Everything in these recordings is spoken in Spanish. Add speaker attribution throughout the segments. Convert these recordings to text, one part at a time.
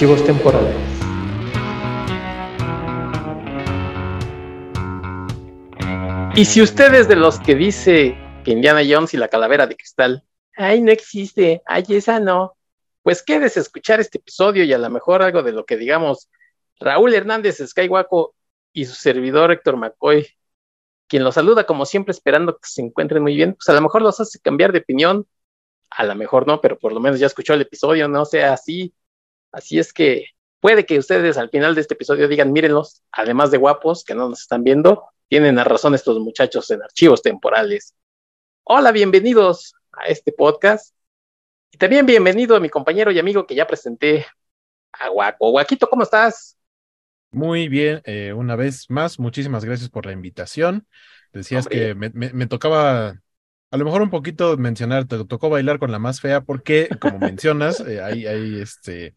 Speaker 1: Archivos temporales. Y si usted es de los que dice que Indiana Jones y la calavera de cristal, ay, no existe, ay, esa no, pues quédese a escuchar este episodio y a lo mejor algo de lo que digamos Raúl Hernández Skywalker y su servidor Héctor McCoy, quien los saluda como siempre esperando que se encuentren muy bien, pues a lo mejor los hace cambiar de opinión, a lo mejor no, pero por lo menos ya escuchó el episodio, no sea así. Así es que puede que ustedes al final de este episodio digan, mírenlos, además de guapos que no nos están viendo, tienen a razón estos muchachos en archivos temporales. Hola, bienvenidos a este podcast. Y también bienvenido a mi compañero y amigo que ya presenté, a Guaco. Guaquito, ¿cómo estás?
Speaker 2: Muy bien, eh, una vez más, muchísimas gracias por la invitación. Decías que me, me, tocaba, a lo mejor un poquito mencionar, te tocó bailar con la más fea, porque, como mencionas, eh, hay, hay este,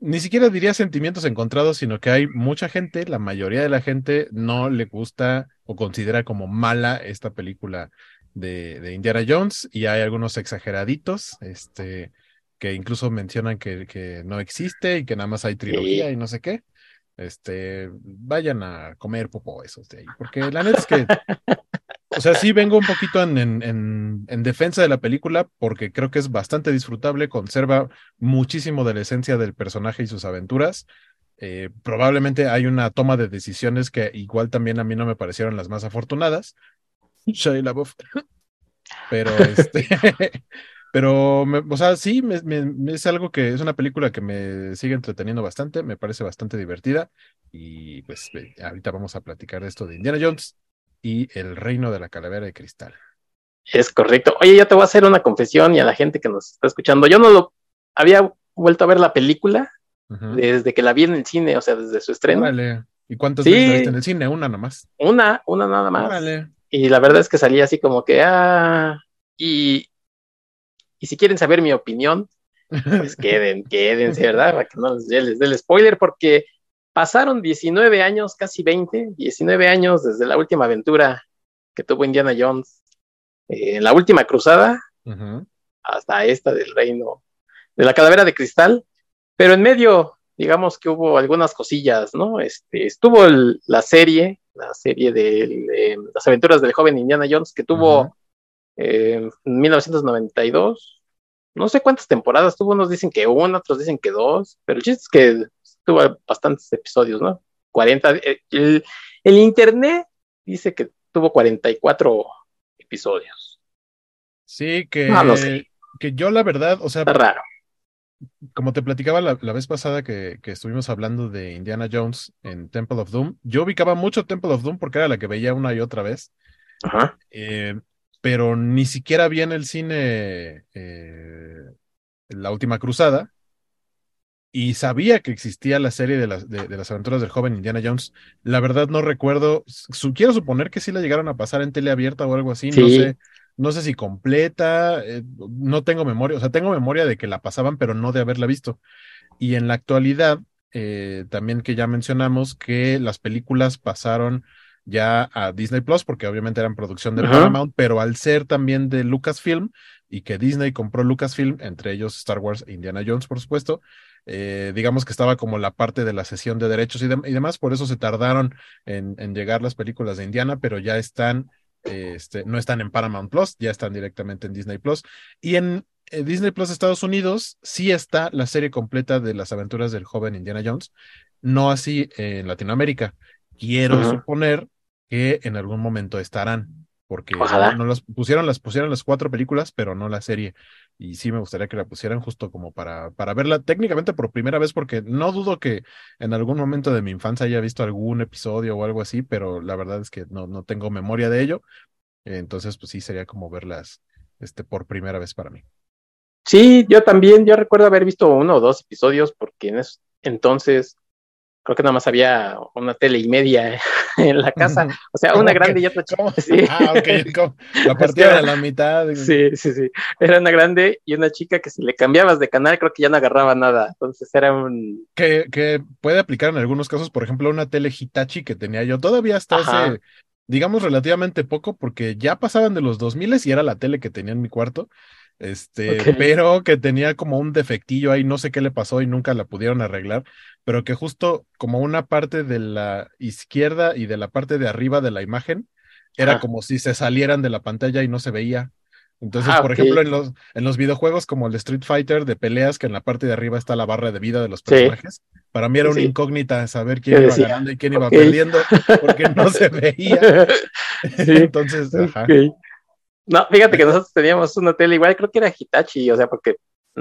Speaker 2: ni siquiera diría sentimientos encontrados, sino que hay mucha gente, la mayoría de la gente no le gusta o considera como mala esta película de, de Indiana Jones, y hay algunos exageraditos, este, que incluso mencionan que, que no existe y que nada más hay trilogía y no sé qué. Este, vayan a comer popo esos de ahí, porque la neta es que, o sea, sí vengo un poquito en, en, en, defensa de la película, porque creo que es bastante disfrutable, conserva muchísimo de la esencia del personaje y sus aventuras. Eh, probablemente hay una toma de decisiones que igual también a mí no me parecieron las más afortunadas. LaBeouf. Pero este, Pero, o sea, sí, es algo que es una película que me sigue entreteniendo bastante, me parece bastante divertida. Y pues ahorita vamos a platicar de esto de Indiana Jones y el reino de la calavera de cristal.
Speaker 1: Es correcto. Oye, yo te voy a hacer una confesión y a la gente que nos está escuchando. Yo no lo había vuelto a ver la película desde que la vi en el cine, o sea, desde su estreno.
Speaker 2: ¿Y cuántas veces la viste en el cine? Una nomás.
Speaker 1: Una, una nada más. Y la verdad es que salía así como que, ah, y, y si quieren saber mi opinión, pues queden, quédense, ¿verdad? Para que no les dé el spoiler, porque pasaron 19 años, casi 20, 19 años desde la última aventura que tuvo Indiana Jones, en la última cruzada, hasta esta del reino de la calavera de cristal, pero en medio, digamos que hubo algunas cosillas, ¿no? Este, estuvo la serie, la serie de, las aventuras del joven Indiana Jones, que tuvo en 1992. No sé cuántas temporadas tuvo, unos dicen que una, otros dicen que dos, pero el chiste es que tuvo bastantes episodios, ¿no? 40. Eh, el, el internet dice que tuvo 44 episodios.
Speaker 2: Sí, que, no, que yo la verdad, o sea,
Speaker 1: Está raro.
Speaker 2: Como te platicaba la, vez pasada que, que, estuvimos hablando de Indiana Jones en Temple of Doom, yo ubicaba mucho Temple of Doom porque era la que veía una y otra vez.
Speaker 1: Ajá.
Speaker 2: Eh, pero ni siquiera vi en el cine eh, La Última Cruzada y sabía que existía la serie de las, de, las aventuras del joven Indiana Jones. La verdad no recuerdo, quiero suponer que sí la llegaron a pasar en tele abierta o algo así, no sé. No sé si completa, eh, no tengo memoria, o sea, tengo memoria de que la pasaban, pero no de haberla visto. Y en la actualidad, eh, también que ya mencionamos que las películas pasaron ya a Disney Plus, porque obviamente eran producción de Paramount, pero al ser también de Lucasfilm y que Disney compró Lucasfilm, entre ellos Star Wars e Indiana Jones, por supuesto, eh, digamos que estaba como la parte de la sesión de derechos y, demás, por eso se tardaron en, llegar las películas de Indiana, pero ya están, este, no están en Paramount Plus, ya están directamente en Disney Plus. Y en eh, Disney Plus Estados Unidos sí está la serie completa de las aventuras del joven Indiana Jones, no así en Latinoamérica. Quiero suponer que en algún momento estarán, porque no, las pusieron, las pusieron las cuatro películas, pero no la serie. Y sí me gustaría que la pusieran justo como para, para verla técnicamente por primera vez, porque no dudo que en algún momento de mi infancia haya visto algún episodio o algo así, pero la verdad es que no, no tengo memoria de ello. Entonces, pues sí, sería como verlas este, por primera vez para mí.
Speaker 1: Sí, yo también, yo recuerdo haber visto uno o dos episodios, porque en ese entonces creo que nada más había una tele y media en la casa, o sea, una grande y otra chica.
Speaker 2: Sí. Ah, ok, la partida de la mitad.
Speaker 1: Sí, sí, sí, era una grande y una chica que si le cambiabas de canal creo que ya no agarraba nada, entonces era un...
Speaker 2: Que, que puede aplicar en algunos casos, por ejemplo, una tele Hitachi que tenía yo. Todavía hasta hace, digamos, relativamente poco, porque ya pasaban de los 2000 y era la tele que tenía en mi cuarto, Este, pero que tenía como un defectillo ahí, no sé qué le pasó y nunca la pudieron arreglar, pero que justo como una parte de la izquierda y de la parte de arriba de la imagen era como si se salieran de la pantalla y no se veía. Entonces, ah, por ejemplo, en los, en los videojuegos como el Street Fighter de peleas, que en la parte de arriba está la barra de vida de los personajes, para mí era una incógnita saber quién iba ganando y quién iba perdiendo, porque no se veía. Entonces, ajá.
Speaker 1: No, fíjate que nosotros teníamos una tele igual, creo que era Hitachi, o sea, porque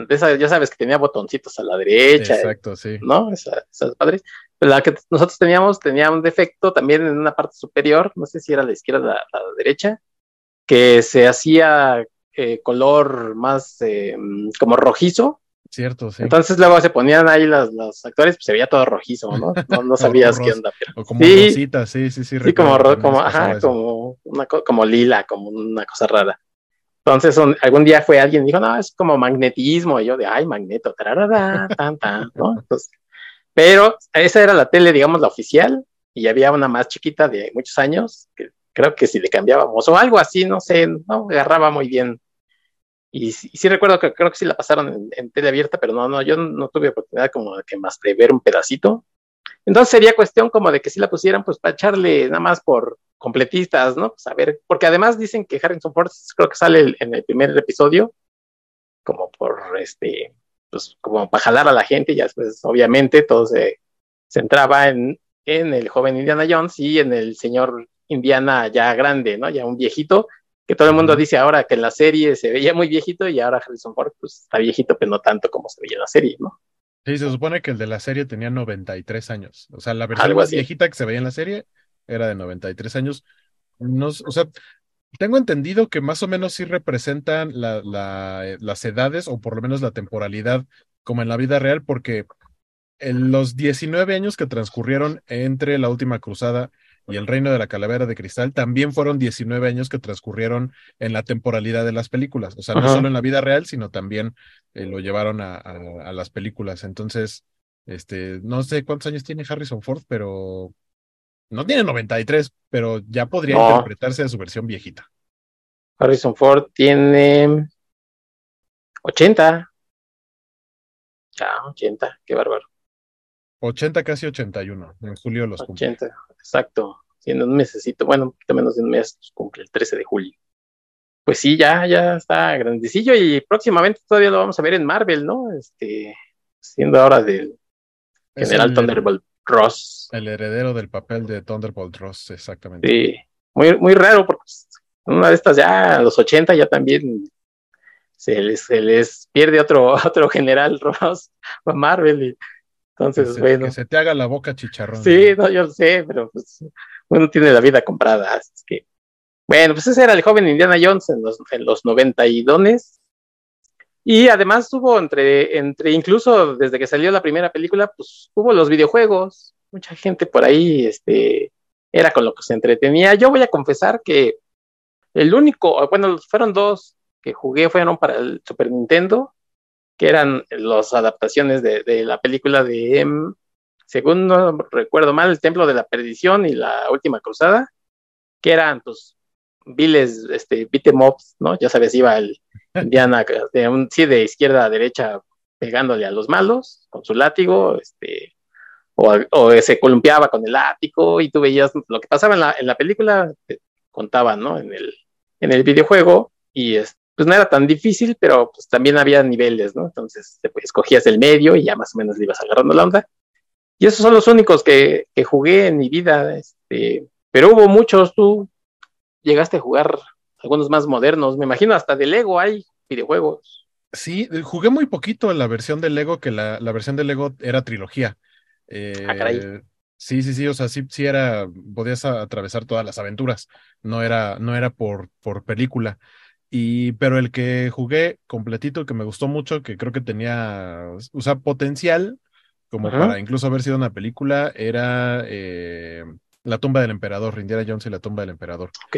Speaker 1: esa, ya sabes que tenía botoncitos a la derecha.
Speaker 2: Exacto, sí.
Speaker 1: ¿No? esas padres. Pero la que nosotros teníamos tenía un defecto también en una parte superior, no sé si era la izquierda o la, la derecha, que se hacía eh, color más eh, como rojizo.
Speaker 2: Cierto, sí.
Speaker 1: Entonces luego se ponían ahí los, los actores, pues se veía todo rojizo, ¿no? No, sabías qué onda.
Speaker 2: O como sí, rosita, sí, sí, sí.
Speaker 1: Sí, como, como, ajá, como, una, como lila, como una cosa rara. Entonces, algún día fue alguien y dijo, no, es como magnetismo. Y yo de, ay, magneto, tararara, tan, tan, ¿no? Entonces, pero esa era la tele, digamos, la oficial, y había una más chiquita de muchos años, que creo que si le cambiábamos o algo así, no sé, no agarraba muy bien. Y, sí recuerdo que creo que sí la pasaron en, tele abierta, pero no, no, yo no tuve oportunidad como que más de ver un pedacito. Entonces sería cuestión como de que si la pusieran, pues para echarle nada más por completistas, ¿no? Pues a ver, porque además dicen que Harrison Ford creo que sale en el primer episodio, como por este, pues como para jalar a la gente, y después obviamente todo se centraba en, en el joven Indiana Jones y en el señor Indiana ya grande, ¿no? Ya un viejito, que todo el mundo dice ahora que en la serie se veía muy viejito y ahora Harrison Ford pues está viejito, pero no tanto como se veía en la serie, ¿no?
Speaker 2: Sí, se supone que el de la serie tenía 93 años. O sea, la versión más viejita que se veía en la serie era de 93 años. No, o sea, tengo entendido que más o menos sí representan las edades o por lo menos la temporalidad como en la vida real, porque en los 19 años que transcurrieron entre la última cruzada y El Reino de la Calavera de Cristal también fueron 19 años que transcurrieron en la temporalidad de las películas. O sea, no solo en la vida real, sino también eh, lo llevaron a, las películas. Entonces, este, no sé cuántos años tiene Harrison Ford, pero no tiene 93, pero ya podría interpretarse de su versión viejita.
Speaker 1: Harrison Ford tiene 80. Ya, 80, qué bárbaro.
Speaker 2: 80, casi 81. En julio los
Speaker 1: 80, exacto. Siendo un mesecito, bueno, un poquito menos de un mes, pues, cumple el 13 de julio. Pues sí, ya, ya está grandecillo y próximamente todavía lo vamos a ver en Marvel, ¿no? Este, siendo ahora del General Thunderbolt Ross.
Speaker 2: El heredero del papel de Thunderbolt Ross, exactamente.
Speaker 1: Sí, muy, muy raro porque una de estas ya, a los 80 ya también se les, se les pierde otro, otro general Ross a Marvel y entonces, bueno.
Speaker 2: Que se te haga la boca chicharrón.
Speaker 1: Sí, no, yo sé, pero pues uno tiene la vida comprada. Así que, bueno, pues ese era el joven Indiana Jones en los, en los 90 y dones. Y además hubo entre, entre, incluso desde que salió la primera película, pues hubo los videojuegos. Mucha gente por ahí, este, era con lo que se entretenía. Yo voy a confesar que el único, bueno, fueron dos que jugué, fueron para el Super Nintendo que eran las adaptaciones de, la película de, em, según no recuerdo mal, El Templo de la Perdición y La Última Cruzada, que eran pues viles, este, beat em ¿no? Ya sabes, iba el Indiana, de un, sí, de izquierda a derecha pegándole a los malos con su látigo, este, o, se columpiaba con el látigo y tú veías lo que pasaba en la, en la película, contaban, ¿no? En el, en el videojuego y, este, pues no era tan difícil, pero pues también había niveles, ¿no? Entonces pues, escogías el medio y ya más o menos le ibas agarrando la onda. Y esos son los únicos que, jugué en mi vida, este, pero hubo muchos, tú llegaste a jugar algunos más modernos, me imagino hasta de Lego hay videojuegos.
Speaker 2: Sí, jugué muy poquito en la versión de Lego, que la, versión de Lego era trilogía. Eh,
Speaker 1: ah,
Speaker 2: sí, sí, sí, o sea, sí, sí era, podías atravesar todas las aventuras, no era, no era por, por película. Y, pero el que jugué completito, que me gustó mucho, que creo que tenía, o sea, potencial, como para incluso haber sido una película, era eh, La tumba del emperador, Indiana Jones y la tumba del emperador.
Speaker 1: Ok.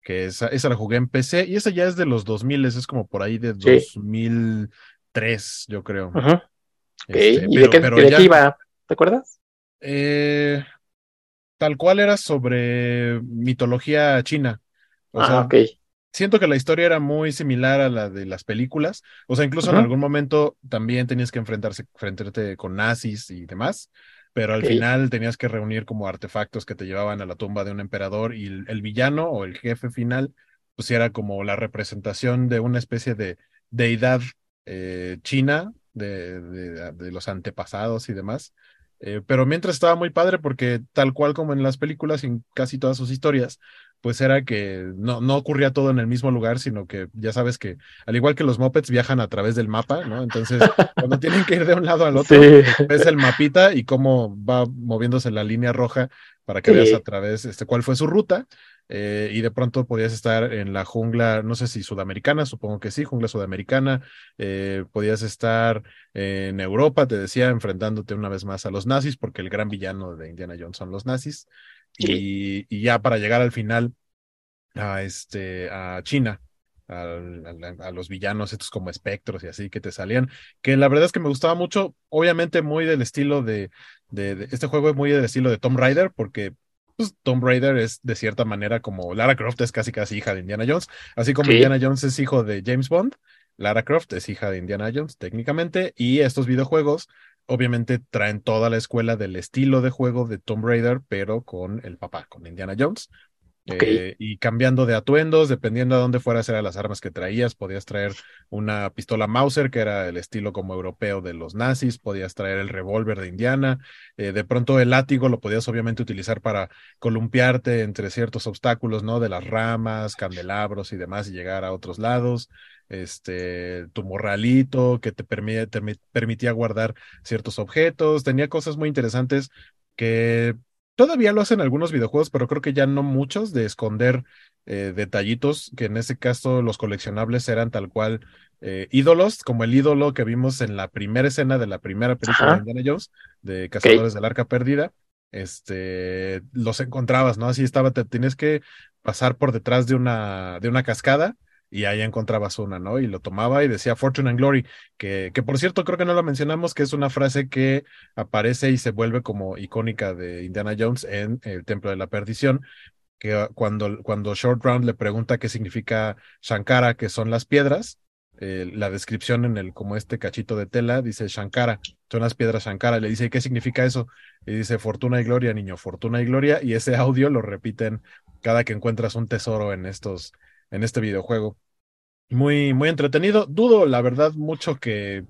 Speaker 2: Que esa, esa la jugué en PC y esa ya es de los 2000, es como por ahí de 2003, yo creo.
Speaker 1: Ajá. Este, ¿Y de, qué, iba? ¿Te acuerdas?
Speaker 2: Eh, tal cual era sobre mitología china.
Speaker 1: O ah, ok
Speaker 2: siento que la historia era muy similar a la de las películas. O sea, incluso en algún momento también tenías que enfrentarse, enfrentarte con nazis y demás, pero al final tenías que reunir como artefactos que te llevaban a la tumba de un emperador y el, villano o el jefe final, pues era como la representación de una especie de deidad eh, china de, de, los antepasados y demás. Eh, pero mientras estaba muy padre porque tal cual como en las películas y en casi todas sus historias, pues era que no, no ocurría todo en el mismo lugar, sino que ya sabes que, al igual que los mopeds, viajan a través del mapa, ¿no? Entonces, cuando tienen que ir de un lado al otro, ves el mapita y cómo va moviéndose la línea roja para que veas a través este, cuál fue su ruta. Eh, y de pronto podías estar en la jungla, no sé si sudamericana, supongo que sí, jungla sudamericana, eh, podías estar en Europa, te decía, enfrentándote una vez más a los nazis, porque el gran villano de Indiana Jones son los nazis. Y, ya para llegar al final a, este, a China, a, los villanos, estos como espectros y así que te salían, que la verdad es que me gustaba mucho, obviamente muy del estilo de, de, este juego es muy del estilo de Tomb Raider, porque pues, Tomb Raider es de cierta manera como Lara Croft es casi casi hija de Indiana Jones, así como Indiana Jones es hijo de James Bond, Lara Croft es hija de Indiana Jones técnicamente, y estos videojuegos obviamente traen toda la escuela del estilo de juego de Tomb Raider, pero con el papá, con Indiana Jones. Eh, y cambiando de atuendos, dependiendo de dónde fueras, eran las armas que traías. Podías traer una pistola Mauser, que era el estilo como europeo de los nazis. Podías traer el revólver de Indiana. Eh, de pronto el látigo lo podías obviamente utilizar para columpiarte entre ciertos obstáculos, ¿no? De las ramas, candelabros y demás y llegar a otros lados este, tu morralito que te, permitía guardar ciertos objetos, tenía cosas muy interesantes que todavía lo hacen algunos videojuegos, pero creo que ya no muchos, de esconder eh, detallitos, que en ese caso los coleccionables eran tal cual eh, ídolos, como el ídolo que vimos en la primera escena de la primera película de Indiana Jones, de Cazadores del Arca Perdida. Este, los encontrabas, ¿no? Así estaba, te tienes que pasar por detrás de una, de una cascada y ahí encontrabas una, ¿no? Y lo tomaba y decía Fortune and Glory, que, que por cierto creo que no lo mencionamos, que es una frase que aparece y se vuelve como icónica de Indiana Jones en el Templo de la Perdición, que cuando, cuando Short Round le pregunta qué significa Shankara, que son las piedras, eh, la descripción en el como este cachito de tela dice Shankara, son las piedras Shankara, le dice, ¿qué significa eso? Y dice Fortuna y Gloria, niño, Fortuna y Gloria, y ese audio lo repiten cada que encuentras un tesoro en estos en este videojuego. Muy, muy entretenido. Dudo, la verdad, mucho que,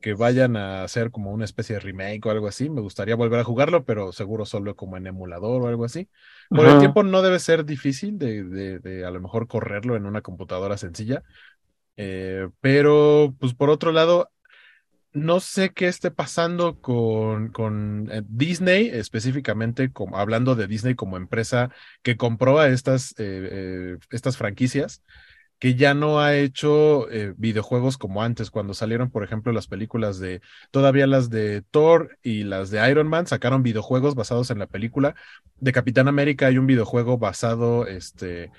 Speaker 2: que vayan a hacer como una especie de remake o algo así. Me gustaría volver a jugarlo, pero seguro solo como en emulador o algo así. Por el tiempo no debe ser difícil de, de, a lo mejor correrlo en una computadora sencilla. Eh, pero, pues por otro lado, no sé qué esté pasando con, eh, Disney, específicamente como, hablando de Disney como empresa que compró a estas, eh, eh, estas franquicias, que ya no ha hecho videojuegos como antes, cuando salieron, por ejemplo, las películas de, todavía las de Thor y las de Iron Man, sacaron videojuegos basados en la película. De Capitán América hay un videojuego basado, este,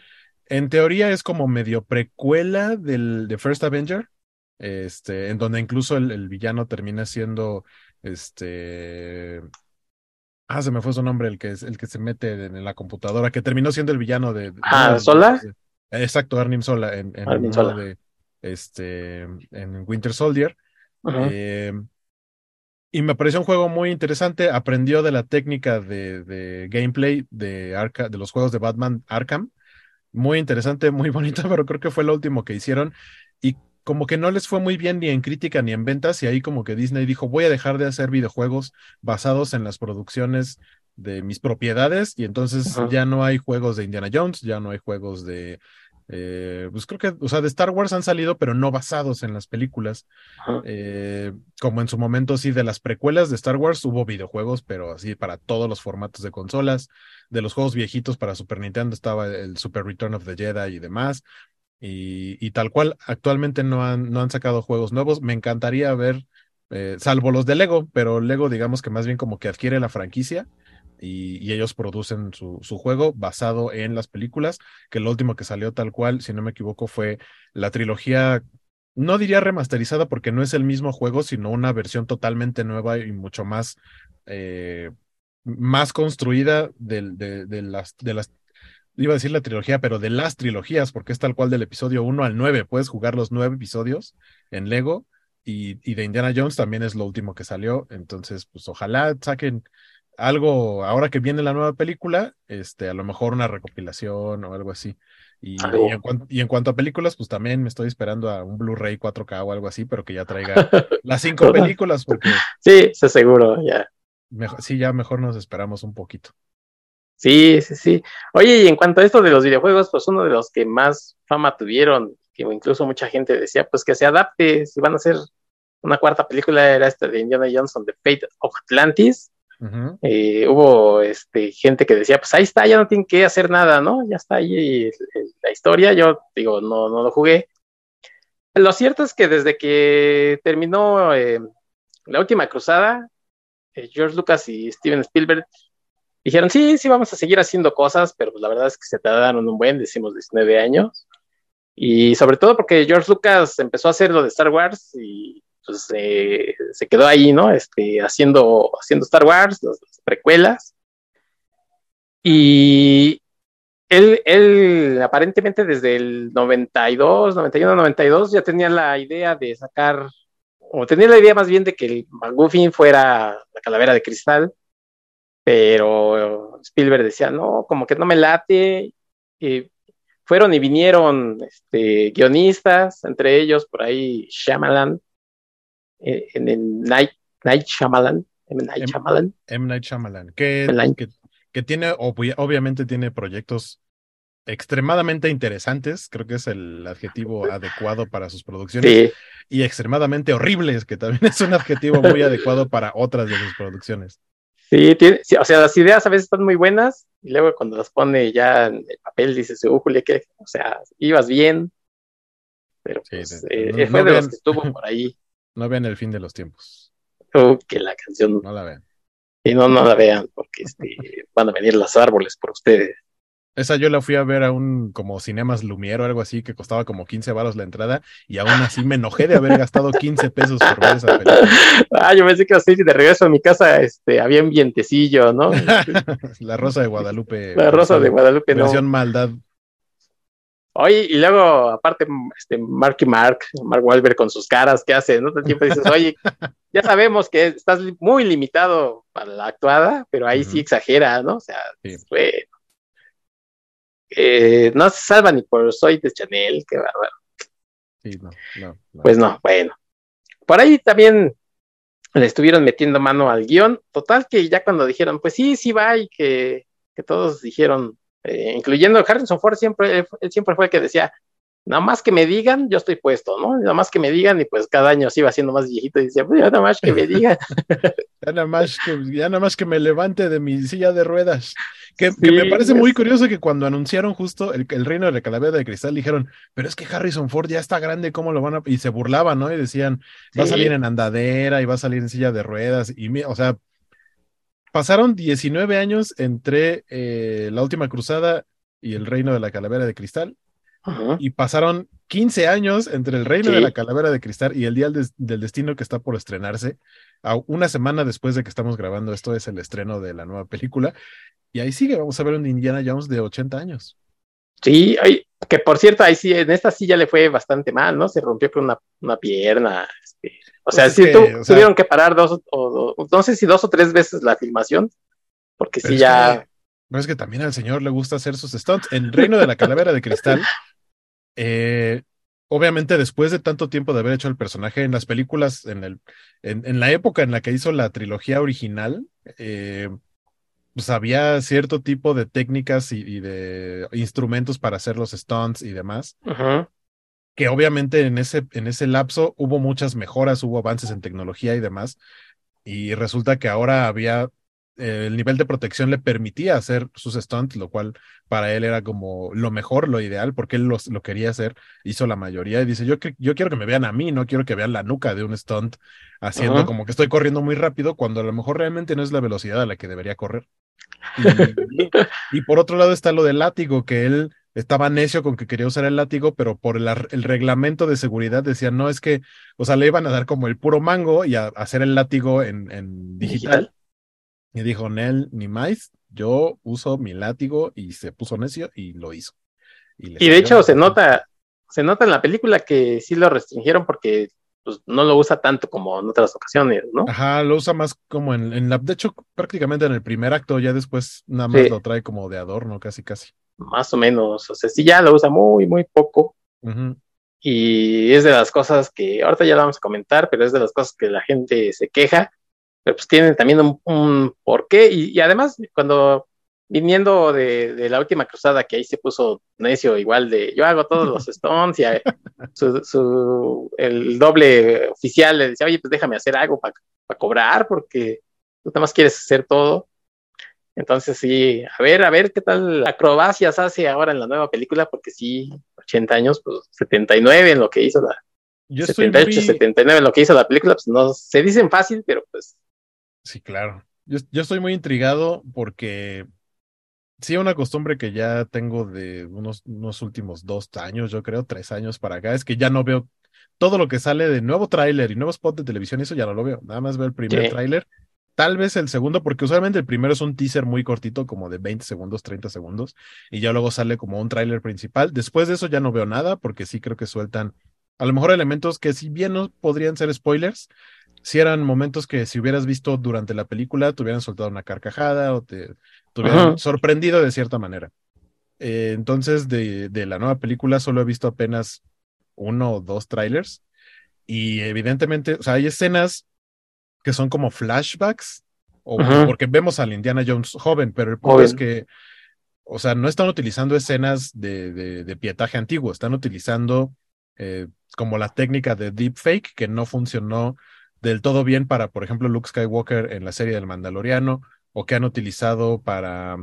Speaker 2: en teoría es como medio precuela del de First Avenger este, en donde incluso el, villano termina siendo, este, ah, se me fue su nombre, el que es el que se mete en, la computadora, que terminó siendo el villano de,
Speaker 1: ah, Sola,
Speaker 2: exacto, Arnim Sola, en, en Sola. de, este, en Winter Soldier. Eh, y me pareció un juego muy interesante. Aprendió de la técnica de, de gameplay de, Arca, de los juegos de Batman Arkham. Muy interesante, muy bonito, pero creo que fue lo último que hicieron. Y como que no les fue muy bien ni en crítica ni en ventas y ahí como que Disney dijo voy a dejar de hacer videojuegos basados en las producciones de mis propiedades y entonces ya no hay juegos de Indiana Jones, ya no hay juegos de, eh, pues creo que, o sea, de Star Wars han salido pero no basados en las películas, eh, como en su momento sí de las precuelas de Star Wars hubo videojuegos pero así para todos los formatos de consolas, de los juegos viejitos para Super Nintendo estaba el Super Return of the Jedi y demás, y, tal cual, actualmente no han, no han sacado juegos nuevos. Me encantaría ver, eh, salvo los de Lego, pero Lego digamos que más bien como que adquiere la franquicia y, ellos producen su, juego basado en las películas, que lo último que salió tal cual, si no me equivoco, fue la trilogía, no diría remasterizada porque no es el mismo juego, sino una versión totalmente nueva y mucho más, eh, más construida de, las, de las iba a decir la trilogía, pero de las trilogías, porque es tal cual del episodio 1 al 9. Puedes jugar los nueve episodios en Lego y, y, de Indiana Jones también es lo último que salió. Entonces, pues ojalá saquen algo, ahora que viene la nueva película, este, a lo mejor una recopilación o algo así. Y, y, en cuanto, a películas, pues también me estoy esperando a un Blu-ray 4K o algo así, pero que ya traiga las cinco películas, porque.
Speaker 1: Sí, se seguro, ya.
Speaker 2: sí, ya mejor nos esperamos un poquito.
Speaker 1: Sí, sí, sí. Oye, y en cuanto a esto de los videojuegos, pues uno de los que más fama tuvieron, que incluso mucha gente decía, pues que se adapte, si van a hacer una cuarta película, era esta de Indiana Johnson, The Fate of Atlantis. Eh, hubo este, gente que decía, pues ahí está, ya no tienen que hacer nada, ¿no? Ya está ahí la historia, yo digo, no, no lo jugué. Lo cierto es que desde que terminó eh, la última cruzada, eh, George Lucas y Steven Spielberg dijeron, sí, sí, vamos a seguir haciendo cosas, pero pues, la verdad es que se tardaron un buen, decimos 19 años. Y sobre todo porque George Lucas empezó a hacer lo de Star Wars y pues se quedó ahí, ¿no? Este, haciendo, haciendo Star Wars, las, precuelas. Y él, él, aparentemente desde el 92, 91, 92 ya tenía la idea de sacar, o tenía la idea más bien de que el McGuffin fuera la calavera de cristal, pero Spielberg decía, no, como que no me late. Y fueron y vinieron este, guionistas, entre ellos por ahí Shyamalan, eh, en el Night, Night Shyamalan, M. Night Shyamalan.
Speaker 2: M. Night Shyamalan, que, que, tiene, obviamente tiene proyectos extremadamente interesantes, creo que es el adjetivo adecuado para sus producciones, y extremadamente horribles, que también es un adjetivo muy adecuado para otras de sus producciones.
Speaker 1: Sí, tiene, o sea, las ideas a veces están muy buenas, y luego cuando las pone ya en el papel dices, uh, Julia, que, o sea, ibas bien, pero pues, eh, fue de los que estuvo por ahí.
Speaker 2: No vean el fin de los tiempos.
Speaker 1: Oh, que la canción.
Speaker 2: No la vean.
Speaker 1: Y no, no la vean, porque este, van a venir los árboles por ustedes.
Speaker 2: Esa yo la fui a ver a un como Cinemas Lumiero o algo así, que costaba como 15 baros la entrada, y aún así me enojé de haber gastado 15 pesos por ver esa película.
Speaker 1: Ah, yo pensé que así de regreso a mi casa este, había un vientecillo, ¿no?
Speaker 2: la Rosa de Guadalupe.
Speaker 1: La Rosa de Guadalupe,
Speaker 2: versión maldad
Speaker 1: Oye, y luego, aparte, este, Mark y Mark, Mark Wahlberg con sus caras que hace, ¿no? Tiempo dices, oye, ya sabemos que estás muy limitado para la actuada, pero ahí sí exagera, ¿no? O sea, eh, no se salva ni por Soy de Chanel, qué bárbaro.
Speaker 2: Sí, no, no,
Speaker 1: Pues no, bueno. Por ahí también le estuvieron metiendo mano al guion. Total que ya cuando dijeron, pues sí, sí va, y que, que todos dijeron, eh, incluyendo Harrison Ford, siempre, él siempre fue el que decía, nada más que me digan, yo estoy puesto, ¿no? Nada más que me digan, y pues cada año se iba haciendo más viejito y decía, pues ya nada más que me digan.
Speaker 2: ya, nada más que, ya nada más que me levante de mi silla de ruedas. Que, me parece muy curioso que cuando anunciaron justo el, reino de la calavera de cristal, dijeron, pero es que Harrison Ford ya está grande, ¿cómo lo van a...? Y se burlaban, ¿no? Y decían, va a salir en andadera y va a salir en silla de ruedas. Y, o sea, pasaron 19 años entre eh, La Última Cruzada y El Reino de la Calavera de Cristal. Y pasaron 15 años entre El Reino de la Calavera de Cristal y El Día del, Destino que está por estrenarse. Una semana después de que estamos grabando esto es el estreno de la nueva película. Y ahí sigue, vamos a ver un Indiana Jones de 80 años.
Speaker 1: Sí, que por cierto, ahí sí, en esta sí ya le fue bastante mal, ¿no? Se rompió con una, una pierna, este, o sea, sí tuvieron que parar dos, o, no sé si dos o tres veces la filmación, porque sí ya...
Speaker 2: no es que también al señor le gusta hacer sus stunts. En Reino de la Calavera de Cristal, eh, obviamente después de tanto tiempo de haber hecho el personaje en las películas, en, el, en, la época en la que hizo la trilogía original, eh, pues había cierto tipo de técnicas y, de instrumentos para hacer los stunts y demás. Que obviamente en ese, en ese lapso hubo muchas mejoras, hubo avances en tecnología y demás, y resulta que ahora había, eh, el nivel de protección le permitía hacer sus stunts, lo cual para él era como lo mejor, lo ideal, porque él lo quería hacer, hizo la mayoría y dice, yo, yo quiero que me vean a mí, no quiero que vean la nuca de un stunt haciendo como que estoy corriendo muy rápido, cuando a lo mejor realmente no es la velocidad a la que debería correr. y por otro lado está lo del látigo, que él estaba necio con que quería usar el látigo, pero por el, reglamento de seguridad decía, no, es que, o sea, le iban a dar como el puro mango y a, hacer el látigo en, digital. Y dijo, Nel, ni más, yo uso mi látigo y se puso necio y lo hizo.
Speaker 1: Y, de hecho se nota, se nota en la película que sí lo restringieron porque pues, no lo usa tanto como en otras ocasiones, ¿no?
Speaker 2: Ajá, lo usa más como en, la, de hecho, prácticamente en el primer acto, ya después nada más lo trae como de adorno, casi, casi.
Speaker 1: Más o menos, o sea, sí ya lo usa muy, muy poco. Y es de las cosas que, ahorita ya lo vamos a comentar, pero es de las cosas que la gente se queja, pero pues tienen también un, porqué. Y, además, cuando viniendo de, la última cruzada, que ahí se puso necio, igual de yo hago todos los stones, y su, el doble oficial le decía, oye, pues déjame hacer algo para cobrar, porque tú nada más quieres hacer todo. Entonces sí, a ver, a ver qué tal acrobacias hace ahora en la nueva película, porque sí, 80 años, pues 79 en lo que hizo la... Yo 78, 79 en lo que hizo la película, pues no se dicen fácil, pero pues...
Speaker 2: Sí, claro. Yo, yo estoy muy intrigado porque sí, una costumbre que ya tengo de unos, unos últimos dos años, yo creo, tres años para acá, es que ya no veo todo lo que sale de nuevo tráiler y nuevo spot de televisión, eso ya no lo veo. Nada más veo el primer tráiler Tal vez el segundo, porque usualmente el primero es un teaser muy cortito, como de 20 segundos, 30 segundos, y ya luego sale como un tráiler principal. Después de eso ya no veo nada, porque sí creo que sueltan a lo mejor elementos que si bien no podrían ser spoilers, si eran momentos que si hubieras visto durante la película, te hubieran soltado una carcajada o te, hubieran sorprendido de cierta manera. Eh, entonces, de, de la nueva película solo he visto apenas uno o dos trailers. Y evidentemente, o sea, hay escenas que son como flashbacks, o porque vemos al Indiana Jones joven, pero el punto es que, o sea, no están utilizando escenas de, de, pietaje antiguo, están utilizando eh, como la técnica de deepfake que no funcionó del todo bien para, por ejemplo, Luke Skywalker en la serie del Mandaloriano, o que han utilizado para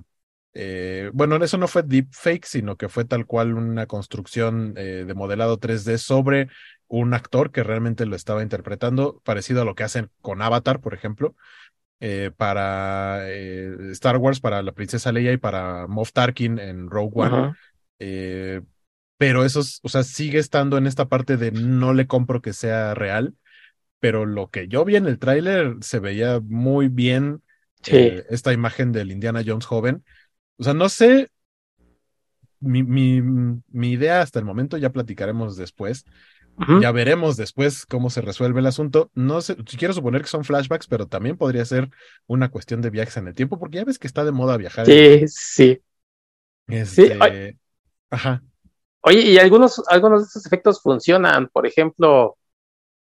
Speaker 2: eh, bueno, eso no fue deepfake, sino que fue tal cual una construcción eh, de modelado 3D sobre un actor que realmente lo estaba interpretando, parecido a lo que hacen con Avatar, por ejemplo, eh, para Star Wars, para la princesa Leia y para Moff Tarkin en Rogue One. Pero eso, o sea, sigue estando en esta parte de no le compro que sea real, pero lo que yo vi en el tráiler se veía muy bien esta imagen del Indiana Jones joven o sea, no sé, mi, mi, idea hasta el momento, ya platicaremos después, ya veremos después cómo se resuelve el asunto. No sé, quiero suponer que son flashbacks, pero también podría ser una cuestión de viajes en el tiempo, porque ya ves que está de moda viajar.
Speaker 1: Sí, sí.
Speaker 2: Este, ajá.
Speaker 1: Oye, y algunos, algunos de estos efectos funcionan, por ejemplo,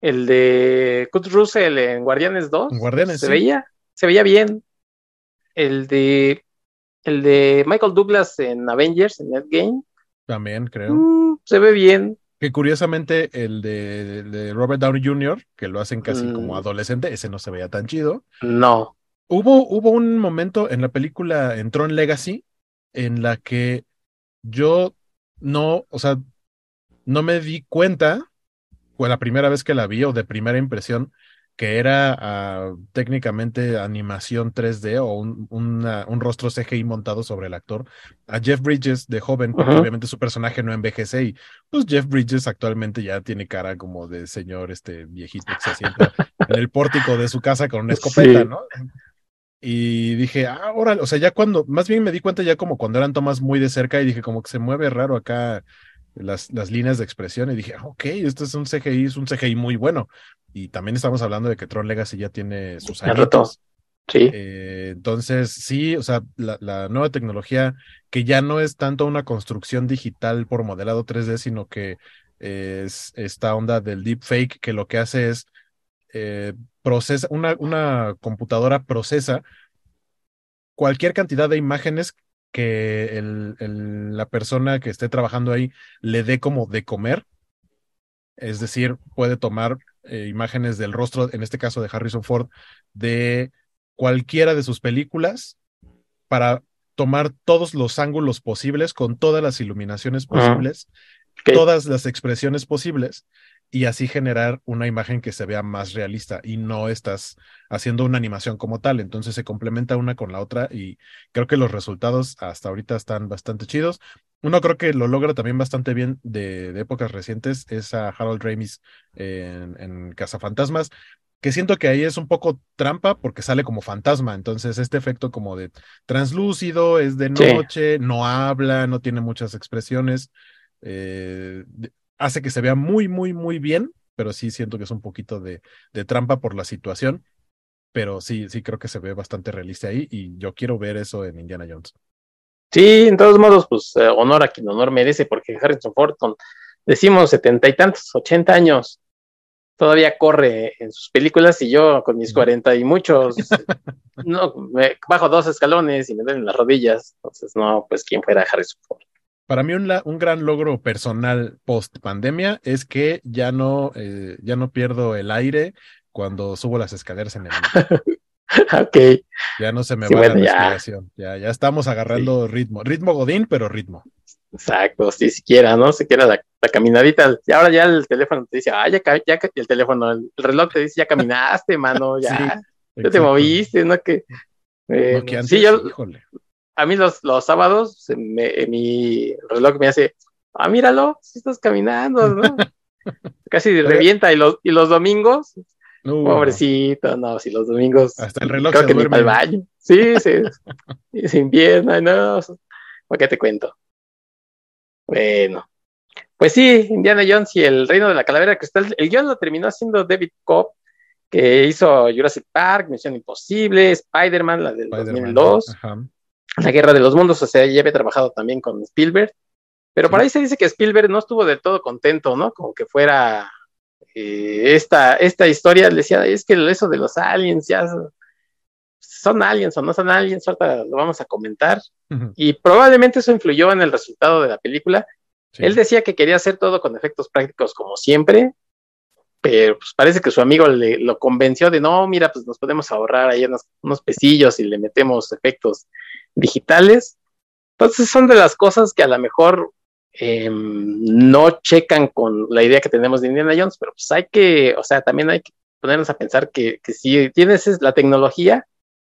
Speaker 1: el de Kurt Russell en Guardianes 2.
Speaker 2: Guardianes.
Speaker 1: Se veía, se veía bien. El de el de Michael Douglas en Avengers, en Endgame.
Speaker 2: También, creo.
Speaker 1: Mm, se ve bien.
Speaker 2: Que curiosamente el de, Robert Downey Jr., que lo hacen casi como mm. adolescente, ese no se veía tan chido.
Speaker 1: No.
Speaker 2: Hubo, hubo un momento en la película en Tron Legacy en la que yo no, o sea, no me di cuenta, fue la primera vez que la vi o de primera impresión, que era ah, técnicamente animación 3D o un, un, rostro CGI montado sobre el actor, a Jeff Bridges de joven, porque obviamente su personaje no envejece y pues Jeff Bridges actualmente ya tiene cara como de señor este viejito que se sienta en el pórtico de su casa con una escopeta, ¿no? Y dije, ah, órale, o sea, ya cuando, más bien me di cuenta ya como cuando eran tomas muy de cerca y dije como que se mueve raro acá las, las líneas de expresión y dije, ah, ok, esto es un CGI, es un CGI muy bueno. Y también estamos hablando de que Tron Legacy ya tiene sus
Speaker 1: años. Sí.
Speaker 2: Eh, entonces, sí, o sea, la, nueva tecnología que ya no es tanto una construcción digital por modelado 3D, sino que es esta onda del deepfake que lo que hace es eh, procesa, una, una computadora procesa cualquier cantidad de imágenes que el, la persona que esté trabajando ahí le dé como de comer. Es decir, puede tomar eh, imágenes del rostro, en este caso de Harrison Ford, de cualquiera de sus películas para tomar todos los ángulos posibles, con todas las iluminaciones posibles, todas las expresiones posibles, y así generar una imagen que se vea más realista y no estás haciendo una animación como tal. Entonces se complementa una con la otra y creo que los resultados hasta ahorita están bastante chidos. Uno creo que lo logra también bastante bien de, épocas recientes es a Harold Ramis en, en Cazafantasmas. que siento que ahí es un poco trampa porque sale como fantasma, entonces este efecto como de translúcido, es de noche, no habla, no tiene muchas expresiones, eh, hace que se vea muy, muy, muy bien, pero sí siento que es un poquito de, de trampa por la situación, pero sí, sí creo que se ve bastante realista ahí y yo quiero ver eso en Indiana Jones.
Speaker 1: Sí, en todos modos, pues eh, honor a quien honor merece, porque Harrison Ford con, decimos, setenta y tantos, ochenta años, todavía corre en sus películas y yo con mis cuarenta y muchos, no, me bajo dos escalones y me duelen las rodillas, entonces no, pues quién fuera Harrison Ford.
Speaker 2: Para mí un, un gran logro personal post pandemia es que ya no, eh, ya no pierdo el aire cuando subo las escaleras en el
Speaker 1: ok.
Speaker 2: Ya no se me va la respiración. Ya. ya. estamos agarrando ritmo. Ritmo Godín, pero ritmo.
Speaker 1: Exacto, si siquiera, ¿no? Siquiera la, la caminadita. Y ahora ya el teléfono te dice, ah, ya, ya el teléfono, el reloj te dice, ya caminaste, mano, ya, ya te moviste, ¿no? Que, eh, sí, yo, a mí los, los sábados, mi reloj me hace, ah, míralo, si estás caminando, ¿no? Casi revienta, y los, y los domingos, pobrecito, no, si los domingos,
Speaker 2: hasta el reloj
Speaker 1: creo que duerme. ni para el baño, sí, sí, sin pierna, no, ¿para qué te cuento? Bueno, pues sí, Indiana Jones y el Reino de la Calavera Cristal. El guion lo terminó haciendo David Cobb, que hizo Jurassic Park, Misión Imposible, Spider-Man, la del 2002, La Guerra de los Mundos, o sea, ya había trabajado también con Spielberg. Pero por ahí se dice que Spielberg no estuvo del todo contento, ¿no? Como que fuera eh, esta, esta historia, le decía, es que eso de los aliens ya son aliens o no son aliens, ahorita lo vamos a comentar. Y probablemente eso influyó en el resultado de la película. Él decía que quería hacer todo con efectos prácticos como siempre, pero pues parece que su amigo le, lo convenció de no, mira, pues nos podemos ahorrar ahí unos, unos pesillos y le metemos efectos digitales. Entonces son de las cosas que a lo mejor em, no checan con la idea que tenemos de Indiana Jones, pero pues hay que, o sea, también hay que ponernos a pensar que, que si tienes la tecnología,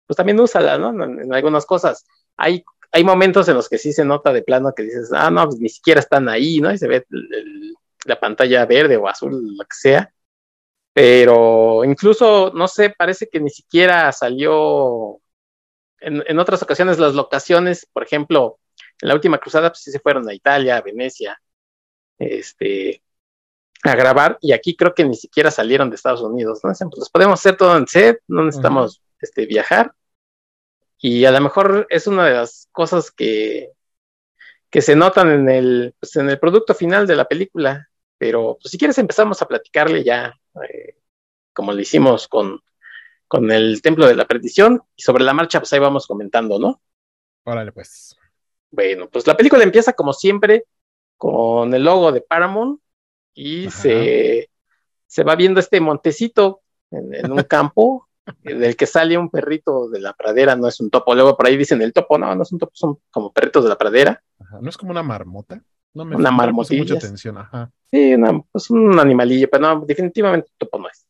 Speaker 1: pues también úsala, ¿no? En, algunas cosas. Hay, hay momentos en los que sí se nota de plano que dices, ah, no, pues ni siquiera están ahí, ¿no? Y se ve la pantalla verde o azul, lo que sea. Pero incluso, no sé, parece que ni siquiera salió en, en otras ocasiones las locaciones, por ejemplo, en la última cruzada, pues sí se fueron a Italia, a Venecia, este, a grabar, y aquí creo que ni siquiera salieron de Estados Unidos, ¿no? Pues podemos hacer todo en set, no necesitamos este, viajar. Y a lo mejor es una de las cosas que, que se notan en el, pues, en el producto final de la película. Pero pues, si quieres empezamos a platicarle ya, eh, como lo hicimos con, con el Templo de la Perdición, y sobre la marcha, pues ahí vamos comentando, ¿no?
Speaker 2: Órale, pues.
Speaker 1: Bueno, pues la película empieza como siempre con el logo de Paramount y se, se va viendo este montecito en un campo del que sale un perrito de la pradera, no es un topo. Luego por ahí dicen el topo, no, no es un topo, son como perritos de la pradera.
Speaker 2: No es como una marmota. No me
Speaker 1: una marmotilla.
Speaker 2: mucha atención, ajá.
Speaker 1: Sí, es pues un animalillo, pero no, definitivamente topo no es.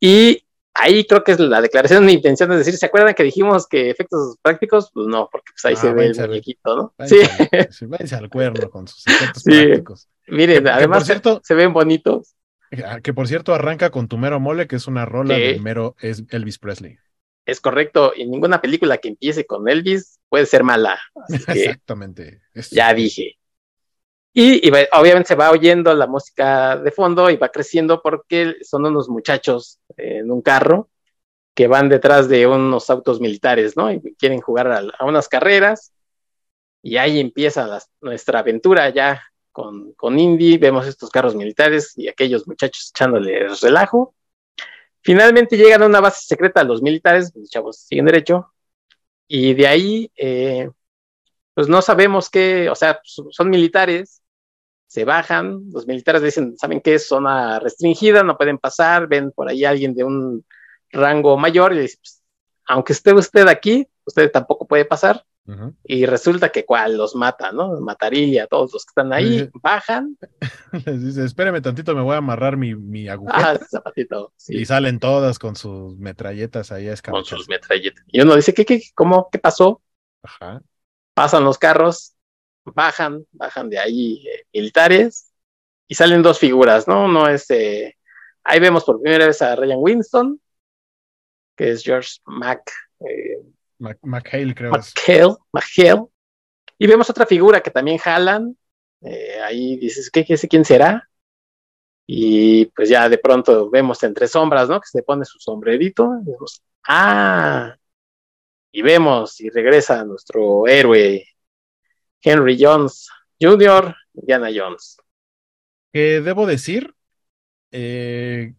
Speaker 1: Y ahí creo que es la declaración de intención de decir, ¿se acuerdan que dijimos que efectos prácticos? Pues no, porque pues ahí ah, se ve el muñequito, ¿no?
Speaker 2: sí. Váyanse al cuerno con sus efectos prácticos.
Speaker 1: Miren, además se ven bonitos.
Speaker 2: Ah, que por cierto arranca con Tu Mero Mole, que es una rola de mero es Elvis Presley.
Speaker 1: Es correcto, y ninguna película que empiece con Elvis puede ser mala.
Speaker 2: Exactamente.
Speaker 1: Ya dije. Y, obviamente se va oyendo la música de fondo y va creciendo porque son unos muchachos en un carro que van detrás de unos autos militares, ¿no? Y quieren jugar a, unas carreras. Y ahí empieza nuestra aventura ya con, con Indy, vemos estos carros militares y aquellos muchachos echándole relajo. Finalmente llegan a una base secreta los militares, los chavos siguen derecho, y de ahí, eh, pues no sabemos qué, o sea, son militares, se bajan, los militares dicen, ¿saben qué? Es zona restringida, no pueden pasar, ven por ahí a alguien de un rango mayor y dicen, pues, aunque esté usted aquí, usted tampoco puede pasar. Y resulta que cual los mata, ¿no? Mataría a todos los que están ahí, bajan.
Speaker 2: Les dice, espéreme tantito, me voy a amarrar mi, mi agujeta. Ah, zapatito. Y salen todas con sus metralletas ahí a
Speaker 1: Con sus metralletas. Y uno dice, ¿qué, qué, cómo, qué pasó? Ajá. Pasan los carros, bajan, bajan de ahí eh, militares y salen dos figuras, ¿no? Uno es eh, Ahí vemos por primera vez a Ryan Winston, que es George Mac, eh,
Speaker 2: McHale, creo.
Speaker 1: McHale, McHale. Y vemos otra figura que también jalan. Ahí dices, ¿qué, qué, quién será? Y pues ya de pronto vemos entre sombras, ¿no? Que se pone su sombrerito. Y vemos, ah, y vemos y regresa nuestro héroe Henry Jones Jr., Diana Jones.
Speaker 2: Que debo decir, eh,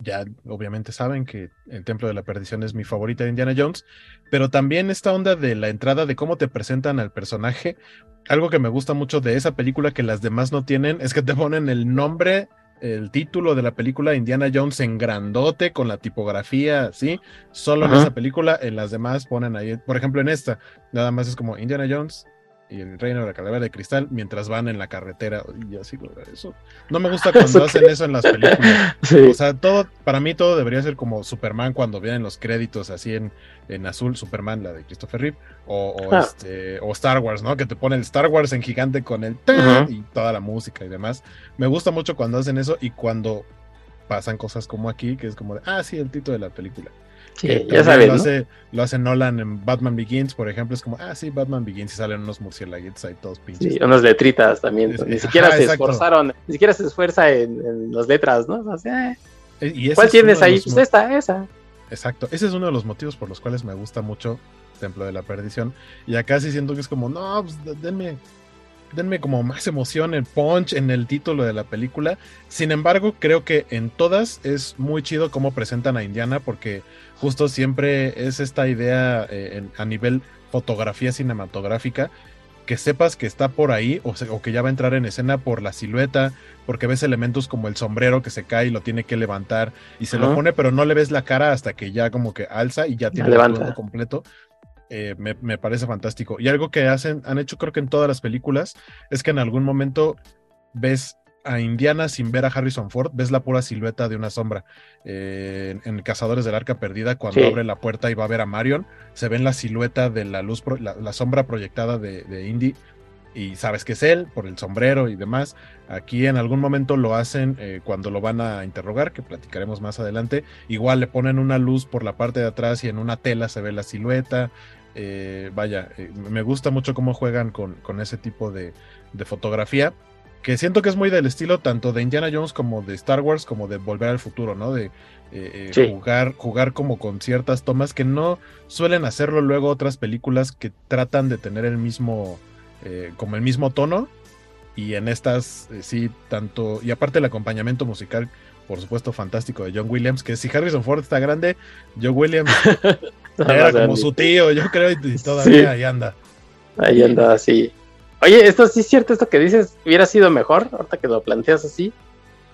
Speaker 2: ya obviamente saben que el Templo de la Perdición es mi favorita de Indiana Jones, pero también esta onda de la entrada de cómo te presentan al personaje, algo que me gusta mucho de esa película que las demás no tienen, es que te ponen el nombre, el título de la película Indiana Jones en grandote con la tipografía, ¿sí? Solo en esa película, en las demás ponen ahí, por ejemplo en esta, nada más es como Indiana Jones y el reino de la calavera de cristal mientras van en la carretera. Y así eso. No me gusta cuando hacen eso en las películas. O sea todo para mí todo debería ser como Superman cuando vienen los créditos así en, en azul Superman la de Christopher Reeve o, ah. este o Star Wars no que te pone el Star Wars en gigante con el y toda la música y demás. Me gusta mucho cuando hacen eso y cuando pasan cosas como aquí que es como de ah sí el título de la película
Speaker 1: ya sabes.
Speaker 2: Lo, hace, lo hace Nolan en Batman Begins, por ejemplo. Es como, ah, sí, Batman Begins y salen unos murciélaguitos ahí todos pinches.
Speaker 1: Sí, unas letritas también. ni siquiera se esforzaron, ni siquiera se esfuerza en, las letras, ¿no? O sea, eh, ¿Cuál tienes ahí? Pues esta, esa.
Speaker 2: Exacto. Ese es uno de los motivos por los cuales me gusta mucho Templo de la Perdición. Y acá sí siento que es como, no, pues denme denme como más emoción, el punch en el título de la película. Sin embargo, creo que en todas es muy chido cómo presentan a Indiana porque justo siempre es esta idea eh, a nivel fotografía cinematográfica que sepas que está por ahí o, o, que ya va a entrar en escena por la silueta, porque ves elementos como el sombrero que se cae y lo tiene que levantar y se lo pone, pero no le ves la cara hasta que ya como que alza y ya tiene el todo completo. Eh, me, parece fantástico. Y algo que hacen, han hecho creo que en todas las películas, es que en algún momento ves a Indiana sin ver a Harrison Ford, ves la pura silueta de una sombra. Eh, en, Cazadores del Arca Perdida, cuando abre la puerta y va a ver a Marion, se ven la silueta de la luz, la, sombra proyectada de, Indy. Y sabes que es él por el sombrero y demás. Aquí en algún momento lo hacen eh, cuando lo van a interrogar, que platicaremos más adelante. Igual le ponen una luz por la parte de atrás y en una tela se ve la silueta. Eh, vaya, eh, me gusta mucho cómo juegan con, ese tipo de, fotografía, que siento que es muy del estilo tanto de Indiana Jones como de Star Wars, como de Volver al Futuro, ¿no? De eh, jugar, jugar como con ciertas tomas que no suelen hacerlo luego otras películas que tratan de tener el mismo, como el mismo tono. Y en estas, sí, tanto, y aparte el acompañamiento musical por supuesto, fantástico de John Williams, que si Harrison Ford está grande, John Williams era como su tío, yo creo, y todavía ahí anda.
Speaker 1: Ahí anda, sí. Oye, esto sí es cierto, esto que dices, hubiera sido mejor, ahorita que lo planteas así,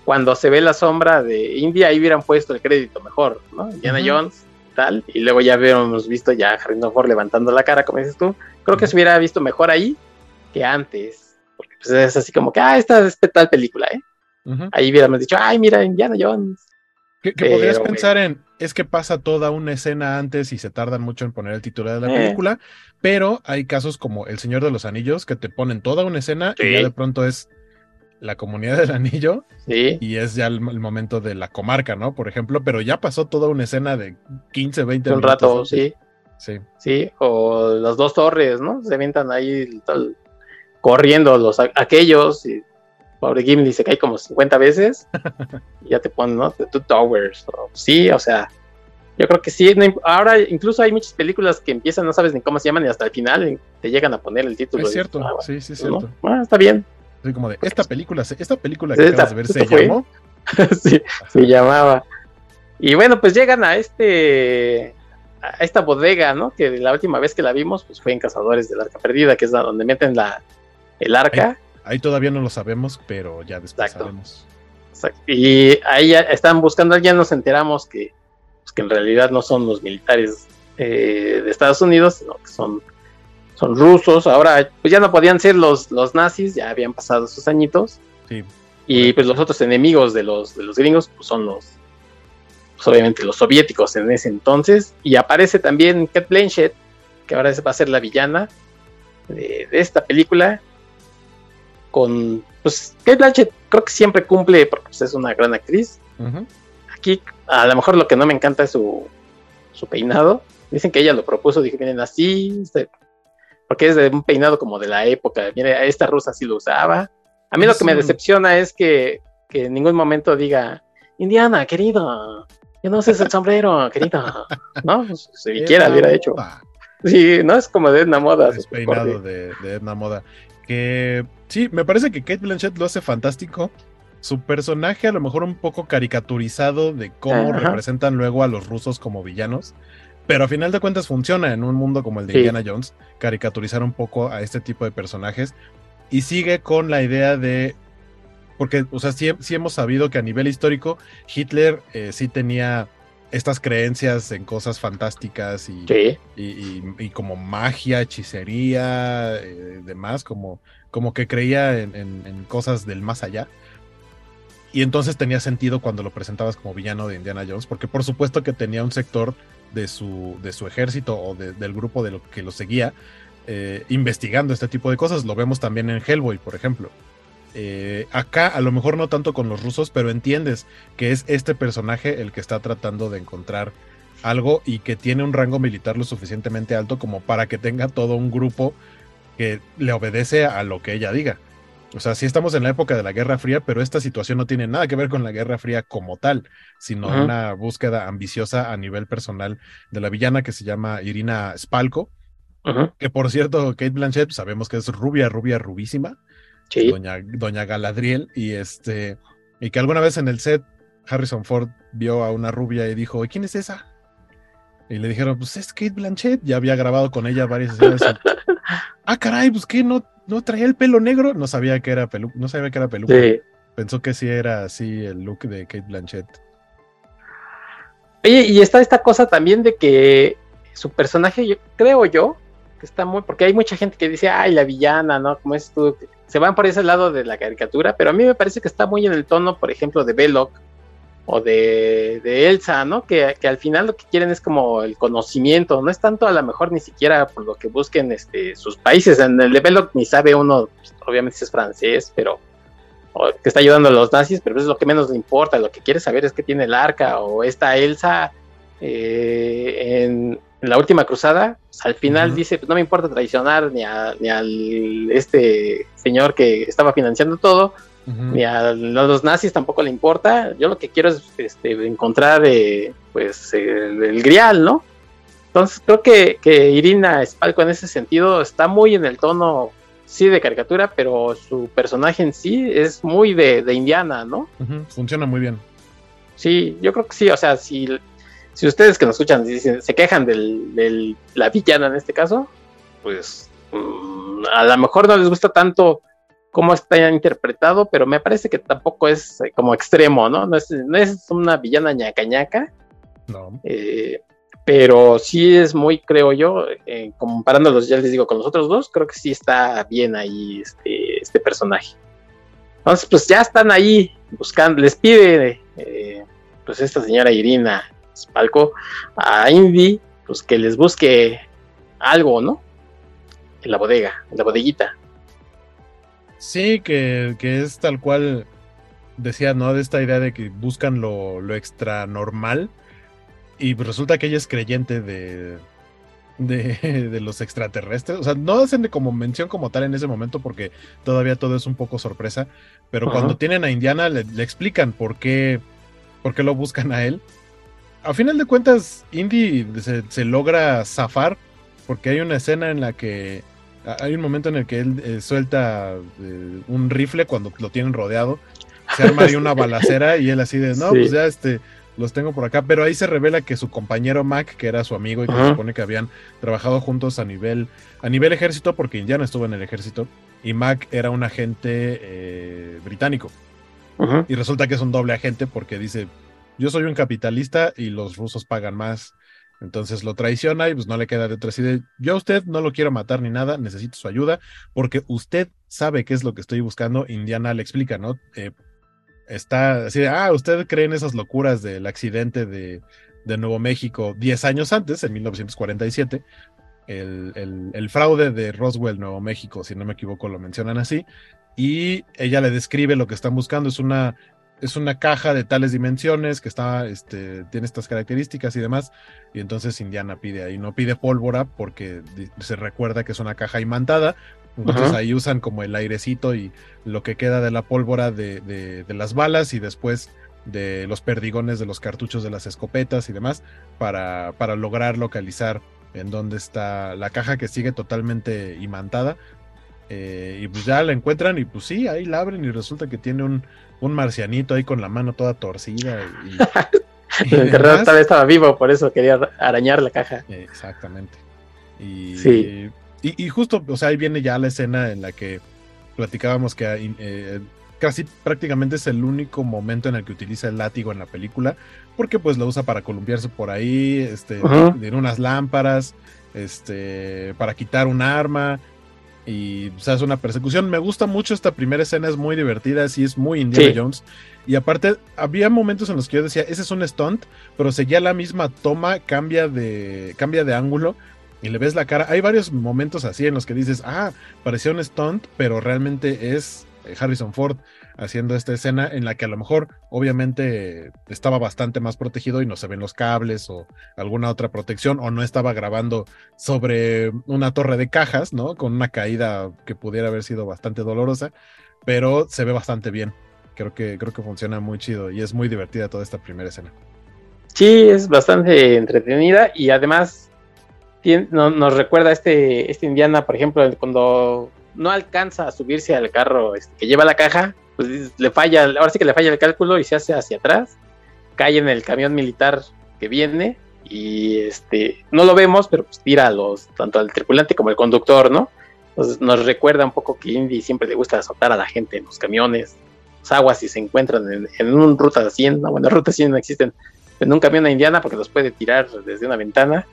Speaker 1: cuando se ve la sombra de India, ahí hubieran puesto el crédito mejor, ¿no? Indiana Jones, tal, y luego ya habíamos visto ya a Harrison Ford levantando la cara, como dices tú. Creo que se hubiera visto mejor ahí que antes, porque pues es así como que, ah, esta es tal película, ¿eh? Ahí hubiéramos dicho, ay, mira, Indiana Jones.
Speaker 2: Que, podrías pensar en, es que pasa toda una escena antes y se tardan mucho en poner el título de la eh. película, pero hay casos como El Señor de los Anillos que te ponen toda una escena y ya de pronto es la comunidad del anillo y es ya el, momento de la comarca, ¿no? Por ejemplo, pero ya pasó toda una escena de 15, 20
Speaker 1: minutos. Un rato, sí. Sí. Sí, o las dos torres, ¿no? Se avientan ahí corriendo los aquellos y pobre Gimli se cae como 50 veces y ya te ponen, ¿no? The Two Towers. sí, o sea, yo creo que sí. ahora incluso hay muchas películas que empiezan, no sabes ni cómo se llaman y hasta el final te llegan a poner el título.
Speaker 2: Es cierto, ah, sí, sí, es cierto.
Speaker 1: Bueno, está bien.
Speaker 2: Como de, esta película, esta película que acabas de ver se llamó.
Speaker 1: sí, se llamaba. Y bueno, pues llegan a este a esta bodega, ¿no? Que la última vez que la vimos, pues fue en Cazadores del Arca Perdida, que es donde meten la, el arca.
Speaker 2: Ahí todavía no lo sabemos, pero ya después sabemos.
Speaker 1: Y ahí ya están buscando, ya nos enteramos que, pues, que en realidad no son los militares eh, de Estados Unidos, sino que son, son rusos. Ahora, pues ya no podían ser los, los nazis, ya habían pasado sus añitos. Sí. Y pues los otros enemigos de los, de los gringos pues son los, pues, obviamente los soviéticos en ese entonces. Y aparece también Kate Blanchett, que ahora va a ser la villana de, de esta película con, pues, Kate Blanchett creo que siempre cumple, porque pues, es una gran actriz, Aquí, a lo mejor lo que no me encanta es su, su peinado. Dicen que ella lo propuso, dije, miren, así, porque es de un peinado como de la época. Mire, esta rusa sí lo usaba. A mí lo que me decepciona es que, que en ningún momento diga, Indiana, querido, yo no sé el sombrero, querido. No, pues, si quiera hubiera hecho. Sí, no es como de Edna Moda.
Speaker 2: Es peinado de, de Edna Moda. Que sí, me parece que Kate Blanchett lo hace fantástico. Su personaje a lo mejor un poco caricaturizado de cómo representan luego a los rusos como villanos. Pero a final de cuentas funciona en un mundo como el de Indiana Jones, caricaturizar un poco a este tipo de personajes. Y sigue con la idea de. Porque, o sea, sí, hemos sabido que a nivel histórico, Hitler eh, sí tenía estas creencias en cosas fantásticas y, y, como magia, hechicería, eh, demás, como, como que creía en, cosas del más allá. Y entonces tenía sentido cuando lo presentabas como villano de Indiana Jones, porque por supuesto que tenía un sector de su, de su ejército o del grupo de lo que lo seguía eh, investigando este tipo de cosas. Lo vemos también en Hellboy, por ejemplo. Eh, acá a lo mejor no tanto con los rusos, pero entiendes que es este personaje el que está tratando de encontrar algo y que tiene un rango militar lo suficientemente alto como para que tenga todo un grupo que le obedece a lo que ella diga. O sea, sí estamos en la época de la Guerra Fría, pero esta situación no tiene nada que ver con la Guerra Fría como tal, sino una búsqueda ambiciosa a nivel personal de la villana que se llama Irina Spalko, que por cierto, Kate Blanchett sabemos que es rubia, rubia, rubísima. Doña, Doña Galadriel, y este, y que alguna vez en el set Harrison Ford vio a una rubia y dijo, ¿quién es esa? Y le dijeron, pues es Kate Blanchett, ya había grabado con ella varias escenas. ah, caray, pues que no, no traía el pelo negro, no sabía que era pelu, no sabía que era peluca. Pensó que sí era así el look de Kate Blanchett.
Speaker 1: Oye, y está esta cosa también de que su personaje, yo, creo yo, que está muy, porque hay mucha gente que dice, ay, la villana, ¿no? Como es tú, se van por ese lado de la caricatura, pero a mí me parece que está muy en el tono, por ejemplo, de Belloc o de, Elsa, ¿no? Que, al final lo que quieren es como el conocimiento, no es tanto a lo mejor ni siquiera por lo que busquen este, sus países, en el de Belloc ni sabe uno, pues, obviamente es francés, pero que está ayudando a los nazis, pero es lo que menos le importa, lo que quiere saber es que tiene el arca o esta Elsa eh, en, la última cruzada, pues, al final dice, pues no me importa traicionar ni, a, ni al este señor que estaba financiando todo, ni a los nazis tampoco le importa, yo lo que quiero es este, encontrar eh, pues el, grial, ¿no? Entonces creo que, que Irina Spalco en ese sentido está muy en el tono, sí, de caricatura, pero su personaje en sí es muy de, de Indiana, ¿no?
Speaker 2: Funciona muy bien.
Speaker 1: Sí, yo creo que sí, o sea, si si ustedes que nos escuchan se quejan de la villana en este caso, pues mm, a lo mejor no les gusta tanto cómo está interpretado, pero me parece que tampoco es eh, como extremo, ¿no? No es, una villana ñaca ñaca. No. Eh, pero sí es muy, creo yo, eh, comparándolos, ya les digo, con los otros dos, creo que sí está bien ahí este, este personaje. Entonces, pues ya están ahí buscando, les pide, pues esta señora Irina, Spalco a Indy, pues que les busque algo, ¿no? En la bodega, en la bodeguita.
Speaker 2: Sí, que, es tal cual decía, ¿no? De esta idea de que buscan lo, lo extra normal. Y resulta que ella es creyente de, de, los extraterrestres. O sea, no hacen como mención como tal en ese momento porque todavía todo es un poco sorpresa. Pero cuando tienen a Indiana le, explican por qué, por qué lo buscan a él a final de cuentas, Indy se, logra zafar porque hay una escena en la que hay un momento en el que él eh, suelta eh, un rifle cuando lo tienen rodeado, se arma ahí una balacera y él así de, no, pues ya este, los tengo por acá, pero ahí se revela que su compañero Mac, que era su amigo y que se supone que habían trabajado juntos a nivel, a nivel ejército, porque Indiana estuvo en el ejército, y Mac era un agente eh, británico. Y resulta que es un doble agente porque dice, yo soy un capitalista y los rusos pagan más. Entonces lo traiciona y pues no le queda de otra. De, yo a usted no lo quiero matar ni nada, necesito su ayuda porque usted sabe qué es lo que estoy buscando. Indiana le explica, ¿no? Eh, está así de, ah, usted cree en esas locuras del accidente de, Nuevo México 10 años antes, en 1947. El, el, el, fraude de Roswell, Nuevo México, si no me equivoco, lo mencionan así. Y ella le describe lo que están buscando. Es una es una caja de tales dimensiones que está, este, tiene estas características y demás. Y entonces Indiana pide ahí, no pide pólvora porque se recuerda que es una caja imantada. Entonces ahí usan como el airecito y lo que queda de la pólvora de, de, las balas y después de los perdigones de los cartuchos de las escopetas y demás para, para lograr localizar en dónde está la caja que sigue totalmente imantada. Eh, y pues ya la encuentran y pues sí, ahí la abren y resulta que tiene un, un marcianito ahí con la mano toda torcida. Y,
Speaker 1: el tal vez estaba vivo, por eso quería arañar la caja.
Speaker 2: Exactamente. Y, sí. y, justo, o sea, ahí viene ya la escena en la que platicábamos que eh, casi prácticamente es el único momento en el que utiliza el látigo en la película, porque pues lo usa para columpiarse por ahí, este, en unas lámparas, este, para quitar un arma, y o sea, es una persecución. Me gusta mucho esta primera escena, es muy divertida, sí es muy Indiana Jones. Y aparte, había momentos en los que yo decía, ese es un stunt, pero seguía la misma toma, cambia de, cambia de ángulo y le ves la cara. Hay varios momentos así en los que dices, ah, parecía un stunt, pero realmente es eh, Harrison Ford haciendo esta escena en la que a lo mejor obviamente estaba bastante más protegido y no se ven los cables o alguna otra protección o no estaba grabando sobre una torre de cajas, ¿no? Con una caída que pudiera haber sido bastante dolorosa, pero se ve bastante bien. Creo que, creo que funciona muy chido y es muy divertida toda esta primera escena.
Speaker 1: Sí, es bastante entretenida y además nos recuerda este, este Indiana, por ejemplo, cuando no alcanza a subirse al carro este, que lleva la caja, pues le falla, ahora sí que le falla el cálculo y se hace hacia atrás, cae en el camión militar que viene y este no lo vemos, pero pues tira a los, tanto al tripulante como al conductor, ¿no? Entonces nos recuerda un poco que Indy siempre le gusta azotar a la gente en los camiones, los aguas si se encuentran en, en un ruta 100, no, bueno, ruta 100 no existen, en un camión a Indiana porque los puede tirar desde una ventana.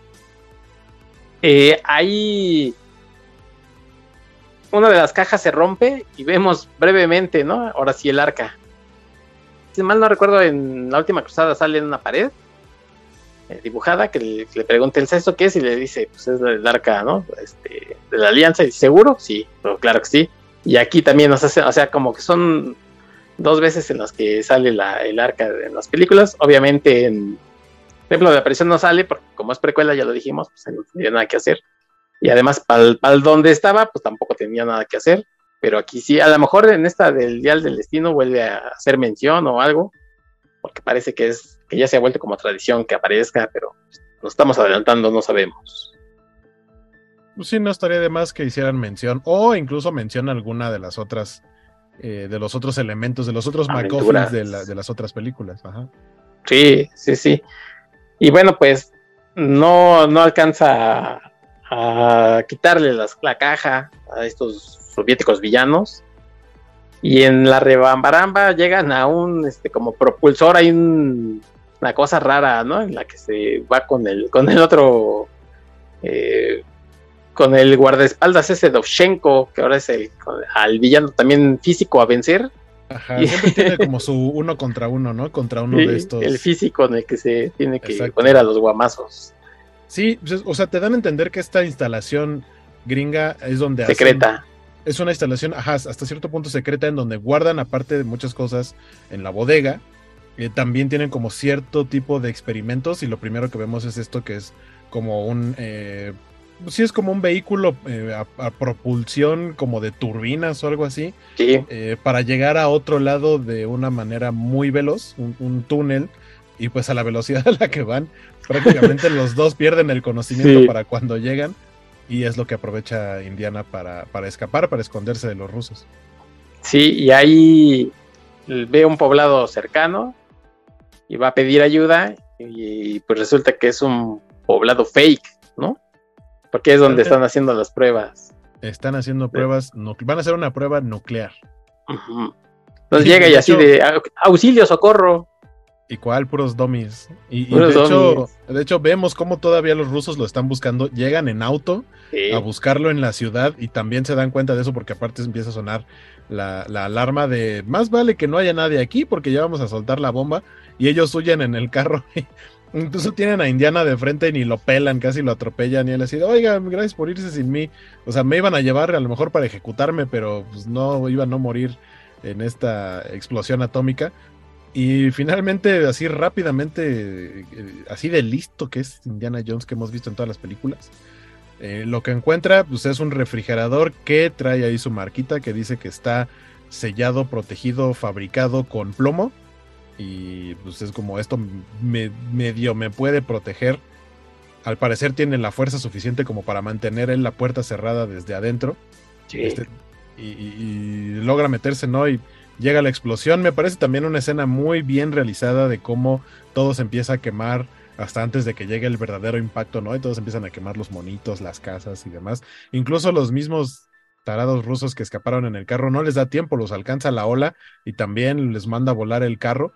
Speaker 1: Eh, ahí una de las cajas se rompe y vemos brevemente, ¿no? Ahora sí el arca. Si mal no recuerdo, en la última cruzada sale en una pared eh, dibujada que le, pregunta el sexto qué es y le dice, pues es el arca, ¿no? Este, de la alianza. Y seguro, sí, pero claro que sí. Y aquí también nos hace, o sea, como que son dos veces en las que sale el arca en las películas. Obviamente en Templo de la Aparición no sale, porque como es precuela, ya lo dijimos, pues no tiene nada que hacer. Y además, para el donde estaba, pues tampoco tenía nada que hacer. Pero aquí sí, a lo mejor en esta del Dial del Destino vuelve a hacer mención o algo, porque parece que es que ya se ha vuelto como tradición que aparezca, pero nos estamos adelantando, no sabemos.
Speaker 2: Pues sí, no estaría de más que hicieran mención, o incluso mención alguna de las otras, eh, de los otros elementos, de los otros MacGuffins de, de las otras películas. Ajá.
Speaker 1: Sí, sí, sí. Y bueno, pues no, no alcanza a quitarle la caja a estos soviéticos villanos. Y en la rebambaramba llegan a un este como propulsor, hay una cosa rara, ¿no? En la que se va con el, con el otro eh, con el guardaespaldas ese Dovchenko, que ahora es el al villano también físico a vencer.
Speaker 2: Ajá, siempre tiene como su uno contra uno, ¿no? Contra uno de estos.
Speaker 1: El físico en el que se tiene que poner a los guamazos.
Speaker 2: Sí, pues, o sea, te dan a entender que esta instalación gringa es donde...
Speaker 1: Secreta.
Speaker 2: es una instalación, ajá, hasta cierto punto secreta en donde guardan, aparte de muchas cosas, en la bodega. Eh, también tienen como cierto tipo de experimentos y lo primero que vemos es esto que es como un... Eh, sí es como un vehículo eh, a, propulsión como de turbinas o algo así.
Speaker 1: Sí.
Speaker 2: Eh, para llegar a otro lado de una manera muy veloz, un, túnel y pues a la velocidad a la que van, prácticamente los dos pierden el conocimiento para cuando llegan y es lo que aprovecha Indiana para, para escapar, para esconderse de los rusos.
Speaker 1: Sí, y ahí ve un poblado cercano y va a pedir ayuda y pues resulta que es un poblado fake, ¿no? Porque es donde están haciendo las pruebas.
Speaker 2: Están haciendo pruebas, van a hacer una prueba nuclear.
Speaker 1: Entonces llega y así de auxilio, socorro.
Speaker 2: ¿Y cuál? Puros dummies. Y, de, hecho, de hecho, vemos cómo todavía los rusos lo están buscando. Llegan en auto a buscarlo en la ciudad y también se dan cuenta de eso porque aparte empieza a sonar la, alarma de más vale que no haya nadie aquí porque ya vamos a soltar la bomba y ellos huyen en el carro. Incluso tienen a Indiana de frente y ni lo pelan, casi lo atropellan y él así, oiga, gracias por irse sin mí. O sea, me iban a llevar a lo mejor para ejecutarme, pero pues no iba a no morir en esta explosión atómica Y finalmente, así rápidamente, eh, así de listo que es Indiana Jones que hemos visto en todas las películas, eh, lo que encuentra pues, es un refrigerador que trae ahí su marquita que dice que está sellado, protegido, fabricado con plomo. Y pues es como esto medio me puede proteger. Al parecer tiene la fuerza suficiente como para mantener en la puerta cerrada desde adentro. Este, y, y, logra meterse, ¿no? Y llega la explosión. Me parece también una escena muy bien realizada de cómo todo se empieza a quemar hasta antes de que llegue el verdadero impacto, ¿no? Y todos empiezan a quemar los monitos, las casas y demás. Incluso los mismos tarados rusos que escaparon en el carro no les da tiempo, los alcanza la ola y también les manda a volar el carro.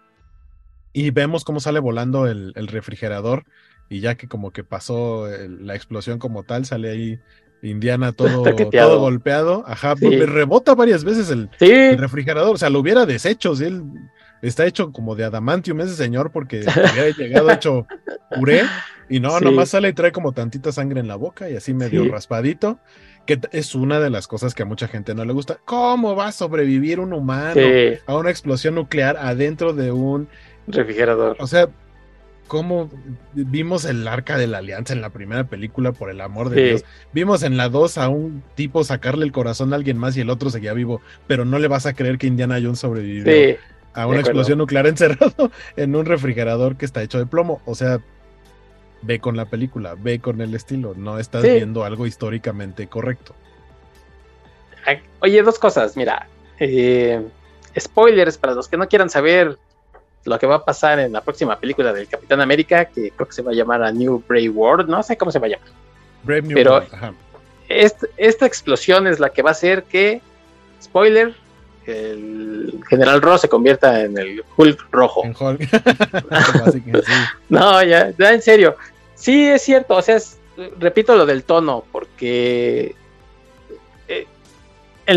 Speaker 2: Y vemos cómo sale volando el, refrigerador y ya que como que pasó la explosión como tal, sale ahí Indiana todo, todo golpeado. Ajá, rebota varias veces el, refrigerador. O sea, lo hubiera deshecho. Él está hecho como de adamantium ese señor porque había llegado hecho puré. Y no, nomás sale y trae como tantita sangre en la boca y así medio raspadito. Que es una de las cosas que a mucha gente no le gusta. ¿Cómo va a sobrevivir un humano a una explosión nuclear adentro de un
Speaker 1: refrigerador?
Speaker 2: O sea, cómo vimos el arca de la alianza en la primera película, por el amor de Dios. Vimos en la 2 a un tipo sacarle el corazón a alguien más y el otro seguía vivo, pero no le vas a creer que Indiana Jones sobrevivió a una explosión nuclear encerrado en un refrigerador que está hecho de plomo. O sea, ve con la película, ve con el estilo, no estás viendo algo históricamente correcto.
Speaker 1: Oye, dos cosas, mira. Eh, spoilers para los que no quieran saber lo que va a pasar en la próxima película del Capitán América, que creo que se va a llamar a New Brave World, no sé cómo se va a llamar. Brave New Pero World. esta explosión es la que va a hacer que, spoiler, el General Ross se convierta en el Hulk rojo. no, ya, ya, en serio. Sí, es cierto, o sea, repito lo del tono, porque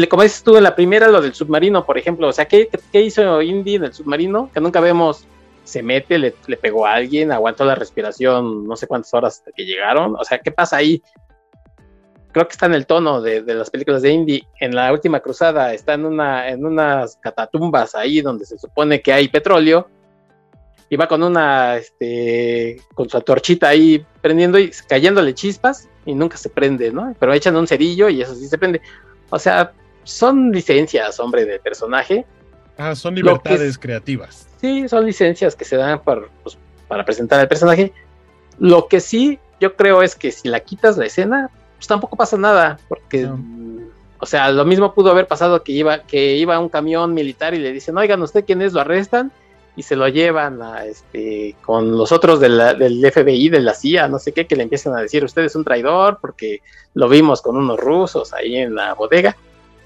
Speaker 1: como dices tú en la primera, lo del submarino, por ejemplo, o sea, ¿qué, hizo Indy en el submarino? Que nunca vemos, se mete, le, pegó a alguien, aguantó la respiración no sé cuántas horas hasta que llegaron, o sea, ¿qué pasa ahí? Creo que está en el tono de, las películas de Indy. En la última cruzada está en, una, en unas catatumbas ahí donde se supone que hay petróleo y va con una, este, con su torchita ahí prendiendo y cayéndole chispas y nunca se prende, ¿no? Pero echan un cerillo y eso sí se prende. O sea, son licencias, hombre, de personaje.
Speaker 2: Ah, son libertades creativas.
Speaker 1: Sí, son licencias que se dan pues, para presentar al personaje. Lo que sí, yo creo es que si la quitas la escena, pues tampoco pasa nada, porque, o sea, lo mismo pudo haber pasado que iba, que iba un camión militar y le dicen, oigan, ¿usted quién es? Lo arrestan y se lo llevan a, este, con los otros del FBI, de la CIA, no sé qué, que le empiezan a decir, usted es un traidor porque lo vimos con unos rusos ahí en la bodega.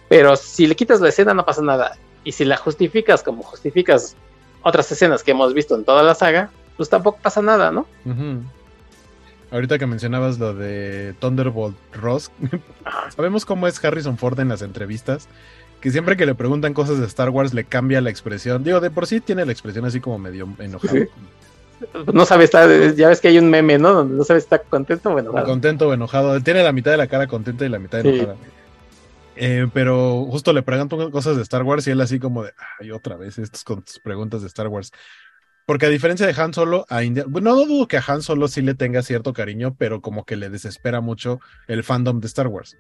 Speaker 1: Pero si le quitas la escena no pasa nada. Y si la justificas como justificas otras escenas que hemos visto en toda la saga, pues tampoco pasa nada, ¿no?
Speaker 2: Ahorita que mencionabas lo de Thunderbolt Ross, sabemos cómo es Harrison Ford en las entrevistas que siempre que le preguntan cosas de Star Wars le cambia la expresión. Digo, de por sí tiene la expresión así como medio enojado.
Speaker 1: No sabe estar, ya ves que hay un meme, ¿no? Donde no sabe si está contento o enojado.
Speaker 2: Contento o enojado. Tiene la mitad de la cara contenta y la mitad enojada. Eh, pero justo le preguntan cosas de Star Wars y él así como de, ay, otra vez, estos con tus preguntas de Star Wars. Porque a diferencia de Han Solo, a India, bueno, no dudo que a Han Solo sí le tenga cierto cariño, pero como que le desespera mucho el fandom de Star Wars.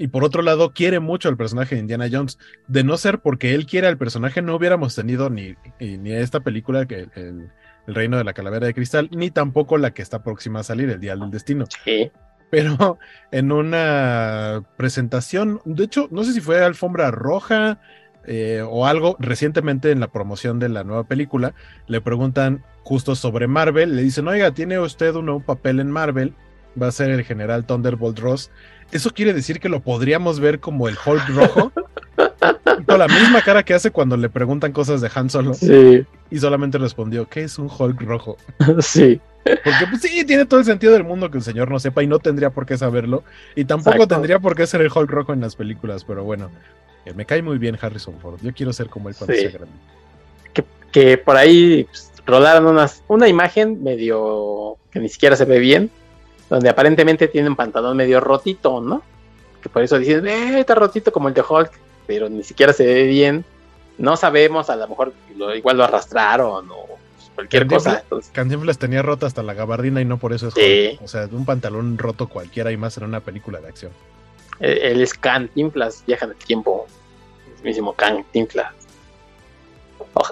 Speaker 2: Y por otro lado, quiere mucho al personaje de Indiana Jones. De no ser porque él quiere al personaje, no hubiéramos tenido ni, ni esta película, que el, Reino de la Calavera de Cristal, ni tampoco la que está próxima a salir, El Día del Destino. Sí. Pero en una presentación, de hecho, no sé si fue alfombra roja eh, o algo, recientemente en la promoción de la nueva película, le preguntan justo sobre Marvel, le dicen, oiga, ¿tiene usted un nuevo papel en Marvel? Va a ser el general Thunderbolt Ross ¿Eso quiere decir que lo podríamos ver como el Hulk rojo? Con la misma cara que hace cuando le preguntan cosas de Han Solo. Sí. Y solamente respondió, ¿qué es un Hulk rojo?
Speaker 1: Sí.
Speaker 2: Porque pues sí, tiene todo el sentido del mundo que el señor no sepa y no tendría por qué saberlo. Y tampoco tendría por qué ser el Hulk rojo en las películas, pero bueno, eh, me cae muy bien Harrison Ford. Yo quiero ser como él cuando sea grande.
Speaker 1: Que, por ahí pues, rolaron unas, una imagen medio que ni siquiera se ve bien, donde aparentemente tiene un pantalón medio rotito, ¿no? Que por eso dicen, eh, está rotito como el de Hulk, pero ni siquiera se ve bien no sabemos, a lo mejor igual lo arrastraron o cualquier cosa.
Speaker 2: Cantinflas tenía rota hasta la gabardina y no por eso es sí. O sea, un pantalón roto cualquiera y más en una película de acción.
Speaker 1: Él, es Cantinflas, viaja en el tiempo. El mismísimo Cantinflas.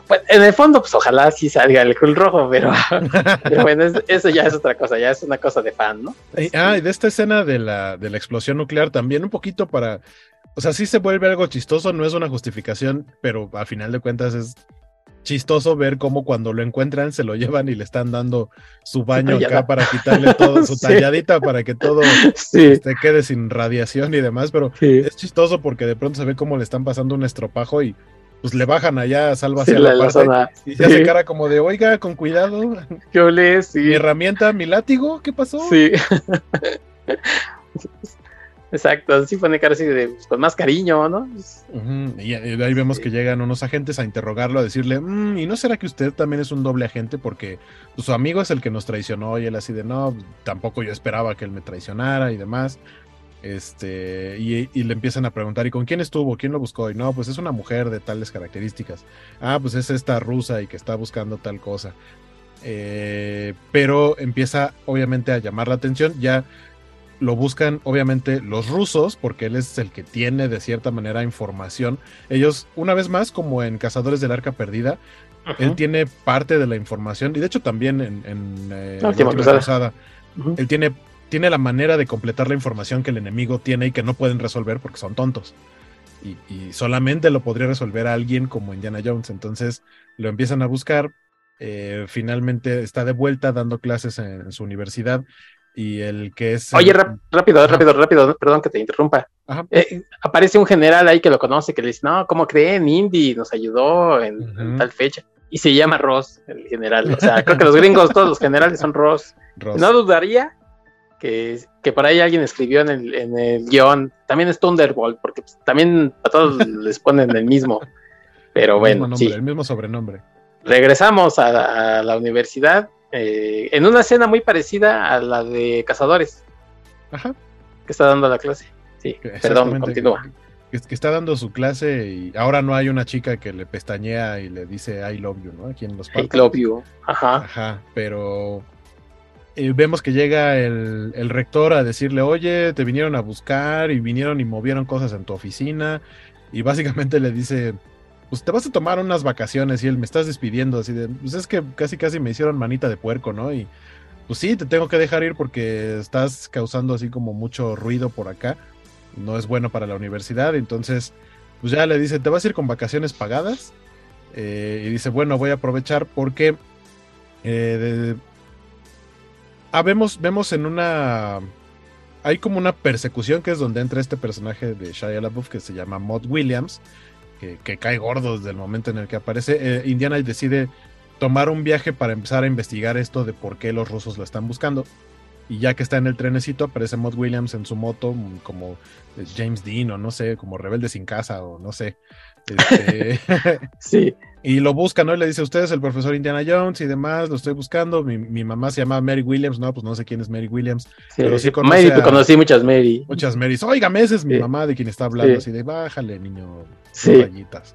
Speaker 1: Pues, en el fondo, pues ojalá sí salga el cool rojo, pero, bueno, eso ya es otra cosa, ya es una cosa de fan, ¿no?
Speaker 2: ah, y de esta escena de la, de la explosión nuclear también, un poquito para. O sea, sí se vuelve algo chistoso, no es una justificación, pero al final de cuentas es chistoso ver cómo cuando lo encuentran se lo llevan y le están dando su baño acá para quitarle todo, su talladita para que todo se este, quede sin radiación y demás, pero es chistoso porque de pronto se ve cómo le están pasando un estropajo y pues le bajan allá, salva hacia la, parte y se hace cara como de, oiga, con cuidado.
Speaker 1: ¿Qué le
Speaker 2: Mi herramienta, mi látigo, ¿qué pasó?
Speaker 1: Sí. Exacto, así pone cara así de, pues, con más cariño, ¿no?
Speaker 2: y ahí vemos que llegan unos agentes a interrogarlo, a decirle, mm, ¿y no será que usted también es un doble agente? Porque pues, su amigo es el que nos traicionó y él así de, no, tampoco yo esperaba que él me traicionara y demás. Este, y, le empiezan a preguntar, ¿y con quién estuvo? ¿Quién lo buscó? Y no, pues es una mujer de tales características. Ah, pues es esta rusa y que está buscando tal cosa. Eh, pero empieza obviamente a llamar la atención. Ya lo buscan obviamente los rusos, porque él es el que tiene de cierta manera información. Ellos, una vez más, como en Cazadores del Arca Perdida, él tiene parte de la información, y de hecho también en, en eh, la última cruzada, él tiene tiene la manera de completar la información que el enemigo tiene y que no pueden resolver porque son tontos. Y, solamente lo podría resolver alguien como Indiana Jones. Entonces lo empiezan a buscar. Eh, finalmente está de vuelta dando clases en, su universidad. Y el que es.
Speaker 1: Oye, rápido, rápido, rápido, perdón que te interrumpa. Eh, aparece un general ahí que lo conoce, que le dice: No, ¿cómo creen? Indy nos ayudó en, tal fecha. Y se llama Ross, el general. O sea, creo que los gringos, todos los generales son Ross. Ross. No dudaría que, que por ahí alguien escribió en el, en el guion, también es Thunderbolt, porque pues, también a todos les ponen el mismo. Pero bueno,
Speaker 2: sí. el mismo sobrenombre.
Speaker 1: Regresamos a, la universidad eh, en una escena muy parecida a la de Cazadores. Ajá. Que está dando la clase. Sí, perdón, continúa.
Speaker 2: Que, que, está dando su clase y ahora no hay una chica que le pestañea y le dice I love you, ¿no? Aquí en los
Speaker 1: parques. I love you. Ajá.
Speaker 2: Ajá, pero vemos que llega el, rector a decirle, oye, te vinieron a buscar y vinieron y movieron cosas en tu oficina. Y básicamente le dice, pues te vas a tomar unas vacaciones y él me estás despidiendo así de, pues es que casi casi me hicieron manita de puerco, ¿no? Y pues sí, te tengo que dejar ir porque estás causando así como mucho ruido por acá. No es bueno para la universidad. Entonces, pues ya le dice, te vas a ir con vacaciones pagadas. Eh, y dice, bueno, voy a aprovechar porque eh, ah, vemos, vemos en una. Hay como una persecución que es donde entra este personaje de Shia LaBeouf que se llama Mod Williams, que, cae gordo desde el momento en el que aparece. Eh, Indiana decide tomar un viaje para empezar a investigar esto de por qué los rusos lo están buscando. Y ya que está en el trenecito, aparece Mod Williams en su moto, como eh, James Dean, o no sé, como rebelde sin casa, o no sé. Este,
Speaker 1: sí.
Speaker 2: Y lo busca, ¿no? Y le dice, usted es el profesor Indiana Jones y demás, lo estoy buscando. Mi, mamá se llama Mary Williams, no, pues no sé quién es Mary Williams.
Speaker 1: Sí, pero sí Mary, conocí muchas Mary.
Speaker 2: Muchas Marys. Óigame, esa es mi mamá de quien está hablando, así de, bájale, niño, rayitas.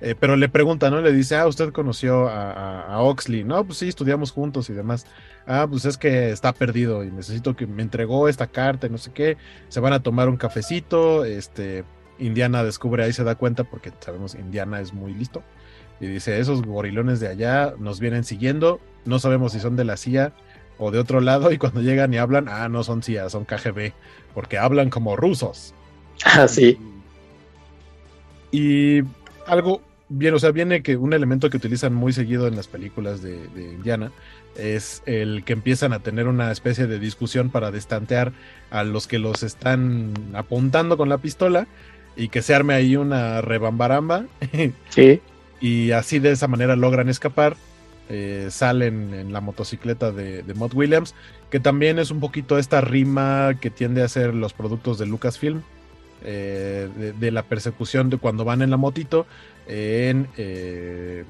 Speaker 2: Eh, pero le pregunta, ¿no? Le dice, ah, usted conoció a, Oxley, ¿no? Pues sí, estudiamos juntos y demás. Ah, pues es que está perdido y necesito que me entregó esta carta y no sé qué. Se van a tomar un cafecito, este, Indiana descubre ahí, se da cuenta, porque sabemos Indiana es muy listo. Y dice, esos gorilones de allá nos vienen siguiendo, no sabemos si son de la CIA o de otro lado, y cuando llegan y hablan, ah, no son CIA, son KGB, porque hablan como rusos.
Speaker 1: Ah, sí.
Speaker 2: Y, algo bien, o sea, viene que un elemento que utilizan muy seguido en las películas de, Indiana es el que empiezan a tener una especie de discusión para destantear a los que los están apuntando con la pistola y que se arme ahí una rebambaramba.
Speaker 1: Sí.
Speaker 2: y así de esa manera logran escapar. Eh, salen en la motocicleta de, de Mod Williams, que también es un poquito esta rima que tiende a ser los productos de Lucasfilm, eh, de, la persecución de cuando van en la motito, en eh,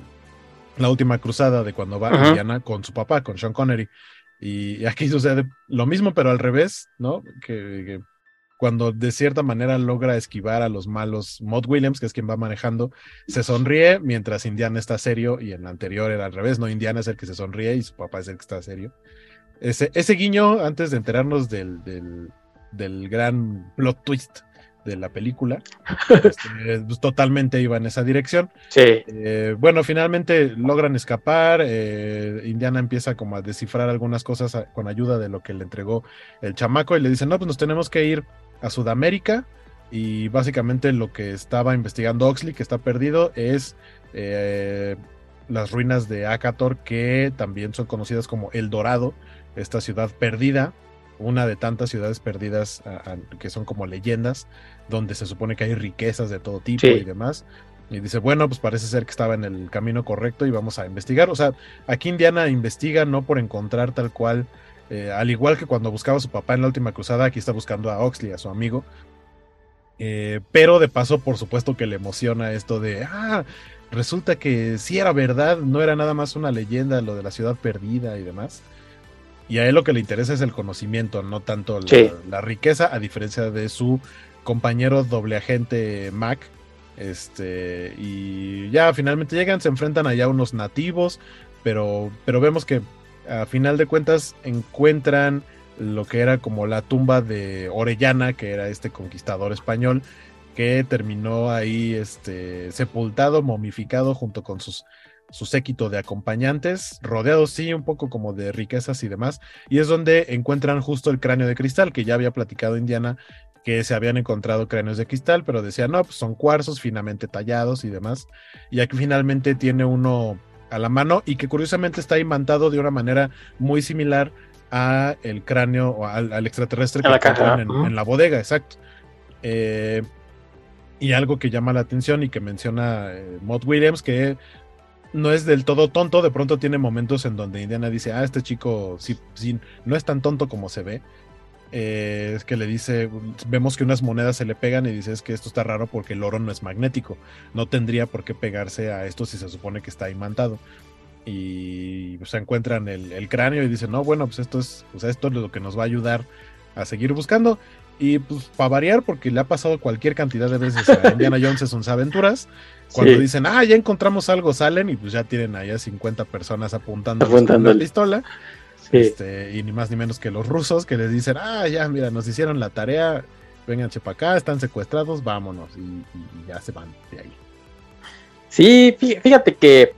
Speaker 2: la última cruzada de cuando va Indiana con su papá, con Sean Connery. Y aquí sucede lo mismo, pero al revés, ¿no? que cuando de cierta manera logra esquivar a los malos, Mod Williams, que es quien va manejando, se sonríe mientras Indiana está serio y en la anterior era al revés, no Indiana es el que se sonríe y su papá es el que está serio. Ese, guiño, antes de enterarnos del, del gran plot twist de la película, este, pues, totalmente iba en esa dirección.
Speaker 1: Sí.
Speaker 2: Eh, bueno, finalmente logran escapar, eh, Indiana empieza como a descifrar algunas cosas con ayuda de lo que le entregó el chamaco y le dicen, no, pues nos tenemos que ir a Sudamérica y básicamente lo que estaba investigando Oxley, que está perdido, es eh, las ruinas de Akator, que también son conocidas como El Dorado, esta ciudad perdida, una de tantas ciudades perdidas que son como leyendas, donde se supone que hay riquezas de todo tipo y demás. Y dice, bueno, pues parece ser que estaba en el camino correcto y vamos a investigar. O sea, aquí Indiana investiga no por encontrar tal cual eh, al igual que cuando buscaba a su papá en la última cruzada, aquí está buscando a Oxley, a su amigo. Eh, pero de paso, por supuesto que le emociona esto de, ah, resulta que sí era verdad, no era nada más una leyenda lo de la ciudad perdida y demás. Y a él lo que le interesa es el conocimiento, no tanto la, riqueza, a diferencia de su compañero doble agente Mac. Este, y ya finalmente llegan, se enfrentan allá unos nativos, pero, pero vemos que a final de cuentas encuentran lo que era como la tumba de Orellana, que era este conquistador español, que terminó ahí este, sepultado, momificado junto con sus, su séquito de acompañantes, rodeados sí un poco como de riquezas y demás, y es donde encuentran justo el cráneo de cristal, que ya había platicado Indiana, que se habían encontrado cráneos de cristal, pero decían, no, pues son cuarzos finamente tallados y demás, y aquí finalmente tiene uno a la mano y que curiosamente está imantado de una manera muy similar a el cráneo o al, extraterrestre que en, la bodega, exacto. Eh, y algo que llama la atención y que menciona eh, Maud Williams, que no es del todo tonto, de pronto tiene momentos en donde Indiana dice, ah, este chico sí, sí no es tan tonto como se ve, eh, es que le dice, vemos que unas monedas se le pegan y dice es que esto está raro porque el oro no es magnético, no tendría por qué pegarse a esto si se supone que está imantado. Y se encuentran el, cráneo y dicen, no, bueno, pues esto es, pues esto es lo que nos va a ayudar a seguir buscando. Y pues para variar, porque le ha pasado cualquier cantidad de veces a Indiana Jones en sus aventuras, cuando dicen, ah, ya encontramos algo, salen y pues ya tienen allá 50 personas apuntando, con la pistola. Este, y ni más ni menos que los rusos que les dicen, ah, ya, mira, nos hicieron la tarea, vengan para acá, están secuestrados, vámonos, y, ya se van de ahí.
Speaker 1: Sí, fíjate que,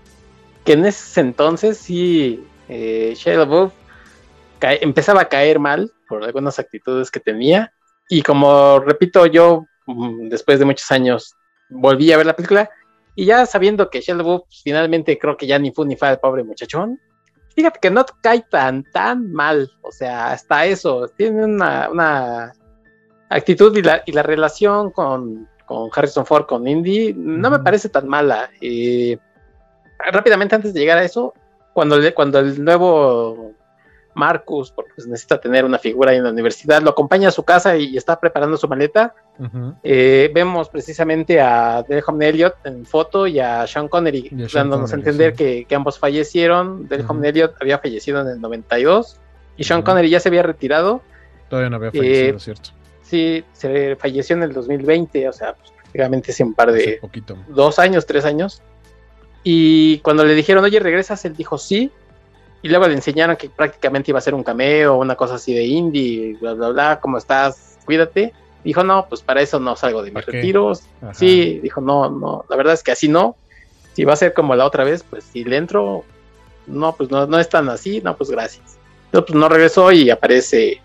Speaker 1: que en ese entonces sí, eh, Shia empezaba a caer mal por algunas actitudes que tenía, y como repito, yo mm, después de muchos años volví a ver la película, y ya sabiendo que Shia finalmente creo que ya ni fue ni fue el pobre muchachón, fíjate que no cae tan, tan mal. O sea, hasta eso. Tiene una, actitud y la, y la relación con, Harrison Ford, con Indy, no me parece tan mala. rápidamente, antes de llegar a eso, cuando, cuando el nuevo Marcus, porque necesita tener una figura en la universidad, lo acompaña a su casa y está preparando su maleta. Eh, vemos precisamente a Delhom Elliot en foto y a Sean Connery, dándonos a entender que, ambos fallecieron. Delhom Elliot había fallecido en el 92 y Sean Connery ya se había retirado.
Speaker 2: Todavía no había fallecido, eh, ¿cierto?
Speaker 1: Sí, se falleció en el 2020, o sea, pues, prácticamente hace un par de... Dos años, tres años. Y cuando le dijeron, oye, regresas, él dijo sí y luego le enseñaron que prácticamente iba a ser un cameo, una cosa así de indie, bla, bla, bla, ¿cómo estás? Cuídate. Dijo, no, pues para eso no salgo de mis retiros. Sí, dijo, no, no, la verdad es que así no. Si va a ser como la otra vez, pues si le entro, no, pues no, no es tan así, no, pues gracias. No, pues no regresó y aparece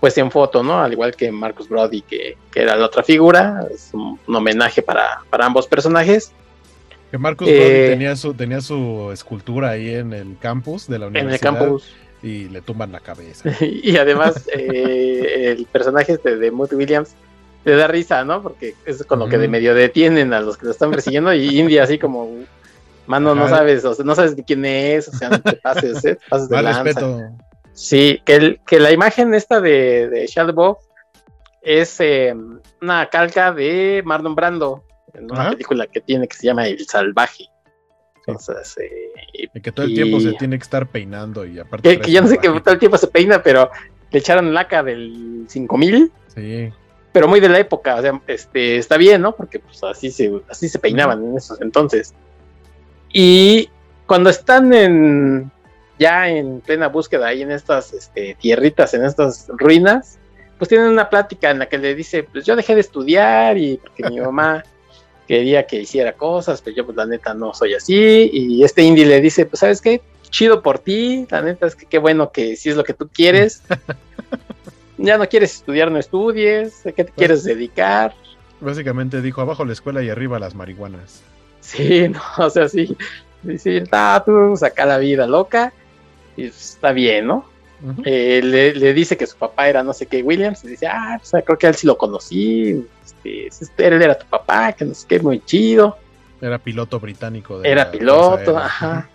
Speaker 1: pues en foto, ¿no? Al igual que Marcus Brody, que, que era la otra figura, es un, homenaje para, para ambos personajes.
Speaker 2: Que Marcus eh, tenía su, tenía su escultura ahí en el campus de la universidad. En el campus. Y le tumban la cabeza.
Speaker 1: y además, eh, el personaje este de Moody Williams le da risa, ¿no? Porque es con lo que de medio detienen a los que lo están persiguiendo. y India, así como, mano, no sabes, o sea, no sabes quién es, o sea, no te pases, ¿eh? pases de Respeto. Sí, que, el, que la imagen esta de, de es eh, una calca de Marlon Brando en una película que tiene que se llama El Salvaje. Entonces,
Speaker 2: eh, y que todo el tiempo se tiene que estar peinando y aparte.
Speaker 1: Que, que yo no sé que todo el tiempo se peina, pero le echaron laca del 5000
Speaker 2: Sí.
Speaker 1: Pero muy de la época, o sea, este, está bien, ¿no? Porque pues así se, así se peinaban en esos entonces. Y cuando están en ya en plena búsqueda ahí en estas este, tierritas, en estas ruinas, pues tienen una plática en la que le dice, pues yo dejé de estudiar y porque mi mamá quería que hiciera cosas, pero yo pues la neta no soy así. Y este indie le dice, pues sabes qué, chido por ti, la neta es que qué bueno que si es lo que tú quieres. ya no quieres estudiar, no estudies, ¿a qué te quieres dedicar?
Speaker 2: Básicamente dijo abajo la escuela y arriba las marihuanas.
Speaker 1: Sí, no, o sea, sí, sí, está, tú saca la vida loca y pues, está bien, ¿no? Eh, le, dice que su papá era no sé qué Williams y dice, ah, pues, creo que él sí lo conocí, este, este, él era tu papá, que no sé qué, muy chido.
Speaker 2: Era piloto británico.
Speaker 1: era piloto, ajá.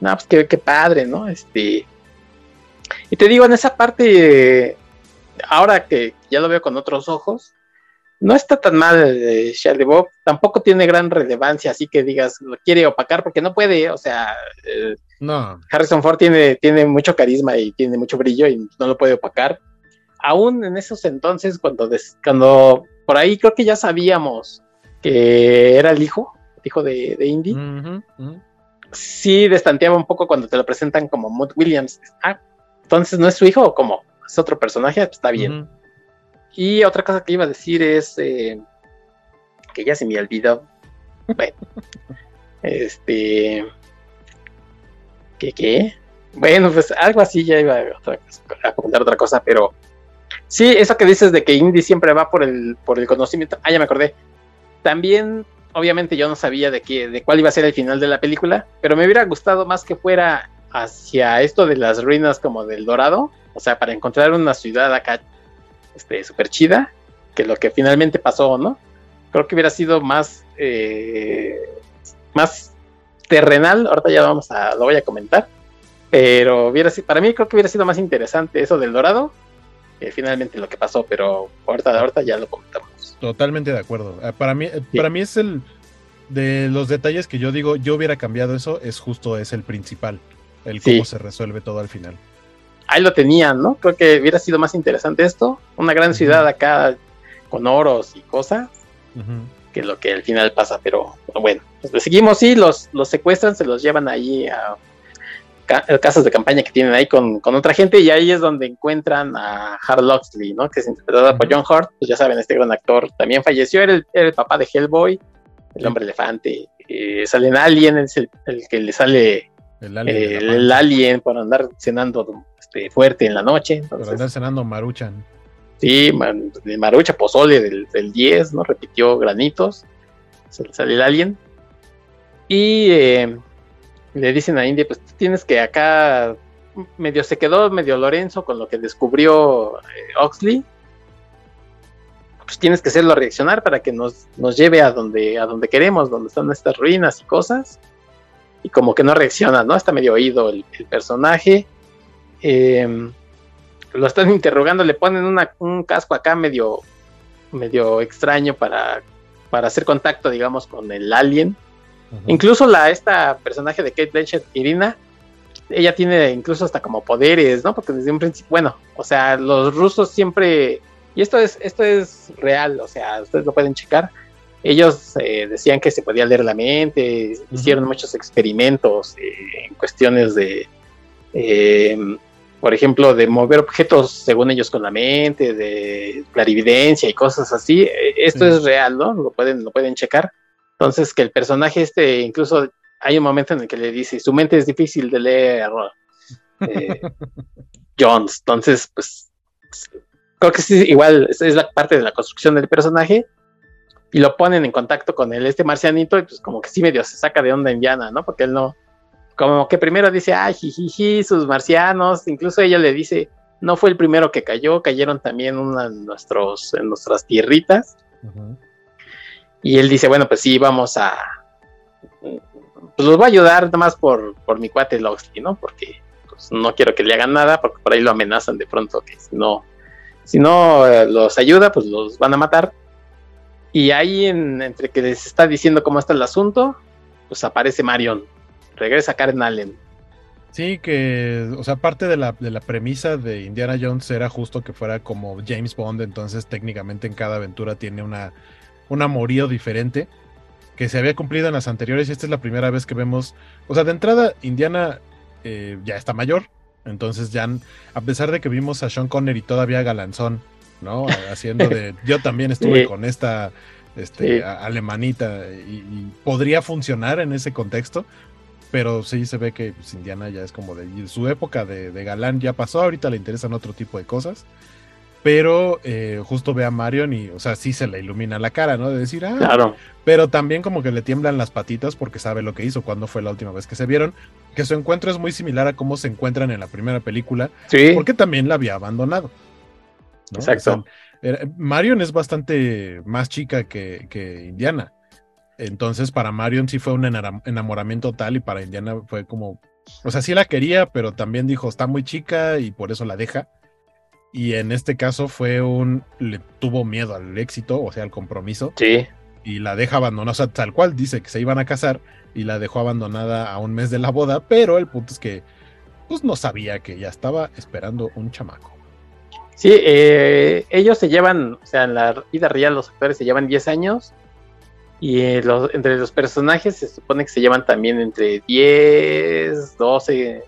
Speaker 1: No, pues qué, qué, padre, ¿no? Este. Y te digo, en esa parte, ahora que ya lo veo con otros ojos, no está tan mal eh, Charlie Bob, tampoco tiene gran relevancia, así que digas, lo quiere opacar porque no puede, o sea, eh,
Speaker 2: no.
Speaker 1: Harrison Ford tiene, tiene mucho carisma y tiene mucho brillo y no lo puede opacar. Aún en esos entonces, cuando, cuando por ahí creo que ya sabíamos que era el hijo, hijo de, Indy, sí destanteaba un poco cuando te lo presentan como Maud Williams. Ah, entonces no es su hijo o como es otro personaje, pues está bien. Y otra cosa que iba a decir es eh, que ya se me olvidó. Bueno, este. ¿Qué qué? Bueno, pues algo así ya iba a, comentar otra cosa, pero sí, eso que dices de que Indy siempre va por el, por el conocimiento. Ah, ya me acordé. También, obviamente, yo no sabía de, qué, de cuál iba a ser el final de la película, pero me hubiera gustado más que fuera hacia esto de las ruinas como del Dorado, o sea, para encontrar una ciudad acá este, súper chida que lo que finalmente pasó, ¿no? Creo que hubiera sido más, eh, más terrenal, ahorita ya vamos a, lo voy a comentar, pero hubiera, para mí creo que hubiera sido más interesante eso del dorado, que finalmente lo que pasó, pero ahorita, ahorita ya lo comentamos.
Speaker 2: Totalmente de acuerdo. Eh, para mí, para mí es el de los detalles que yo digo, yo hubiera cambiado eso, es justo, es el principal, el cómo se resuelve todo al final
Speaker 1: ahí lo tenían, ¿no? Creo que hubiera sido más interesante esto, una gran ciudad acá con oros y cosas, que lo que al final pasa, pero bueno, pues seguimos, sí, los, los secuestran, se los llevan ahí a, casas de campaña que tienen ahí con, otra gente y ahí es donde encuentran a Harold Oxley, ¿no? Que es interpretado por John Hurt, pues ya saben, este gran actor también falleció, era el, papá de Hellboy, el hombre elefante, eh, sale en Alien, es el, que le sale el alien, eh, por andar cenando este, fuerte en la noche.
Speaker 2: por andar cenando maruchan.
Speaker 1: Sí, de marucha, pozole del, 10, ¿no? Repitió granitos. Sale el alien. Y eh, le dicen a India, pues tienes que acá medio se quedó medio Lorenzo con lo que descubrió eh, Oxley. Pues tienes que hacerlo reaccionar para que nos, nos lleve a donde, a donde queremos, donde están estas ruinas y cosas y como que no reacciona, ¿no? Está medio oído el, personaje. Em, lo están interrogando, le ponen un casco acá medio, medio extraño para, para hacer contacto, digamos, con el alien. Incluso la, esta personaje de Kate Blanchett, Irina, ella tiene incluso hasta como poderes, ¿no? Porque desde un principio, bueno, o sea, los rusos siempre, y esto es, esto es real, o sea, ustedes lo pueden checar, ellos eh, decían que se podía leer la mente, hicieron muchos experimentos eh, en cuestiones de, em, por ejemplo, de mover objetos según ellos con la mente, de clarividencia y cosas así. E, esto es real, ¿no? Lo pueden, lo pueden checar. Entonces, que el personaje este, incluso hay un momento en el que le dice, su mente es difícil de leer, eh, Jones. Entonces, pues, creo que sí, igual es la parte de la construcción del personaje y lo ponen en contacto con el este marcianito y pues como que sí medio se saca de onda Indiana, ¿no? Porque él no, como que primero dice, ay, jijiji, sus marcianos, incluso ella le dice, no fue el primero que cayó, cayeron también una en, nuestros, en nuestras tierritas. Y él dice, bueno, pues sí, vamos a, pues los voy a ayudar nada más por, por mi cuate Loxley, ¿no? Porque pues, no quiero que le hagan nada, porque por ahí lo amenazan de pronto que si no, si no eh, los ayuda, pues los van a matar. Y ahí, entre que les está diciendo cómo está el asunto, pues aparece Marion. Regresa Karen Allen.
Speaker 2: Sí, que, o sea, parte de la, de la premisa de Indiana Jones era justo que fuera como James Bond, entonces técnicamente en cada aventura tiene una, un amorío diferente que se había cumplido en las anteriores y esta es la primera vez que vemos, o sea, de entrada Indiana eh, ya está mayor, entonces ya, a pesar de que vimos a Sean Connery todavía galanzón, ¿no? Haciendo de, yo también estuve con esta este, alemanita y, podría funcionar en ese contexto, pero sí se ve que pues, Indiana ya es como de su época de, galán ya pasó, ahorita le interesan otro tipo de cosas. Pero eh, justo ve a Marion y, o sea, sí se le ilumina la cara, ¿no? De decir, ah,
Speaker 1: claro.
Speaker 2: Pero también como que le tiemblan las patitas porque sabe lo que hizo, cuando fue la última vez que se vieron. Que su encuentro es muy similar a cómo se encuentran en la primera película.
Speaker 1: Sí.
Speaker 2: Porque también la había abandonado.
Speaker 1: Exacto.
Speaker 2: Marion es bastante más chica que, que Indiana. Entonces, para Marion sí fue un enamoramiento tal y para Indiana fue como, o sea, sí la quería, pero también dijo, está muy chica y por eso la deja. Y en este caso fue un, le tuvo miedo al éxito, o sea, al compromiso.
Speaker 1: Sí.
Speaker 2: Y la deja abandonada, o sea, tal cual dice que se iban a casar y la dejó abandonada a un mes de la boda, pero el punto es que, pues no sabía que ya estaba esperando un chamaco.
Speaker 1: Sí, eh, ellos se llevan, o sea, en la vida real los actores se llevan 10 años y eh, entre los personajes se supone que se llevan también entre 10, 12,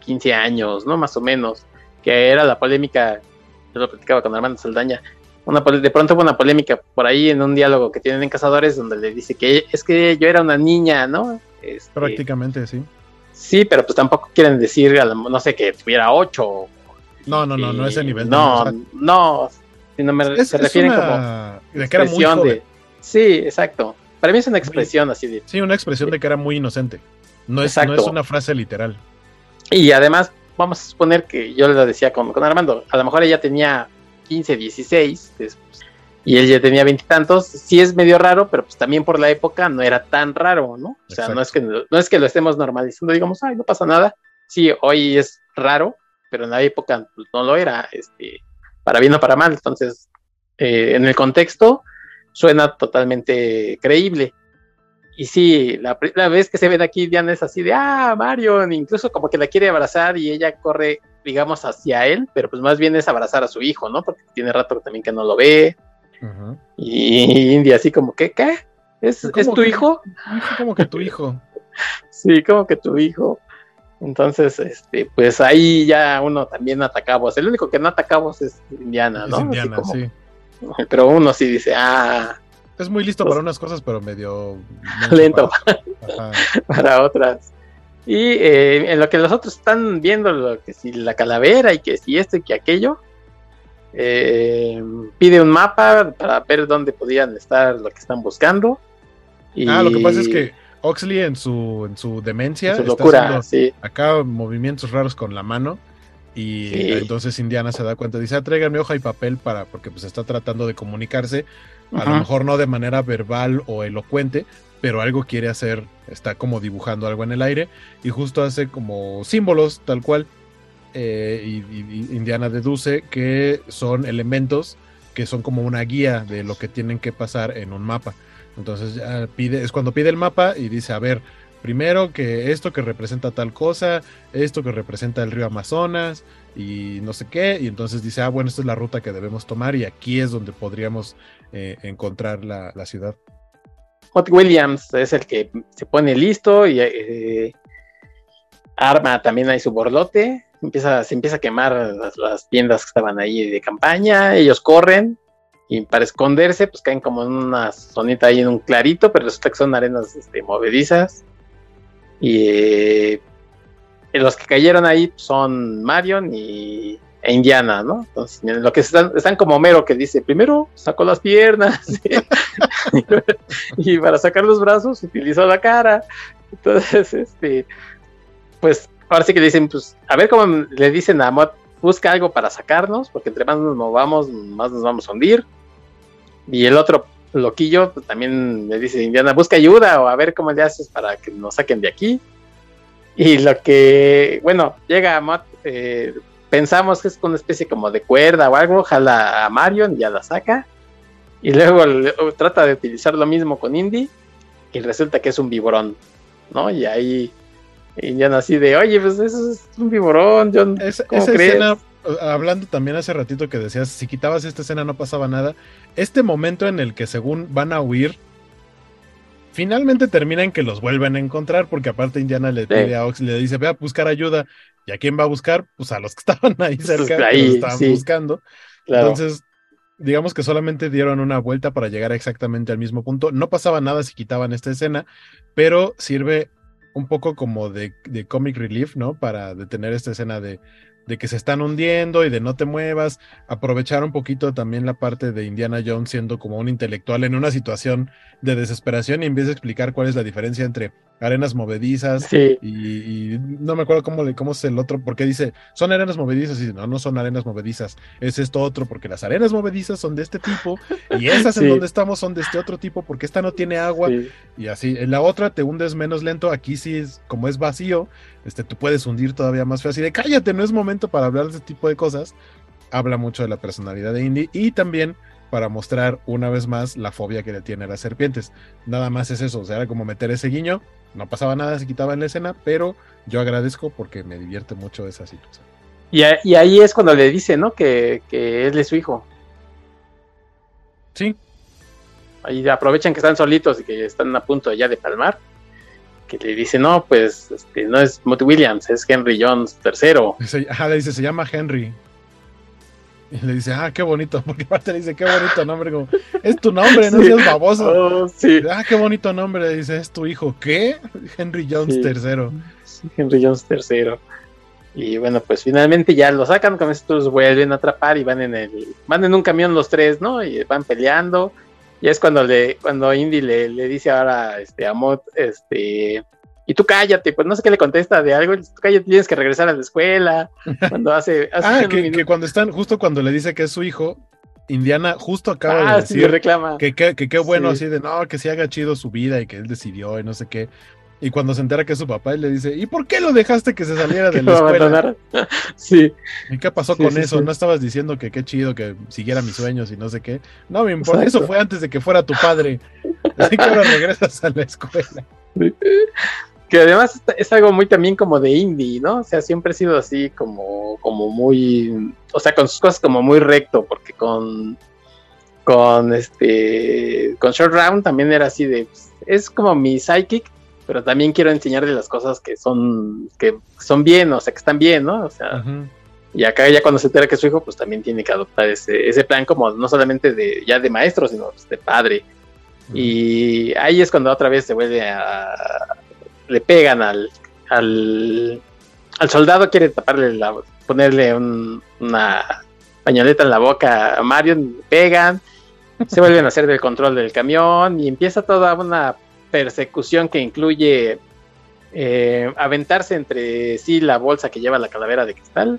Speaker 1: 15 años, ¿no? Más o menos. Que era la polémica, yo lo platicaba con Armando Saldaña. Una, de pronto hubo una polémica por ahí en un diálogo que tienen en Cazadores donde le dice que es que yo era una niña, ¿no?
Speaker 2: Este, Prácticamente, sí.
Speaker 1: Sí, pero pues tampoco quieren decir, no sé, que tuviera 8.
Speaker 2: No, no, no, no ese nivel.
Speaker 1: No, no, no, me, se refieren como...
Speaker 2: De que era muy joven.
Speaker 1: Sí, exacto. Para mí es una expresión así de.
Speaker 2: Sí, una expresión de que era muy inocente. No es, no es una frase literal.
Speaker 1: Y además, vamos a suponer que yo le decía con, con Armando, a lo mejor ella tenía 15, 16, y él ya tenía veintitantos. Sí es medio raro, pero pues también por la época no era tan raro, ¿no? O sea, no es, que, no es que lo estemos normalizando, digamos, ay, no pasa nada. Sí, hoy es raro, pero en la época pues, no lo era, este, para bien o para mal. Entonces, eh, en el contexto, suena totalmente creíble. Y sí, la, vez que se ven aquí, Diana es así de, ah, Marion, incluso como que la quiere abrazar y ella corre, digamos, hacia él, pero pues más bien es abrazar a su hijo, ¿no? Porque tiene rato también que no lo ve. Y India así como que, ¿qué? ¿Es, ¿es tu hijo?
Speaker 2: Como que tu hijo.
Speaker 1: sí, como que tu hijo. Entonces, este, pues ahí ya uno también atacamos. El único que no atacamos es Indiana, ¿no?
Speaker 2: Indiana, sí.
Speaker 1: Pero uno sí dice, ah.
Speaker 2: Es muy listo para unas cosas, pero medio
Speaker 1: lento para, otras. Y eh, en lo que los otros están viendo, lo que si la calavera y que si esto y que aquello, eh, pide un mapa para ver dónde podían estar lo que están buscando.
Speaker 2: Y... Ah, lo que pasa es que Oxley en su, en su demencia,
Speaker 1: su locura, sí.
Speaker 2: acá movimientos raros con la mano y entonces Indiana se da cuenta, dice, ah, mi hoja y papel para, porque pues está tratando de comunicarse, a lo mejor no de manera verbal o elocuente, pero algo quiere hacer, está como dibujando algo en el aire y justo hace como símbolos tal cual. Eh, y, Indiana deduce que son elementos que son como una guía de lo que tienen que pasar en un mapa. Entonces ya pide, es cuando pide el mapa y dice, a ver, primero que esto que representa tal cosa, esto que representa el río Amazonas y no sé qué, y entonces dice, ah, bueno, esta es la ruta que debemos tomar y aquí es donde podríamos eh, encontrar la, ciudad.
Speaker 1: Hot Williams es el que se pone listo y eh, arma también ahí su borlote, empieza, se empieza a quemar las, las, tiendas que estaban ahí de campaña, ellos corren y para esconderse pues caen como en una zonita ahí en un clarito, pero resulta que son arenas este, movedizas y eh, los que cayeron ahí son Marion y, e Indiana, ¿no? Entonces, lo que están, están como Homero que dice, primero sacó las piernas y para sacar los brazos utilizó la cara. Entonces, este, pues ahora sí que dicen, pues, a ver cómo le dicen a Mott, busca algo para sacarnos, porque entre más nos movamos, más nos vamos a hundir. Y el otro, loquillo, pues, también le dice Indiana, busca ayuda o a ver cómo le haces para que nos saquen de aquí. Y lo que, bueno, llega a eh, pensamos que es una especie como de cuerda o algo, jala a Marion, ya la saca. Y luego trata de utilizar lo mismo con Indy y resulta que es un viborón, ¿no? Y ahí ya así de, oye, pues eso es un viborón, John. esa escena,
Speaker 2: hablando también hace ratito que decías, si quitabas esta escena no pasaba nada. Este momento en el que según van a huir, finalmente termina en que los vuelven a encontrar, porque aparte Indiana le pide a Ox, le dice, ve a buscar ayuda. ¿Y a quién va a buscar? Pues a los que estaban ahí pues cerca, que lo estaban buscando. Entonces, digamos que solamente dieron una vuelta para llegar exactamente al mismo punto. No pasaba nada si quitaban esta escena, pero sirve un poco como de, de comic relief, ¿no? Para detener esta escena de, de que se están hundiendo y de no te muevas, aprovechar un poquito también la parte de Indiana Jones siendo como un intelectual en una situación de desesperación y empieza a explicar cuál es la diferencia entre arenas movedizas y, no me acuerdo cómo, cómo es el otro, porque dice, son arenas movedizas y no, no son arenas movedizas, es esto otro, porque las arenas movedizas son de este tipo y esas en donde estamos son de este otro tipo, porque esta no tiene agua y así, en la otra te hundes menos lento, aquí sí es, como es vacío, este, tú puedes hundir todavía más fácil, de cállate, no es momento para hablar de este tipo de cosas, habla mucho de la personalidad de Indy y también para mostrar una vez más la fobia que le tiene a las serpientes. Nada más es eso, o sea, era como meter ese guiño, no pasaba nada, se quitaba en la escena, pero yo agradezco porque me divierte mucho esa situación.
Speaker 1: Y, ahí es cuando le dice, ¿no? Que, que él es su hijo.
Speaker 2: Sí.
Speaker 1: Ahí aprovechan que están solitos y que están a punto ya de palmar. Que le dice, no, pues este, no es Mott Williams, es Henry Jones III.
Speaker 2: Ajá, le dice, se llama Henry. Y le dice, ah, qué bonito, porque aparte le dice, qué bonito nombre, como, es tu nombre, no seas baboso. Oh, ah, qué bonito nombre, le dice, es tu hijo. ¿Qué? Henry Jones III.
Speaker 1: Henry Jones III. Y bueno, pues finalmente ya lo sacan, con estos vuelven a atrapar y van en el, van en un camión los tres, ¿no? Y van peleando. Y es cuando le, cuando Indy le, le dice ahora este, a Mott, este, y tú cállate, pues no sé qué le contesta de algo, tú cállate, tienes que regresar a la escuela. Cuando hace.
Speaker 2: ah, que, cuando están, justo cuando le dice que es su hijo, Indiana justo acaba de ah, decir
Speaker 1: reclama.
Speaker 2: que qué bueno así de no, que se haga chido su vida y que él decidió y no sé qué. Y cuando se entera que es su papá, él le dice, ¿y por qué lo dejaste que se saliera de la escuela?
Speaker 1: sí.
Speaker 2: ¿Y qué pasó con eso? ¿No estabas diciendo que qué chido que siguiera mis sueños y no sé qué? No me importa, eso fue antes de que fuera tu padre. Así que ahora regresas a la escuela
Speaker 1: que además es algo muy también como de indie, ¿no? O sea, siempre ha sido así como, como muy, o sea, con sus cosas como muy recto, porque con, con este, con Short Round también era así de, pues, es como mi psychic, pero también quiero enseñarle las cosas que son, que son bien, o sea, que están bien, ¿no? O sea, y acá ya cuando se entera que es su hijo, pues también tiene que adoptar ese, ese plan como no solamente de, ya de maestro, sino pues, de padre. Y ahí es cuando otra vez se vuelve a, le pegan al, al, soldado, quiere taparle la, ponerle una pañoleta en la boca a Mario, le pegan, se vuelven a hacer del control del camión y empieza toda una persecución que incluye eh, aventarse entre sí la bolsa que lleva la calavera de cristal,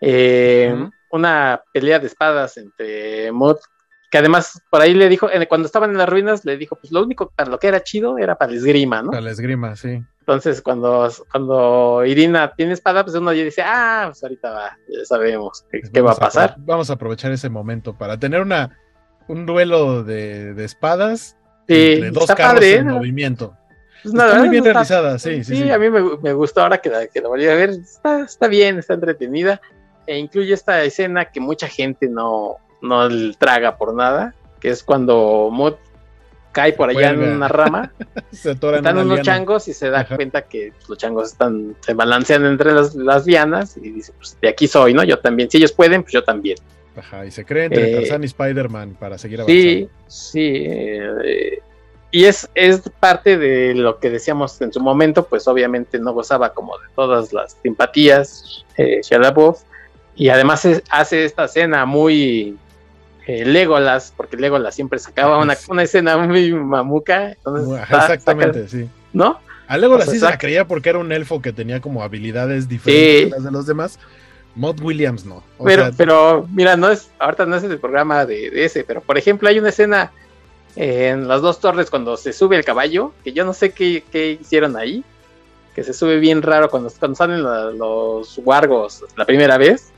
Speaker 1: eh, una pelea de espadas entre Mod que además por ahí le dijo, cuando estaban en las ruinas, le dijo, pues lo único para lo que era chido era para la esgrima, ¿no?
Speaker 2: Para la esgrima, sí.
Speaker 1: Entonces, cuando, cuando Irina tiene espada, pues uno ya dice, ah, pues ahorita va, ya sabemos qué, pues va a pasar.
Speaker 2: vamos a aprovechar ese momento para tener una un duelo de, espadas
Speaker 1: sí, entre
Speaker 2: dos carros en ¿eh? movimiento.
Speaker 1: Pues está muy bien realizada, sí, sí, sí, a mí me, gustó ahora que la, que volví a ver, está, está bien, está entretenida, e incluye esta escena que mucha gente no, no traga por nada, que es cuando Mod cae por allá en una rama, se están unos changos y se da cuenta que pues, los changos están, se balancean entre las, las lianas y dice, pues de aquí soy, ¿no? Yo también, si ellos pueden, pues yo también.
Speaker 2: Ajá, y se cree entre eh, Tarzan y Spider-Man para seguir avanzando.
Speaker 1: Sí, sí. Eh, y es, es parte de lo que decíamos en su momento, pues obviamente no gozaba como de todas las simpatías, eh, y además hace esta escena muy eh, Legolas, porque Legolas siempre sacaba una, una escena muy mamuca.
Speaker 2: exactamente, sí.
Speaker 1: ¿No?
Speaker 2: A Legolas sí se la creía porque era un elfo que tenía como habilidades diferentes de las de los demás. Mod Williams no.
Speaker 1: pero, pero, mira, no es, ahorita no es el programa de, ese, pero por ejemplo hay una escena en las dos torres cuando se sube el caballo, que yo no sé qué, qué hicieron ahí, que se sube bien raro cuando, cuando salen los wargos la primera vez.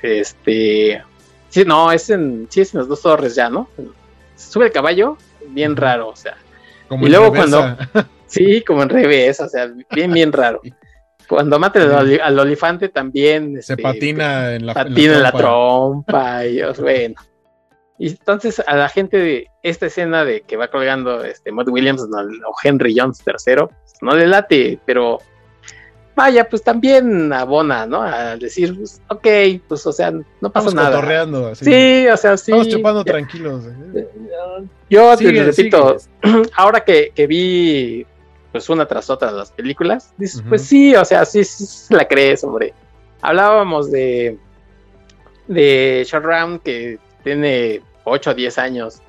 Speaker 1: Este, Sí, no, es en, sí es en las dos torres ya, ¿no? sube el caballo, bien raro, o sea.
Speaker 2: Como y luego cuando.
Speaker 1: Sí, como en revés, o sea, bien, bien raro. Cuando mate al, olifante también.
Speaker 2: Se este, patina en la,
Speaker 1: patina en la trompa. y bueno. Y entonces a la gente de esta escena de que va colgando este Matt Williams o Henry Jones III, pues, no le late, pero vaya, pues también abona, ¿no? A decir, pues, ok, pues, o sea, no pasa Estamos
Speaker 2: nada.
Speaker 1: Así. Sí, o sea, sí.
Speaker 2: Estamos chupando tranquilos.
Speaker 1: ¿eh? Yo te repito, ahora que, que, vi pues una tras otra las películas, dices, pues sí, o sea, sí, sí, la crees, hombre. Hablábamos de de Short Round que tiene 8 o 10 años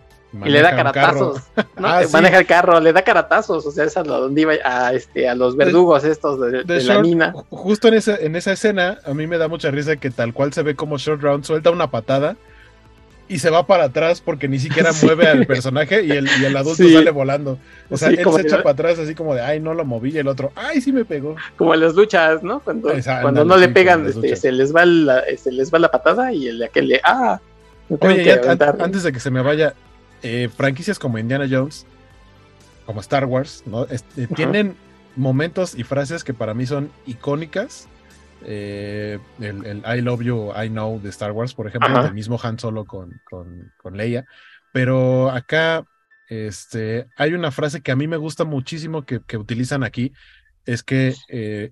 Speaker 1: y le da caratazos. ¿no? Ah, maneja el carro, le da caratazos. O sea, es a donde iba a, este, a los verdugos estos de, la mina.
Speaker 2: Justo en esa, en esa escena, a mí me da mucha risa que tal cual se ve como Short Round suelta una patada y se va para atrás porque ni siquiera mueve al personaje y el, y el adulto sale volando. O sea, él se echa para atrás así como de, ay, no lo moví, y el otro, ay, sí me pegó.
Speaker 1: Como en las luchas, ¿no? Cuando, cuando no le pegan, este, se, les va la, se les va la patada y el de aquel le, ah,
Speaker 2: Oye, antes de que se me vaya, eh, franquicias como Indiana Jones, como Star Wars, ¿no? Este, tienen momentos y frases que para mí son icónicas. Eh, el, I love you, I know de Star Wars, por ejemplo, el mismo Han Solo con, con, Leia. Pero acá este, hay una frase que a mí me gusta muchísimo que, utilizan aquí. Es que eh,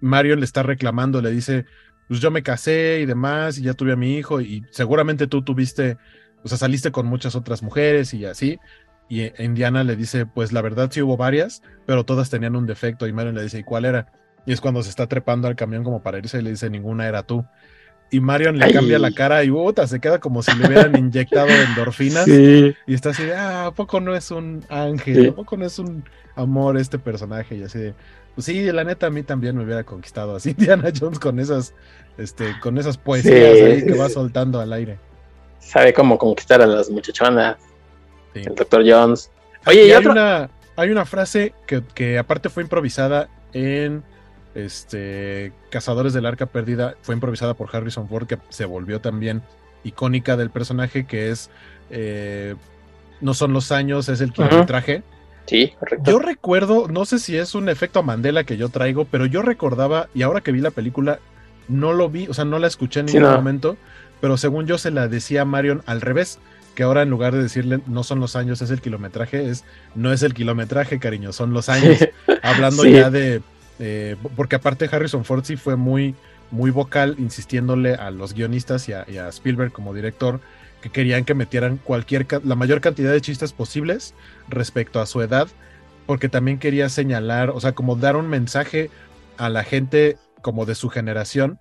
Speaker 2: Mario le está reclamando, le dice, pues yo me casé y demás, y ya tuve a mi hijo, y seguramente tú tuviste, o sea, saliste con muchas otras mujeres y así. Y Indiana le dice, pues la verdad sí hubo varias, pero todas tenían un defecto. Y Marion le dice, ¿y cuál era? Y es cuando se está trepando al camión como para irse y le dice, ninguna era tú. Y Marion le cambia la cara y puta, se queda como si le hubieran inyectado endorfinas. Y está así de, ah, ¿a poco no es un ángel? ¿A poco no es un amor este personaje? Y así de, pues sí, la neta a mí también me hubiera conquistado así Indiana Jones con esas, este, con esas poesías ahí que va soltando al aire.
Speaker 1: Sabe cómo conquistar a las muchachonas. El Dr. Jones. Oye, y,
Speaker 2: hay, una, hay una frase que, que, aparte fue improvisada en este Cazadores del Arca Perdida, fue improvisada por Harrison Ford, que se volvió también icónica del personaje, que es eh, no son los años, es el kilometraje.
Speaker 1: Sí, correcto.
Speaker 2: Yo recuerdo, no sé si es un efecto Mandela que yo traigo, pero yo recordaba, y ahora que vi la película, no lo vi, o sea, no la escuché en ningún momento, pero según yo se la decía a Marion al revés, que ahora en lugar de decirle no son los años, es el kilometraje, es no es el kilometraje, cariño, son los años. Hablando ya de, eh, porque aparte Harrison Ford sí fue muy, muy vocal, insistiéndole a los guionistas y a, Spielberg como director que querían que metieran cualquier, la mayor cantidad de chistes posibles respecto a su edad, porque también quería señalar, o sea, como dar un mensaje a la gente como de su generación,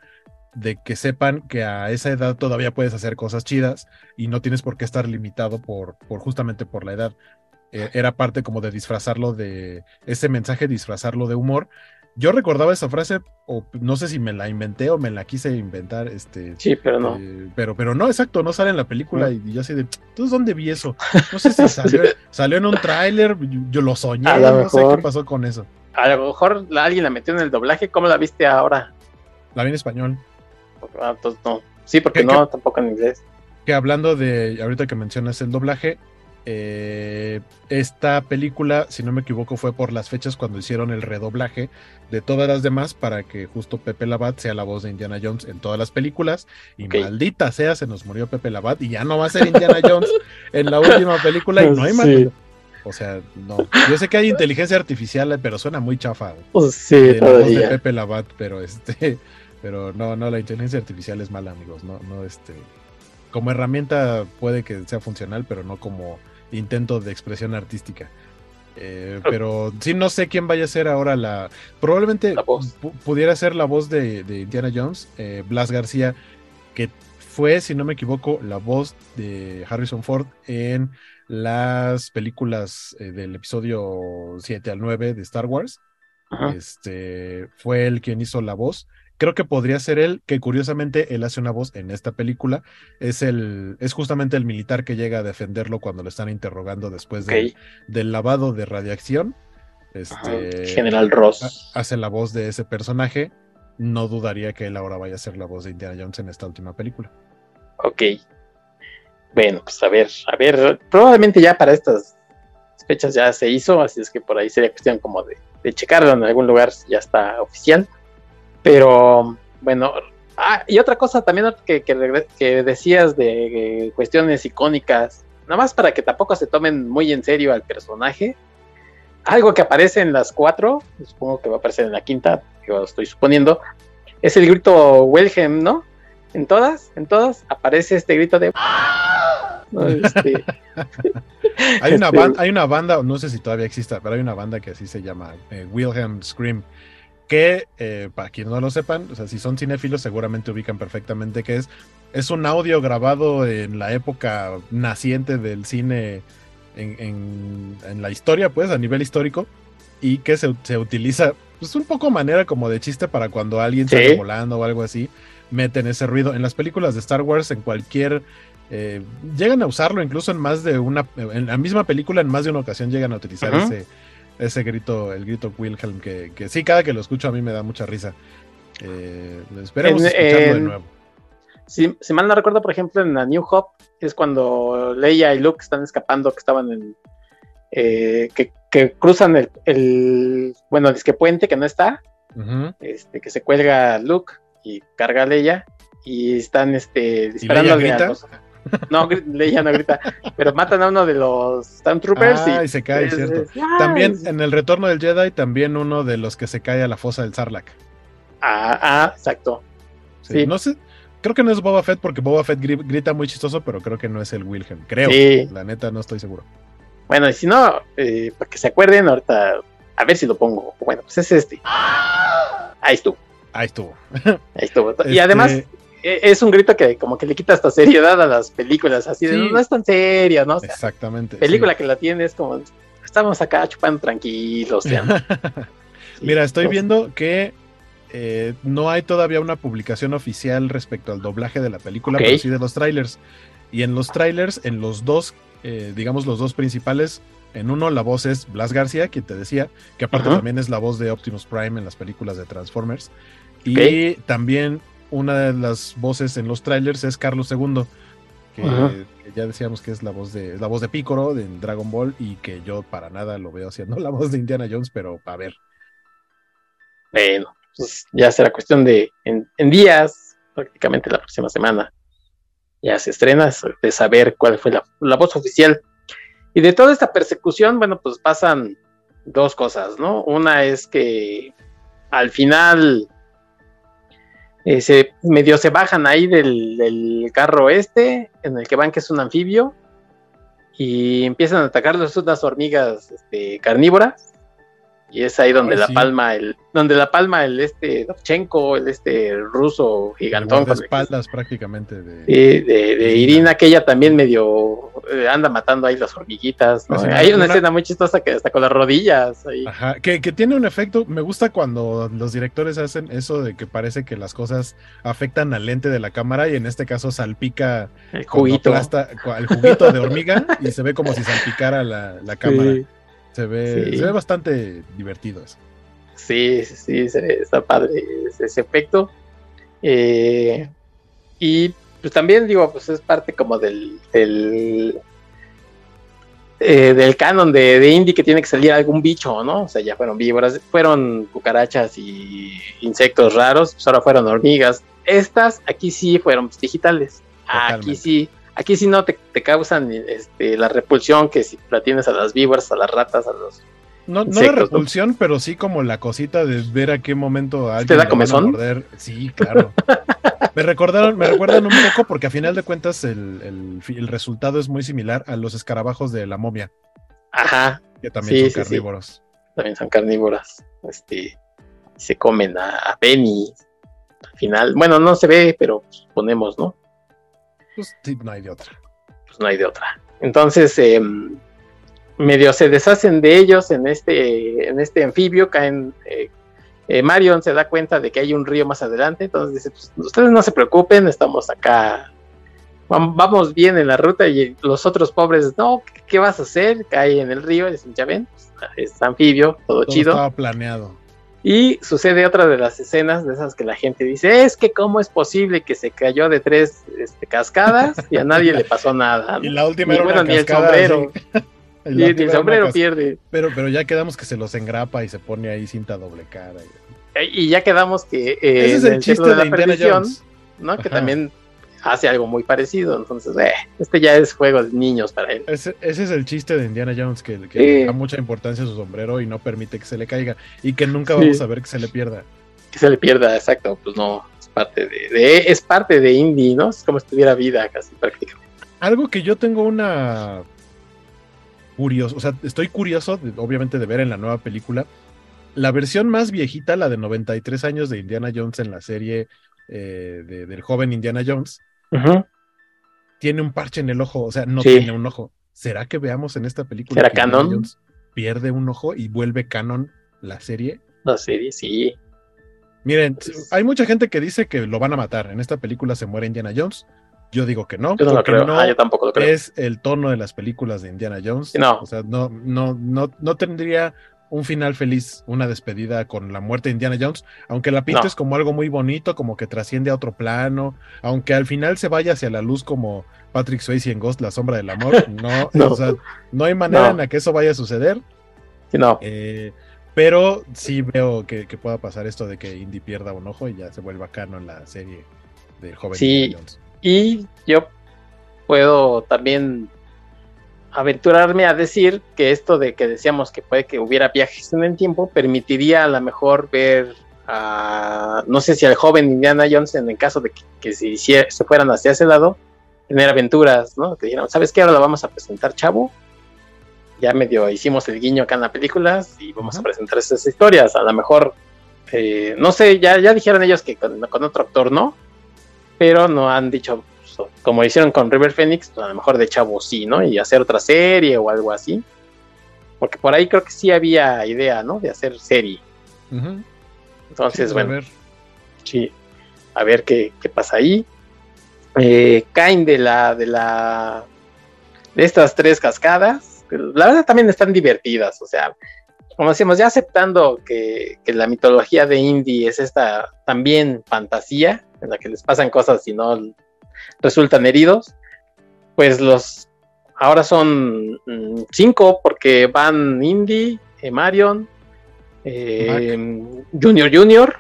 Speaker 2: de que sepan que a esa edad todavía puedes hacer cosas chidas y no tienes por qué estar limitado por, por justamente por la edad. Eh, era parte como de disfrazarlo de ese mensaje, disfrazarlo de humor yo recordaba esa frase, o no sé si me la inventé o me la quise inventar, este.
Speaker 1: Sí, pero no.
Speaker 2: Eh, pero, pero no, exacto, no sale en la película y, yo así de, ¿tú dónde vi eso? No sé si salió, salió en un tráiler, yo, lo soñé, no sé qué pasó con eso.
Speaker 1: A lo mejor alguien la metió en el doblaje, ¿cómo la viste ahora?
Speaker 2: La vi en español.
Speaker 1: Ah, entonces no. Sí, porque no, tampoco en inglés.
Speaker 2: Que hablando de, ahorita que mencionas el doblaje, eh, esta película, si no me equivoco, fue por las fechas cuando hicieron el redoblaje de todas las demás para que justo Pepe Labat sea la voz de Indiana Jones en todas las películas. Y maldita sea, se nos murió Pepe Labat y ya no va a ser Indiana Jones en la última película y no hay más. O sea, no. Yo sé que hay inteligencia artificial, pero suena muy chafa.
Speaker 1: Pues sí,
Speaker 2: la voz de Pepe Labat, pero este, pero no, no, la inteligencia artificial es mala, amigos. No, no, este, como herramienta puede que sea funcional, pero no como intento de expresión artística. Eh, pero sí, no sé quién vaya a ser ahora la. Probablemente pudiera ser la voz de, Indiana Jones, eh, Blas García, que fue, si no me equivoco, la voz de Harrison Ford en las películas eh, del episodio 7 al 9 de Star Wars. Este fue el quien hizo la voz. Creo que podría ser él, que curiosamente él hace una voz en esta película. Es el, es justamente el militar que llega a defenderlo cuando lo están interrogando después del lavado de radiación. Este,
Speaker 1: General Ross.
Speaker 2: Hace la voz de ese personaje. No dudaría que él ahora vaya a ser la voz de Indiana Jones en esta última película.
Speaker 1: Ok. Bueno, pues a ver, a ver, probablemente ya para estas fechas ya se hizo, así es que por ahí sería cuestión como de, checarlo en algún lugar, ya está oficial. Pero bueno, ah, y otra cosa también que, que, decías de cuestiones icónicas, nada más para que tampoco se tomen muy en serio al personaje. Algo que aparece en las cuatro, supongo que va a aparecer en la quinta, yo estoy suponiendo, es el grito Wilhelm, ¿no? En todas, en todas aparece este grito de...
Speaker 2: Este, hay, una este, banda, hay una banda, no sé si todavía exista, pero hay una banda que así se llama eh, Wilhelm Scream, que eh, para quienes no lo sepan, o sea, si son cinéfilos seguramente ubican perfectamente que es. Es un audio grabado en la época naciente del cine en, la historia, pues, a nivel histórico, y que se, utiliza, pues, un poco manera como de chiste para cuando alguien ¿Sí? sale volando o algo así, meten ese ruido. En las películas de Star Wars, en cualquier eh, llegan a usarlo incluso en más de una, en la misma película, en más de una ocasión llegan a utilizar ese, ese grito, el grito Wilhelm, que, que, sí, cada que lo escucho a mí me da mucha risa. Eh, esperemos escucharlo de nuevo.
Speaker 1: Si, mal no recuerdo, por ejemplo, en la New Hope, es cuando Leia y Luke están escapando, que estaban en. Eh, que, cruzan el, el, Bueno, es que puente que no está, este, que se cuelga Luke y carga a Leia, y están este, disparando a no, Leia no grita, pero matan a uno de los Stormtroopers
Speaker 2: ah, y, se cae, cierto. también en el retorno del Jedi, también uno de los que se cae a la fosa del Sarlacc.
Speaker 1: Ah, ah exacto.
Speaker 2: Sí, No sé, creo que no es Boba Fett porque Boba Fett grita muy chistoso, pero creo que no es el Wilhelm. Creo, la neta no estoy seguro.
Speaker 1: Bueno, y si no, eh, para que se acuerden, ahorita a ver si lo pongo. Bueno, pues es este. Ahí estuvo.
Speaker 2: Ahí estuvo.
Speaker 1: Ahí estuvo. Y además, este, e, es un grito que como que le quita hasta seriedad a las películas, así de no es tan seria, ¿no?
Speaker 2: Exactamente.
Speaker 1: Película que la tiene es como estamos acá chupando tranquilos.
Speaker 2: Mira, estoy viendo que eh, no hay todavía una publicación oficial respecto al doblaje de la película, pero sí de los trailers. Y en los trailers, en los dos, eh, digamos los dos principales, en uno la voz es Blas García, quien te decía, que aparte también es la voz de Optimus Prime en las películas de Transformers. Y también una de las voces en los trailers es Carlos II, que, ya decíamos que es la voz de la voz de Piccolo de Dragon Ball y que yo para nada lo veo haciendo la voz de Indiana Jones, pero a ver.
Speaker 1: Bueno, pues ya será cuestión de en, días, prácticamente la próxima semana, ya se estrena, de saber cuál fue la, la voz oficial. Y de toda esta persecución, bueno, pues pasan dos cosas, ¿no? Una es que al final eh, se, medio se bajan ahí del, carro este, en el que van que es un anfibio, y empiezan a atacarlos unas hormigas este, carnívoras. Y es ahí donde la palma, el, donde la palma el este Dovchenko, el este ruso gigantón.
Speaker 2: De espaldas prácticamente de,
Speaker 1: de, Irina, que ella también medio eh, anda matando ahí las hormiguitas. Hay una, escena muy chistosa que está con las rodillas. Ahí.
Speaker 2: Ajá, que, tiene un efecto, me gusta cuando los directores hacen eso de que parece que las cosas afectan al lente de la cámara y en este caso salpica
Speaker 1: el juguito,
Speaker 2: el juguito de hormiga y se ve como si salpicara la, la cámara. Se ve, se ve bastante divertido eso.
Speaker 1: Sí, sí, sí, está padre ese, efecto. Eh, y pues también digo, pues es parte como del, del, eh, del canon de, de, indie que tiene que salir algún bicho, ¿no? O sea, ya fueron víboras, fueron cucarachas y insectos raros, pues ahora fueron hormigas. Estas aquí sí fueron pues, digitales. Aquí sí Aquí si no te, causan este, la repulsión que si la tienes a las víboras, a las ratas, a los...
Speaker 2: No, no la repulsión, pero sí como la cosita de ver a qué momento
Speaker 1: alguien ¿Te da comezón? morder.
Speaker 2: Sí, claro. me recordaron, me recuerdan un poco porque a final de cuentas el, resultado es muy similar a los escarabajos de la momia.
Speaker 1: Ajá.
Speaker 2: Que también son carnívoros.
Speaker 1: También son carnívoras. Este, se comen a, a Penny. Al final, bueno, no se ve, pero ponemos, ¿no?
Speaker 2: Pues sí, no hay de otra.
Speaker 1: Pues no hay de otra. Entonces, eh, medio se deshacen de ellos en este, en este anfibio, caen. Eh, eh, Marion se da cuenta de que hay un río más adelante, entonces dice, pues, ustedes no se preocupen, estamos acá, vamos bien en la ruta y los otros pobres, no, ¿qué vas a hacer? Cae en el río, dicen, ya ven, pues, es anfibio, todo, todo chido.
Speaker 2: Estaba planeado.
Speaker 1: Y sucede otra de las escenas de esas que la gente dice, es que cómo es posible que se cayó de tres este, cascadas y a nadie le pasó nada.
Speaker 2: Y la última era una cascada,
Speaker 1: sombrero. y el sombrero pierde.
Speaker 2: Pero, pero ya quedamos que se los engrapa y se pone ahí cinta doble cara.
Speaker 1: Y, ya quedamos que eh,
Speaker 2: Ese es el, chiste de, la Indiana
Speaker 1: ¿no? Que también hace algo muy parecido. Entonces, eh, este ya es juego de niños para él.
Speaker 2: Ese, es el chiste de Indiana Jones, que, le da mucha importancia a su sombrero y no permite que se le caiga. Y que nunca vamos a ver que se le pierda.
Speaker 1: Que se le pierda, exacto. Pues no, es parte de, es parte de Indy, ¿no? Es como si tuviera vida casi prácticamente.
Speaker 2: Algo que yo tengo una curioso, o sea, estoy curioso, obviamente, de ver en la nueva película. La versión más viejita, la de 93 años de Indiana Jones en la serie eh, del joven Indiana Jones, tiene un parche en el ojo, o sea, no tiene un ojo. ¿Será que veamos en esta película
Speaker 1: ¿Será canon?
Speaker 2: pierde un ojo y vuelve canon la serie?
Speaker 1: La serie, sí.
Speaker 2: Miren, hay mucha gente que dice que lo van a matar. En esta película se muere Indiana Jones. Yo digo que no. Yo no creo.
Speaker 1: Ah, yo tampoco lo creo.
Speaker 2: Es el tono de las películas de Indiana Jones.
Speaker 1: No.
Speaker 2: O sea, no, no, no, no tendría un final feliz, una despedida con la muerte de Indiana Jones, aunque la pintes como algo muy bonito, como que trasciende a otro plano, aunque al final se vaya hacia la luz como Patrick Swayze en Ghost, La Sombra del Amor, no, no. O sea, no hay manera en la que eso vaya a suceder.
Speaker 1: No.
Speaker 2: Eh, pero sí veo que, pueda pasar esto de que Indy pierda un ojo y ya se vuelva canon en la serie del joven
Speaker 1: Indiana Jones. Y yo puedo también aventurarme a decir que esto de que decíamos que puede que hubiera viajes en el tiempo permitiría a lo mejor ver a, no sé si al joven Indiana Jones en el caso de que, si se fueran hacia ese lado, tener aventuras, ¿no? Que dijeran, ¿sabes qué? Ahora lo vamos a presentar, chavo. Ya medio hicimos el guiño acá en las películas y vamos a presentar esas historias. A lo mejor, eh, no sé, ya, ya dijeron ellos que con, con otro actor, ¿no? Pero no han dicho como hicieron con River Phoenix, pues, a lo mejor de chavo sí, ¿no? Y hacer otra serie o algo así. Porque por ahí creo que sí había idea, ¿no? De hacer serie. Entonces, bueno. A ver. Sí, a ver qué, pasa ahí. Eh, caen de la, de la, de estas tres cascadas. La verdad también están divertidas, o sea, como decimos, ya aceptando que, que la mitología de Indy es esta también fantasía, en la que les pasan cosas y no resultan heridos, pues los ahora son mm, cinco porque van Indy, eh, Marion, eh, Junior Junior,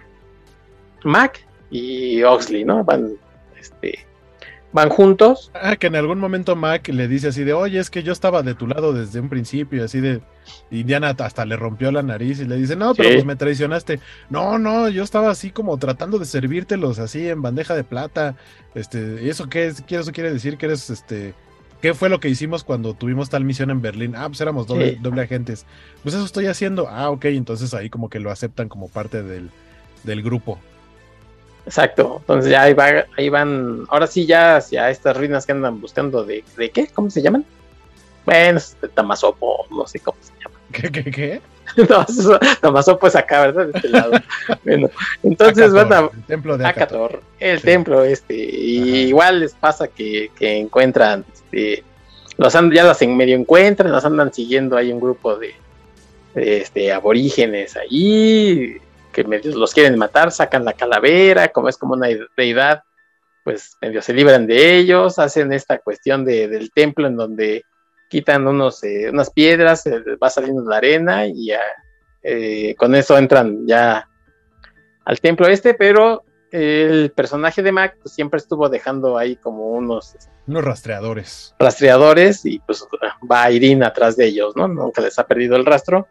Speaker 1: Mac y Oxley, ¿no? Van este, van juntos.
Speaker 2: Ah, que en algún momento Mac le dice así de, oye, es que yo estaba de tu lado desde un principio, así de, Indiana hasta le rompió la nariz y le dice, no, pero pues me traicionaste. No, no, yo estaba así como tratando de servírtelos así en bandeja de plata. Este, ¿y eso qué, es? eso quiere decir que eres, este, ¿qué fue lo que hicimos cuando tuvimos tal misión en Berlín? Ah, pues éramos doble, doble agentes. Pues eso estoy haciendo. Ah, ok, entonces ahí como que lo aceptan como parte del, del grupo.
Speaker 1: Exacto, entonces ya ahí, ahí van, ahora sí ya hacia estas ruinas que andan buscando de, ¿de qué? ¿Cómo se llaman? Bueno, de Tamasopo, no sé cómo se llama.
Speaker 2: ¿Qué, qué, qué?
Speaker 1: no, Tamasopo es acá, ¿verdad? De este lado. bueno, entonces van a...
Speaker 2: El templo de
Speaker 1: Acator. el templo este. Y igual les pasa que, que encuentran, este, los ya los en medio encuentran, los andan siguiendo, hay un grupo de, de este, aborígenes ahí, que medios los quieren matar, sacan la calavera, como es como una deidad, pues medio se libran de ellos, hacen esta cuestión de, del templo en donde quitan unos, eh, unas piedras, eh, va saliendo la arena y eh, con eso entran ya al templo este, pero el personaje de Mac pues, siempre estuvo dejando ahí como unos...
Speaker 2: Unos rastreadores.
Speaker 1: Rastreadores y pues va Irina atrás de ellos, ¿no? Nunca les ha perdido el rastro.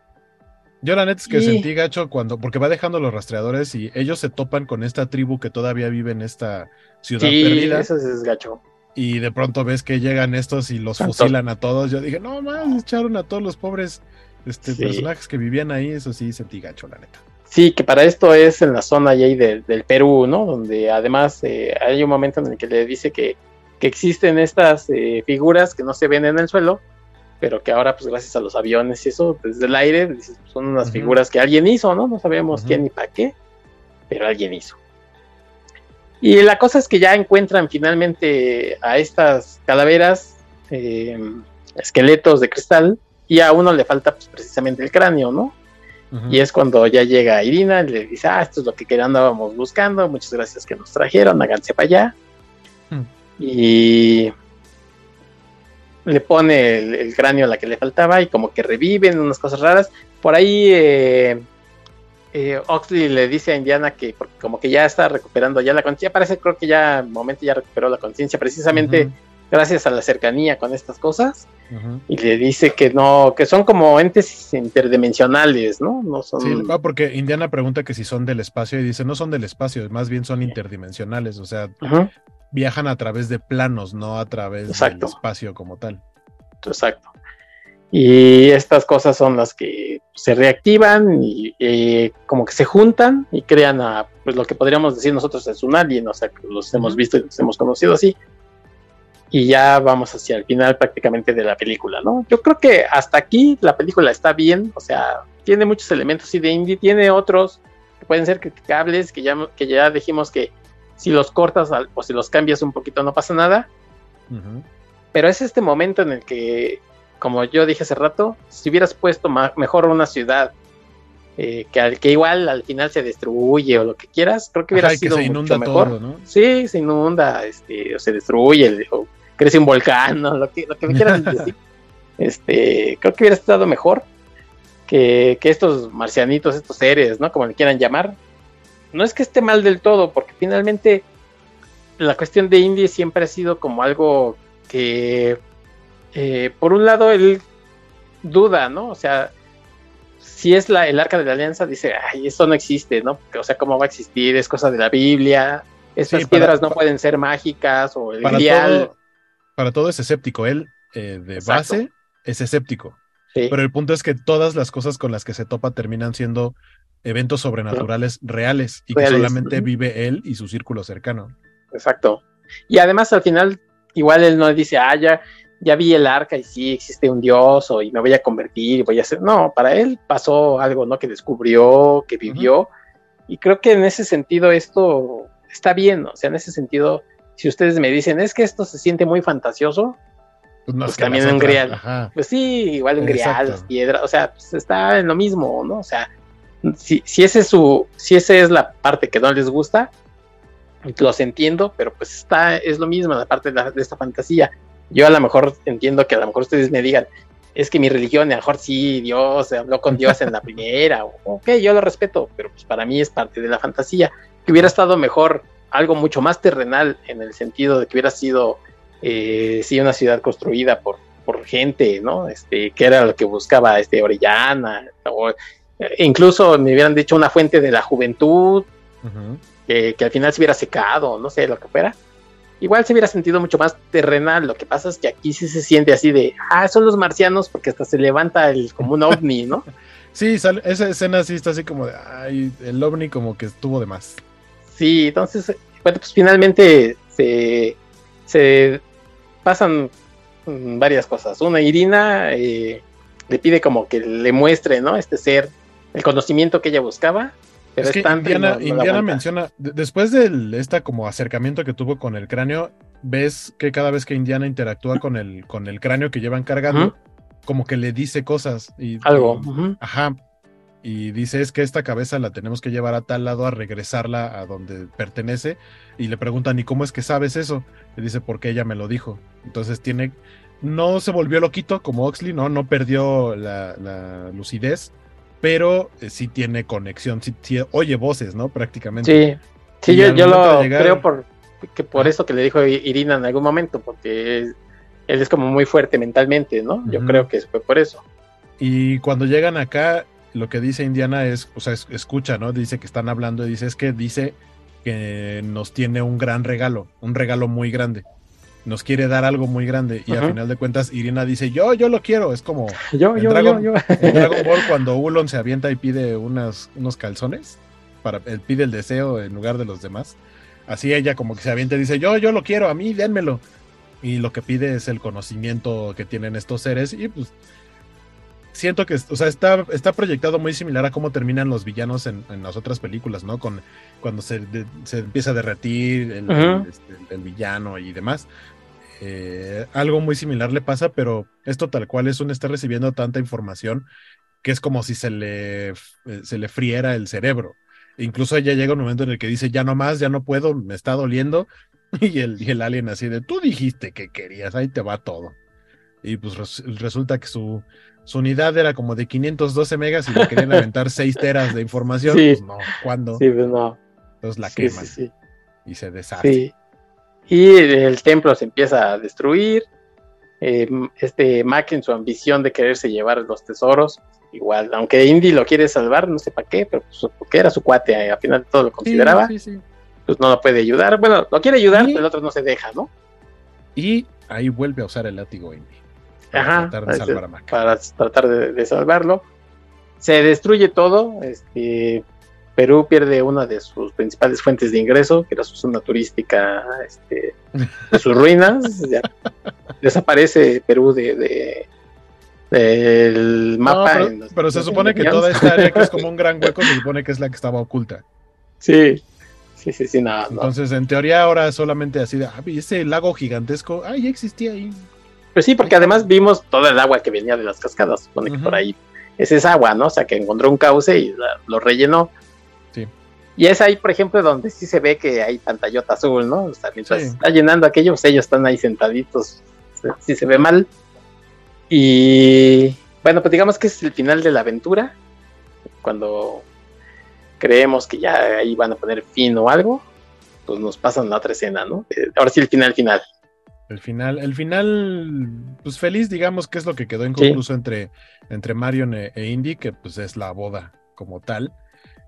Speaker 2: Yo la neta es que sentí gacho cuando, porque va dejando los rastreadores y ellos se topan con esta tribu que todavía vive en esta ciudad
Speaker 1: sí,
Speaker 2: perdida.
Speaker 1: Eso es gacho.
Speaker 2: Y de pronto ves que llegan estos y los fusilan a todos. Yo dije, no más, echaron a todos los pobres este, personajes que vivían ahí. Eso sí sentí gacho, la neta.
Speaker 1: Sí, que para esto es en la zona ahí del Perú, ¿no? Donde además eh, hay un momento en el que le dice que, que existen estas eh, figuras que no se ven en el suelo, pero que ahora, pues gracias a los aviones y eso, desde el aire, pues, son unas figuras que alguien hizo, ¿no? No sabemos quién ni para qué, pero alguien hizo. Y la cosa es que ya encuentran finalmente a estas calaveras, eh, esqueletos de cristal, y a uno le falta pues, precisamente el cráneo, ¿no? Y es cuando ya llega Irina y le dice, ah, esto es lo que andábamos buscando, muchas gracias que nos trajeron, háganse para allá. Y le pone el, cráneo a la que le faltaba y como que reviven unas cosas raras. Por ahí eh, eh, Oxley le dice a Indiana que como que ya está recuperando ya la conciencia, parece creo que ya momento ya recuperó la conciencia precisamente gracias a la cercanía con estas cosas. Y le dice que no, que son como entes interdimensionales, ¿no? No son.
Speaker 2: Sí, porque Indiana pregunta que si son del espacio y dice no son del espacio, más bien son interdimensionales, o sea, viajan a través de planos, no a través del espacio como tal.
Speaker 1: Exacto. Y estas cosas son las que se reactivan y como que se juntan y crean a, pues lo que podríamos decir nosotros es un alien, o sea, que los hemos visto y los hemos conocido así. Y ya vamos hacia el final prácticamente de la película, ¿no? Yo creo que hasta aquí la película está bien, o sea, tiene muchos elementos y de indie, tiene otros que pueden ser criticables, que ya, que ya dijimos que si los cortas o si los cambias un poquito no pasa nada. Pero es este momento en el que, como yo dije hace rato, si hubieras puesto mejor una ciudad eh, que, que igual al final se destruye o lo que quieras, creo que hubiera sido mucho mejor. Sí, se inunda, este, o se destruye, o crece un volcán, lo, que, lo que me quieras decir. Este, creo que hubiera estado mejor que, que, estos marcianitos, estos seres, ¿no? Como le quieran llamar, no es que esté mal del todo, porque finalmente la cuestión de Indy siempre ha sido como algo que, eh, por un lado, él duda, ¿no? O sea, si es la, el arca de la alianza, dice, ay, esto no existe, ¿no? O sea, ¿cómo va a existir? Es cosa de la Biblia, estas piedras no pueden ser mágicas o el
Speaker 2: para Todo, para todo es escéptico, él eh, de base es escéptico. Pero el punto es que todas las cosas con las que se topa terminan siendo eventos sobrenaturales reales y que solamente vive él y su círculo cercano.
Speaker 1: Exacto. Y además al final, igual él no dice, ah, ya, ya vi el arca y sí existe un dios o y me voy a convertir y voy a hacer. No, para él pasó algo, ¿no? Que descubrió, que vivió. Y creo que en ese sentido esto está bien, o sea, en ese sentido, si ustedes me dicen, es que esto se siente muy fantasioso, pues, pues también un grial. Pues sí, igual un grial, las piedras, o sea, pues está en lo mismo, ¿no? O sea, si, si, ese es su, si esa es la parte que no les gusta, los entiendo, pero pues está, es lo mismo la parte de, esta fantasía. Yo a lo mejor entiendo que a lo mejor ustedes me digan, es que mi religión, a lo mejor sí, Dios, habló con Dios en la primera, ok, yo lo respeto, pero pues para mí es parte de la fantasía. Que hubiera estado mejor algo mucho más terrenal en el sentido de que hubiera sido, eh, sí, una ciudad construida por, por gente, ¿no? Este, que era lo que buscaba este Orellana, o incluso me hubieran dicho una fuente de la juventud, que al final se hubiera secado, no sé, lo que fuera. Igual se hubiera sentido mucho más terrenal. Lo que pasa es que aquí sí se siente así de, ah, son los marcianos, porque hasta se levanta el, como un ovni, ¿no?
Speaker 2: sí, esa escena sí está así como de, ay, el ovni como que estuvo de más.
Speaker 1: Sí, entonces, bueno, pues finalmente se, se pasan varias cosas. Una, Irina eh, le pide como que le muestre, ¿no? Este ser el conocimiento que ella buscaba.
Speaker 2: Pero es, que Indiana, menciona, después de este como acercamiento que tuvo con el cráneo, ves que cada vez que Indiana interactúa con el, con el cráneo que llevan cargando, como que le dice cosas. Y,
Speaker 1: Algo.
Speaker 2: ajá. Y dice, es que esta cabeza la tenemos que llevar a tal lado a regresarla a donde pertenece. Y le preguntan, ¿y cómo es que sabes eso? Le dice, porque ella me lo dijo. Entonces tiene, no se volvió loquito como Oxley, ¿no? No perdió la lucidez pero eh, sí tiene conexión, sí, oye voces, ¿no? Prácticamente.
Speaker 1: Sí, sí, yo, lo creo por, que por eso que le dijo Irina en algún momento, porque él es como muy fuerte mentalmente, ¿no? Yo creo que fue por eso.
Speaker 2: Y cuando llegan acá, lo que dice Indiana es, o sea, escucha, ¿no? Dice que están hablando y dice, es que dice que nos tiene un gran regalo, un regalo muy grande nos quiere dar algo muy grande y al final de cuentas Irina dice yo yo lo quiero es como
Speaker 1: yo yo, Dragon, yo,
Speaker 2: Dragon Ball cuando Ulon se avienta y pide unas, unos calzones para él pide el deseo en lugar de los demás así ella como que se avienta y dice yo yo lo quiero a mí dénmelo y lo que pide es el conocimiento que tienen estos seres y pues siento que o sea está está proyectado muy similar a cómo terminan los villanos en, las otras películas no con cuando se, se empieza a derretir el, este, el villano y demás eh, algo muy similar le pasa, pero esto tal cual es un está recibiendo tanta información que es como si se le, eh, se le friera el cerebro. incluso ya llega un momento en el que dice, ya no más, ya no puedo, me está doliendo. Y el, el alien así de, tú dijiste que querías, ahí te va todo. y pues resulta que su, su unidad era como de 512 megas y le querían aventar 6 teras de información. Pues no, ¿cuándo?
Speaker 1: Sí, pues no.
Speaker 2: Entonces la queman y se deshace.
Speaker 1: Y el templo se empieza a destruir. Eh, este Mac en su ambición de quererse llevar los tesoros, igual, aunque Indy lo quiere salvar, no sé para qué, pero pues, porque era su cuate, eh, al final todo lo consideraba, pues no lo puede ayudar. Bueno, lo quiere ayudar, pero el otro no se deja, ¿no?
Speaker 2: Y ahí vuelve a usar el látigo Indy.
Speaker 1: Para tratar de salvar a Mac. Para tratar de, salvarlo. Se destruye todo. Este, Perú pierde una de sus principales fuentes de ingreso, que era su zona turística este, de sus ruinas. desaparece Perú de, del mapa.
Speaker 2: pero, se supone que toda esta área que es como un gran hueco se supone que es la que estaba oculta.
Speaker 1: Sí, sí, sí, sí, nada.
Speaker 2: Entonces, en teoría ahora solamente así de, ah, ese lago gigantesco, ah, ya existía ahí.
Speaker 1: Pues sí, porque además vimos toda el agua que venía de las cascadas, supone que por ahí es esa agua, ¿no? O sea, que encontró un cauce y lo rellenó. Sí. Y es ahí, por ejemplo, donde sí se ve que hay pantallota azul, ¿no? O sea, mientras está llenando aquello, pues ellos están ahí sentaditos, sí se ve mal. Y bueno, pues digamos que es el final de la aventura, cuando creemos que ya ahí van a poner fin o algo, pues nos pasan la otra escena, ¿no? Eh, ahora sí el final final.
Speaker 2: El final, el final, pues feliz, digamos que es lo que quedó inconcluso entre, entre Marion e, e, Indy, que pues es la boda como tal.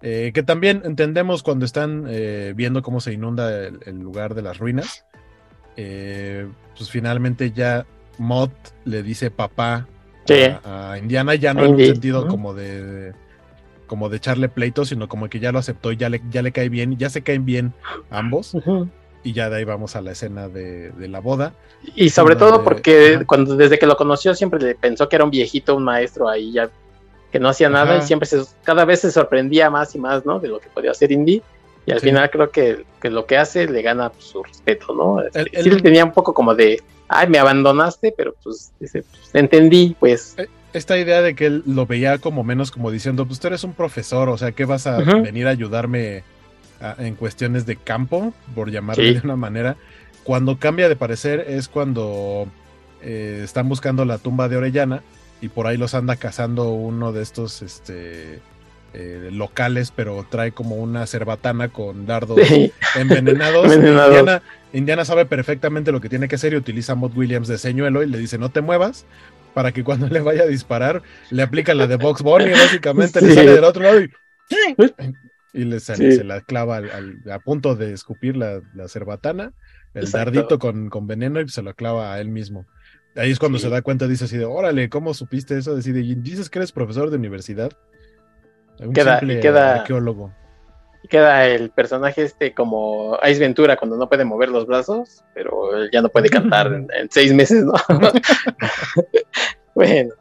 Speaker 2: Eh, que también entendemos cuando están eh, viendo cómo se inunda el, lugar de las ruinas. Eh, pues finalmente ya Mott le dice papá a, Indiana, ya no en un sentido como de, como de echarle pleito, sino como que ya lo aceptó y ya le, ya le cae bien, ya se caen bien ambos. Y ya de ahí vamos a la escena de, la boda.
Speaker 1: Y sobre todo porque cuando desde que lo conoció siempre le pensó que era un viejito, un maestro ahí ya que no hacía nada y siempre se, cada vez se sorprendía más y más, ¿no? De lo que podía hacer Indy. Y al final creo que, lo que hace le gana pues, su respeto, ¿no? Él, sí tenía un poco como de, ay, me abandonaste, pero pues, dice, pues entendí, pues. E,
Speaker 2: esta idea de que él lo veía como menos como diciendo, pues tú eres un profesor, o sea, ¿qué vas a venir a ayudarme en cuestiones de campo, por llamarlo de una manera. Cuando cambia de parecer es cuando eh, están buscando la tumba de Orellana y por ahí los anda cazando uno de estos este, eh, locales, pero trae como una cerbatana con dardos envenenados. Indiana, sabe perfectamente lo que tiene que hacer y utiliza a Mod Williams de señuelo y le dice no te muevas para que cuando le vaya a disparar le aplica la de Box Bunny, básicamente le sale del otro lado y y le se la clava a punto de escupir la, cerbatana, el dardito con, con, veneno y se lo clava a él mismo. Ahí es cuando se da cuenta, dice así de, órale, ¿cómo supiste eso? Decide, dices que eres profesor de universidad.
Speaker 1: Un queda, y queda, arqueólogo. Y queda el personaje este como Ice Ventura cuando no puede mover los brazos, pero ya no puede cantar en, seis meses, ¿no? bueno,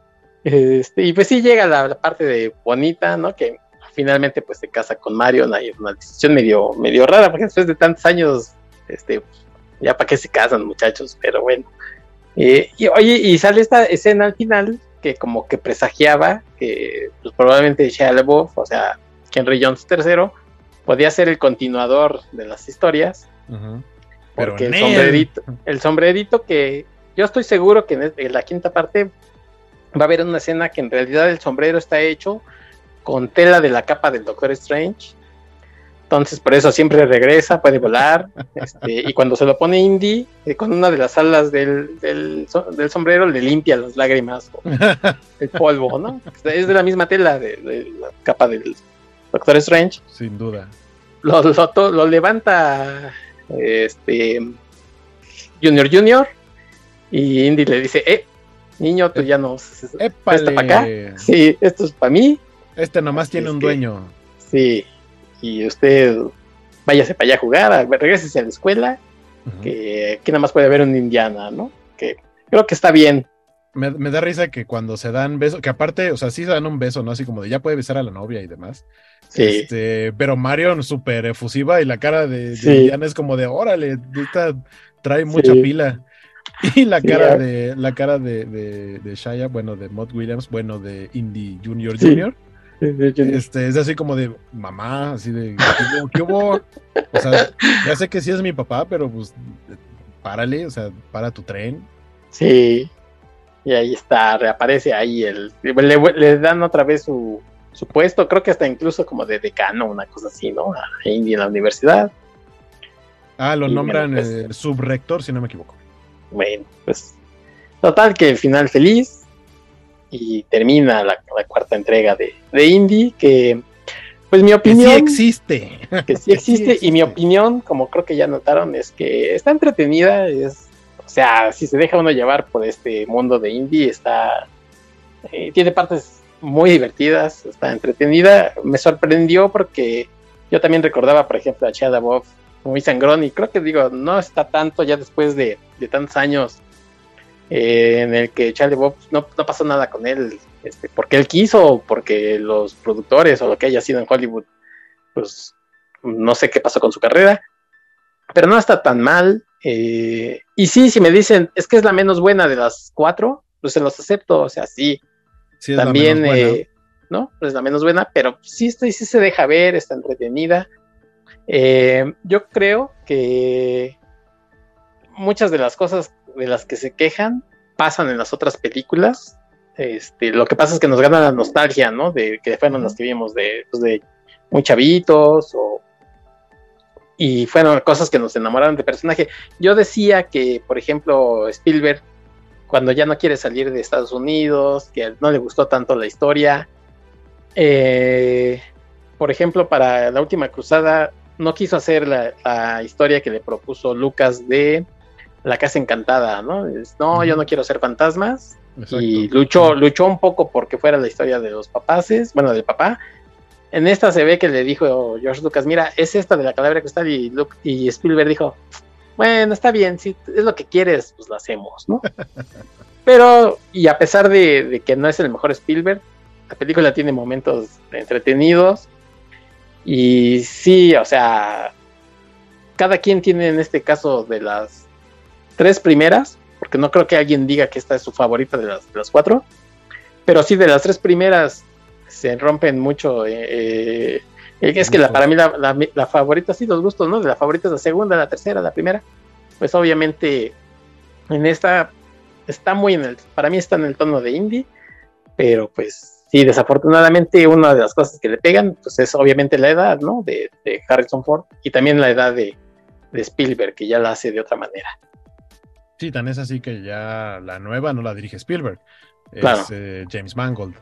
Speaker 1: este, y pues sí llega la, la, parte de bonita, ¿no? Que finalmente pues se casa con Marion, hay una decisión medio, medio rara, porque después de tantos años, este, ya para qué se casan muchachos, pero bueno. Eh, y oye, y sale esta escena al final que como que presagiaba que pues, probablemente Shia LaBeouf, o sea, Henry Jones III, podía ser el continuador de las historias. Porque el sombrerito, el sombrerito que yo estoy seguro que en la quinta parte va a haber una escena que en realidad el sombrero está hecho con tela de la capa del Doctor Strange. Entonces, por eso siempre regresa, puede volar. Este, y cuando se lo pone Indy, eh, con una de las alas del, del, sombrero, le limpia las lágrimas, el polvo, ¿no? Es de la misma tela de, la capa del Doctor Strange.
Speaker 2: Sin duda.
Speaker 1: Lo, lo, levanta este Junior Junior y Indy le dice, eh, niño, tú ya no... Esto para acá. Sí, esto es para mí.
Speaker 2: Este nomás tiene un dueño.
Speaker 1: Sí, y usted váyase para allá a jugar, regrese a la escuela, que aquí nada más puede haber un Indiana, ¿no? Que creo que está bien.
Speaker 2: Me, da risa que cuando se dan besos, que aparte, o sea, sí se dan un beso, ¿no? Así como de ya puede besar a la novia y demás. Sí. Este, pero Marion súper efusiva y la cara de, Indiana es como de, órale, esta trae mucha pila. Y la cara de la cara de, de, Shaya, bueno, de Mod Williams, bueno, de Indy Junior Junior, este, es así como de mamá, así de ¿qué hubo? O sea, ya sé que sí es mi papá, pero pues párale, o sea, para tu tren.
Speaker 1: Sí. Y ahí está, reaparece ahí el. Le, dan otra vez su, su, puesto, creo que hasta incluso como de decano, una cosa así, ¿no? A Indy en la universidad.
Speaker 2: Ah, lo nombran pues subrector, si no me equivoco.
Speaker 1: Bueno, pues. Total, que el final feliz. Y termina la, cuarta entrega de, de Indy, que pues mi opinión.
Speaker 2: Que sí existe.
Speaker 1: Que sí existe, y mi opinión, como creo que ya notaron, es que está entretenida. Es, o sea, si se deja uno llevar por este mundo de indie, está. Eh, tiene partes muy divertidas, está entretenida. Me sorprendió porque yo también recordaba, por ejemplo, a Chad Above muy sangrón, y creo que digo, no está tanto ya después de, de tantos años eh, en el que Charlie Bob no, no, pasó nada con él, este, porque él quiso, porque los productores o lo que haya sido en Hollywood, pues no sé qué pasó con su carrera, pero no está tan mal. Eh, y sí, si me dicen, es que es la menos buena de las cuatro, pues se los acepto, o sea, sí. también, eh, ¿no? Es la menos buena, pero sí, sí se deja ver, está entretenida. yo creo que muchas de las cosas de las que se quejan pasan en las otras películas. Este, lo que pasa es que nos gana la nostalgia, ¿no? De que fueron las que vimos de, pues, de muy chavitos o y fueron cosas que nos enamoraron de personaje. Yo decía que, por ejemplo, Spielberg, cuando ya no quiere salir de Estados Unidos, que no le gustó tanto la historia, eh, por ejemplo, para la última cruzada, no quiso hacer la historia que le propuso Lucas de la casa encantada, ¿no? no, yo no quiero ser fantasmas. Y luchó, luchó un poco porque fuera la historia de los papaces, bueno, del papá. En esta se ve que le dijo George Lucas, mira, es esta de la calavera cristal y, y Spielberg dijo, bueno, está bien, si es lo que quieres, pues lo hacemos, ¿no? Pero, y a pesar de, de, que no es el mejor Spielberg, la película tiene momentos entretenidos. Y sí, o sea, cada quien tiene en este caso de las tres primeras, porque no creo que alguien diga que esta es su favorita de las, cuatro, pero sí de las tres primeras se rompen mucho. Eh, eh, es que la, para mí la, favorita, sí, los gustos, ¿no? De la favorita es la segunda, la tercera, la primera. Pues obviamente en esta está muy en el, para mí está en el tono de indie, pero pues sí, desafortunadamente una de las cosas que le pegan, pues es obviamente la edad, ¿no? De, Harrison Ford y también la edad de, de Spielberg, que ya la hace de otra manera.
Speaker 2: Sí, tan es así que ya la nueva no la dirige Spielberg, es eh, James Mangold.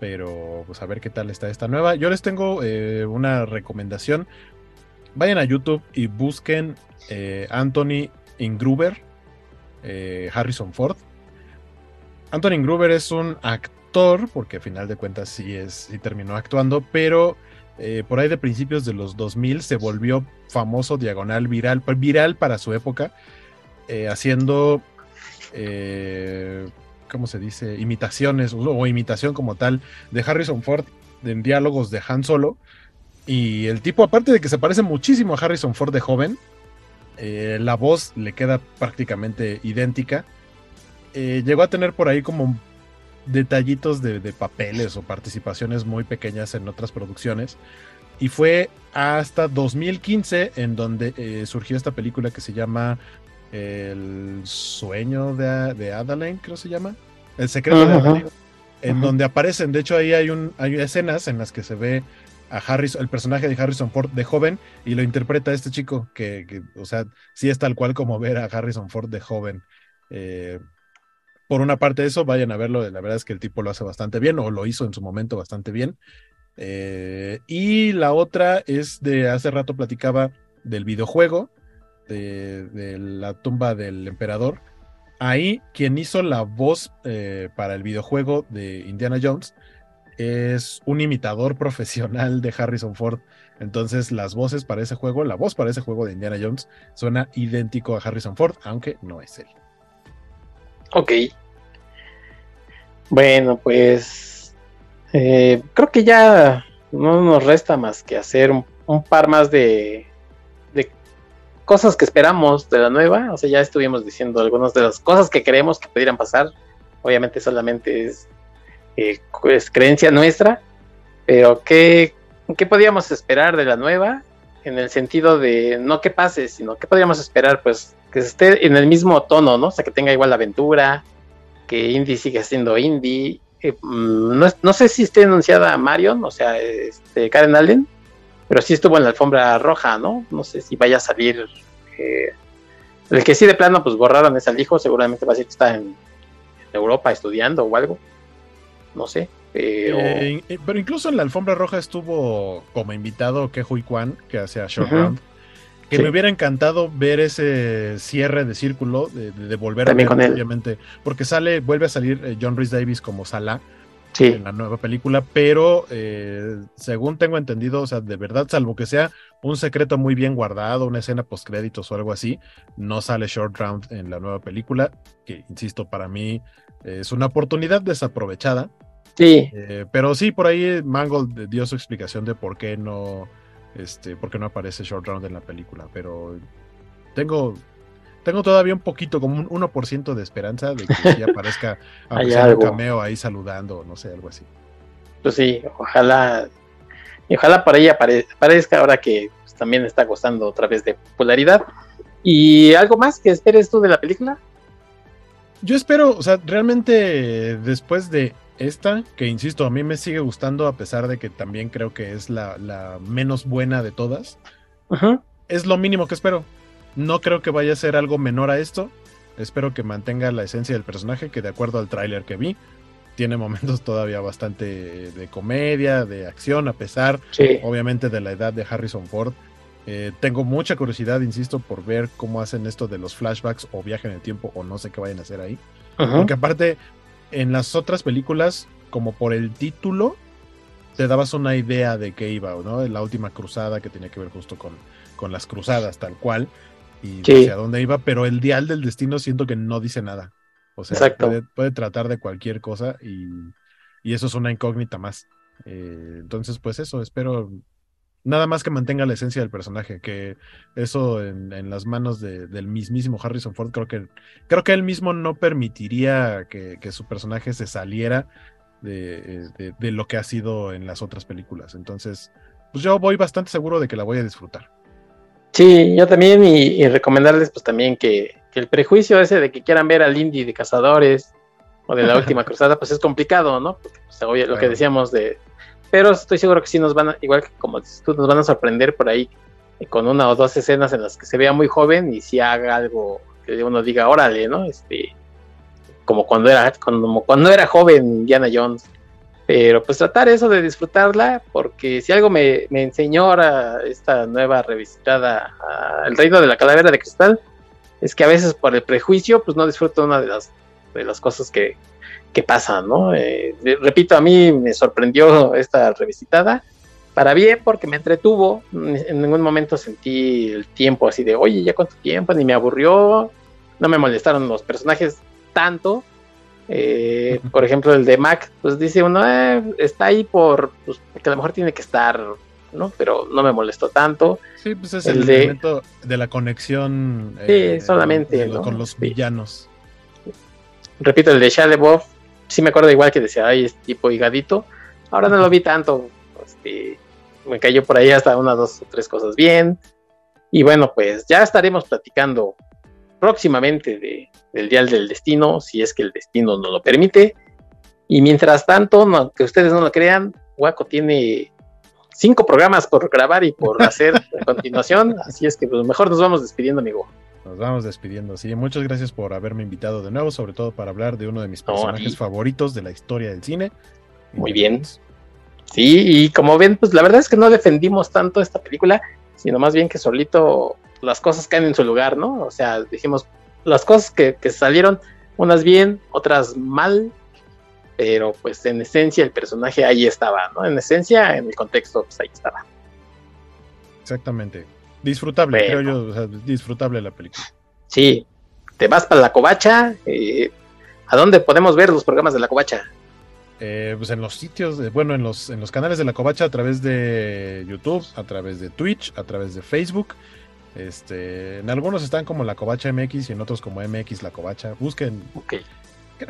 Speaker 2: Pero pues a ver qué tal está esta nueva. Yo les tengo eh, una recomendación. Vayan a YouTube y busquen eh, Anthony Ingruber, Harrison Ford. Anthony Ingruber es un actor, porque al final de cuentas sí, es, sí terminó actuando, pero por ahí de principios de los 2000 se volvió famoso, diagonal, viral, viral para su época eh, haciendo, eh, ¿cómo se dice? Imitaciones o, imitación como tal de Harrison Ford en diálogos de Han Solo. Y el tipo, aparte de que se parece muchísimo a Harrison Ford de joven, eh, la voz le queda prácticamente idéntica. llegó a tener por ahí como detallitos de, papeles o participaciones muy pequeñas en otras producciones. Y fue hasta 2015 en donde surgió esta película que se llama el sueño de, de Adelaine, creo se llama. El secreto de Adelaine. En donde aparecen, de hecho ahí hay, un, hay escenas en las que se ve a Harrison, el personaje de Harrison Ford de joven y lo interpreta este chico que, o sea, sí es tal cual como ver a Harrison Ford de joven. Eh, por una parte de eso, vayan a verlo, la verdad es que el tipo lo hace bastante bien o lo hizo en su momento bastante bien. Eh, y la otra es de, hace rato platicaba del videojuego, de, la tumba del emperador, ahí quien hizo la voz eh, para el videojuego de Indiana Jones es un imitador profesional de Harrison Ford. Entonces las voces para ese juego, la voz para ese juego de Indiana Jones suena idéntico a Harrison Ford, aunque no es él.
Speaker 1: Ok. Bueno, pues eh, creo que ya no nos resta más que hacer un par más de, cosas que esperamos de la nueva, o sea, ya estuvimos diciendo algunas de las cosas que creemos que pudieran pasar, obviamente solamente es, eh, creencia nuestra, pero ¿qué, ¿qué podíamos esperar de la nueva? En el sentido de no que pase, sino que podríamos esperar, pues que esté en el mismo tono, ¿no? O sea, que tenga igual la aventura, que Indy sigue siendo Indy. Eh, mm, no, sé si esté anunciada Marion, o sea, este, Karen Allen, pero sí estuvo en la alfombra roja, ¿no? No sé si vaya a salir. Eh, el que sí de plano, pues borraron es al hijo, seguramente va a ser que está en, Europa estudiando o algo. No sé.
Speaker 2: Eh, pero incluso en la alfombra roja estuvo como invitado Kehui Kwan, que hace a Short Round. Que me hubiera encantado ver ese cierre de círculo, de, volver a ver, obviamente. Porque sale, vuelve a salir eh, John Rhys Davis como Salah en la nueva película, pero eh, según tengo entendido, o sea, de verdad, salvo que sea un secreto muy bien guardado, una escena post créditos o algo así, no sale Short Round en la nueva película, que insisto, para mí es una oportunidad desaprovechada.
Speaker 1: Sí.
Speaker 2: Eh, pero sí, por ahí Mangold dio su explicación de por qué no, este, por qué no aparece Short Round en la película, pero tengo tengo todavía un poquito, como un 1% de esperanza de que sí aparezca un cameo ahí saludando, no sé, algo así.
Speaker 1: Pues sí, ojalá, y ojalá para ella aparezca ahora que pues, también está gozando otra vez de popularidad. ¿Y algo más que esperes tú de la película?
Speaker 2: Yo espero, o sea, realmente después de esta, que insisto, a mí me sigue gustando a pesar de que también creo que es la, menos buena de todas, es lo mínimo que espero. No creo que vaya a ser algo menor a esto. Espero que mantenga la esencia del personaje, que de acuerdo al tráiler que vi, tiene momentos todavía bastante de comedia, de acción, a pesar, obviamente, de la edad de Harrison Ford. Eh, tengo mucha curiosidad, insisto, por ver cómo hacen esto de los flashbacks o viaje en el tiempo o no sé qué vayan a hacer ahí. Porque aparte, en las otras películas, como por el título, te dabas una idea de qué iba, ¿no? La última cruzada que tenía que ver justo con, con las cruzadas, tal cual y hacia dónde iba, pero el dial del destino siento que no dice nada. O sea, puede, tratar de cualquier cosa y, eso es una incógnita más. Eh, entonces, pues eso, espero nada más que mantenga la esencia del personaje, que eso en, las manos del mismísimo Harrison Ford, creo que, creo que él mismo no permitiría que, su personaje se saliera de, de, lo que ha sido en las otras películas. Entonces, pues yo voy bastante seguro de que la voy a disfrutar.
Speaker 1: Sí, yo también, y, recomendarles pues también que, el prejuicio ese de que quieran ver al indie de cazadores o de la última cruzada, pues es complicado, ¿no? Porque pues, lo que decíamos de... Pero estoy seguro que sí nos van a, igual que como tú, nos van a sorprender por ahí eh, con una o dos escenas en las que se vea muy joven y si haga algo que uno diga, órale, ¿no? Este, como cuando era, como cuando era joven Indiana Jones. Pero pues tratar eso de disfrutarla, porque si algo me, enseñó ahora esta nueva revisitada El Reino de la Calavera de Cristal, es que a veces por el prejuicio, pues no disfruto una de las, de las cosas que, que pasan, ¿no? Eh, repito, a mí me sorprendió esta revisitada, para bien, porque me entretuvo, en ningún momento sentí el tiempo así de, oye, ya cuánto tiempo, ni me aburrió, no me molestaron los personajes tanto, eh, por ejemplo, el de Mac, pues dice uno, eh, está ahí por, pues, porque a lo mejor tiene que estar, ¿no? Pero no me molestó tanto.
Speaker 2: Sí, pues es el, de, de la conexión
Speaker 1: eh, solamente
Speaker 2: con los villanos.
Speaker 1: Repito, el de Shia sí me acuerdo igual que decía, ay, es tipo higadito. Ahora no lo vi tanto, este, me cayó por ahí hasta una, dos o tres cosas bien. Y bueno, pues ya estaremos platicando próximamente de, del Dial del Destino, si es que el destino nos lo permite. Y mientras tanto, que ustedes no lo crean, Waco tiene cinco programas por grabar y por hacer a continuación, así es que pues, mejor nos vamos despidiendo, amigo.
Speaker 2: Nos vamos despidiendo, sí. Muchas gracias por haberme invitado de nuevo, sobre todo para hablar de uno de mis personajes favoritos de la historia del cine.
Speaker 1: Muy bien. Sí, y como ven, pues la verdad es que no defendimos tanto esta película, sino más bien que solito las cosas caen en su lugar, ¿no? O sea, dijimos, las cosas que, salieron, unas bien, otras mal, pero pues en esencia el personaje ahí estaba, ¿no? En esencia, en el contexto, pues ahí estaba.
Speaker 2: Exactamente. Disfrutable, creo yo, o sea, disfrutable la película.
Speaker 1: Sí, te vas para la covacha. Eh, ¿A dónde podemos ver los programas de la covacha?
Speaker 2: Eh, pues en los sitios, bueno, en los, en los canales de la covacha a través de YouTube, a través de Twitch, a través de Facebook este, en algunos están como la Covacha MX y en otros como MX la Covacha. Busquen.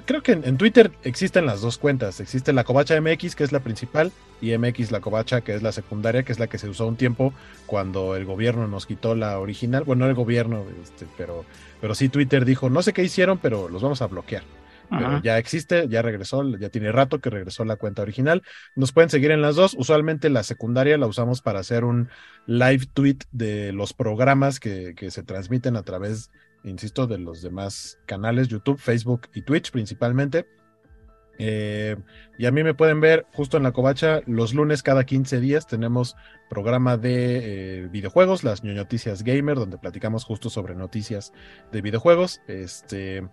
Speaker 2: Creo, que en, Twitter existen las dos cuentas. Existe la Covacha MX, que es la principal, y MX la Covacha, que es la secundaria, que es la que se usó un tiempo cuando el gobierno nos quitó la original. Bueno, no el gobierno, este, pero, pero sí Twitter dijo, no sé qué hicieron, pero los vamos a bloquear. Pero ya existe, ya regresó, ya tiene rato que regresó la cuenta original. Nos pueden seguir en las dos. Usualmente la secundaria la usamos para hacer un live tweet de los programas que, que se transmiten a través, insisto, de los demás canales, YouTube, Facebook y Twitch principalmente. Eh, y a mí me pueden ver justo en la covacha los lunes cada 15 días tenemos programa de eh, videojuegos, las noticias gamer, donde platicamos justo sobre noticias de videojuegos. Este,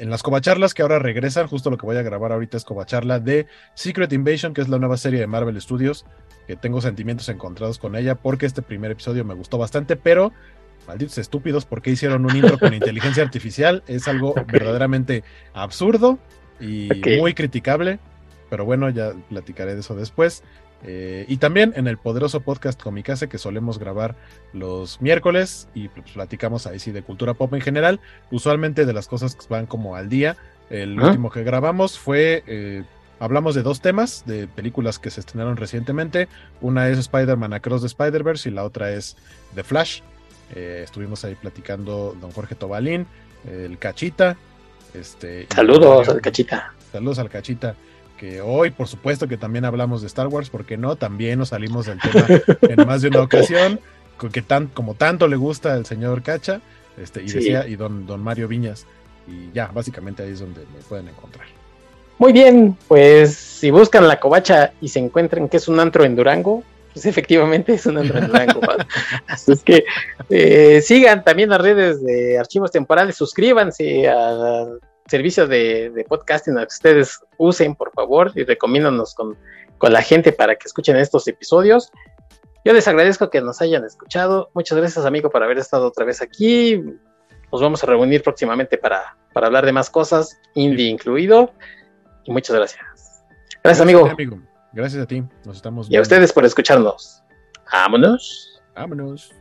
Speaker 2: en las covacharlas que ahora regresan, justo lo que voy a grabar ahorita es covacharla de Secret Invasion, que es la nueva serie de Marvel Studios, que tengo sentimientos encontrados con ella porque este primer episodio me gustó bastante, pero malditos estúpidos, porque hicieron un intro con inteligencia artificial? Es algo verdaderamente absurdo y muy criticable, pero bueno, ya platicaré de eso después. Eh, y también en el poderoso podcast Comicase que solemos grabar los miércoles y pues, platicamos ahí sí de cultura pop en general, usualmente de las cosas que van como al día. El último que grabamos fue, eh, hablamos de dos temas, de películas que se estrenaron recientemente. Una es Spider-Man Across the Spider-Verse y la otra es The Flash. Eh, estuvimos ahí platicando don Jorge Tobalín, el Cachita, este,
Speaker 1: saludos al Cachita.
Speaker 2: Saludos al Cachita. Que hoy, por supuesto, que también hablamos de Star Wars, porque no, también nos salimos del tema en más de una ocasión, que tan, como tanto le gusta al señor Cacha, este, y decía, y don, don Mario Viñas. Y ya, básicamente ahí es donde me pueden encontrar.
Speaker 1: Muy bien, pues si buscan la covacha y se encuentran que es un antro en Durango, pues efectivamente es un antro en Durango. Así es que eh, sigan también las redes de archivos temporales, suscríbanse al servicio de, podcasting que ustedes usen, por favor, y recomiéndanos con, con la gente para que escuchen estos episodios. Yo les agradezco que nos hayan escuchado. Muchas gracias, amigo, por haber estado otra vez aquí. Nos vamos a reunir próximamente para, para hablar de más cosas, indie incluido. Y muchas gracias. Gracias, amigo.
Speaker 2: Gracias a ti. Nos estamos
Speaker 1: viendo. Y a ustedes por escucharnos. Vámonos.
Speaker 2: Vámonos.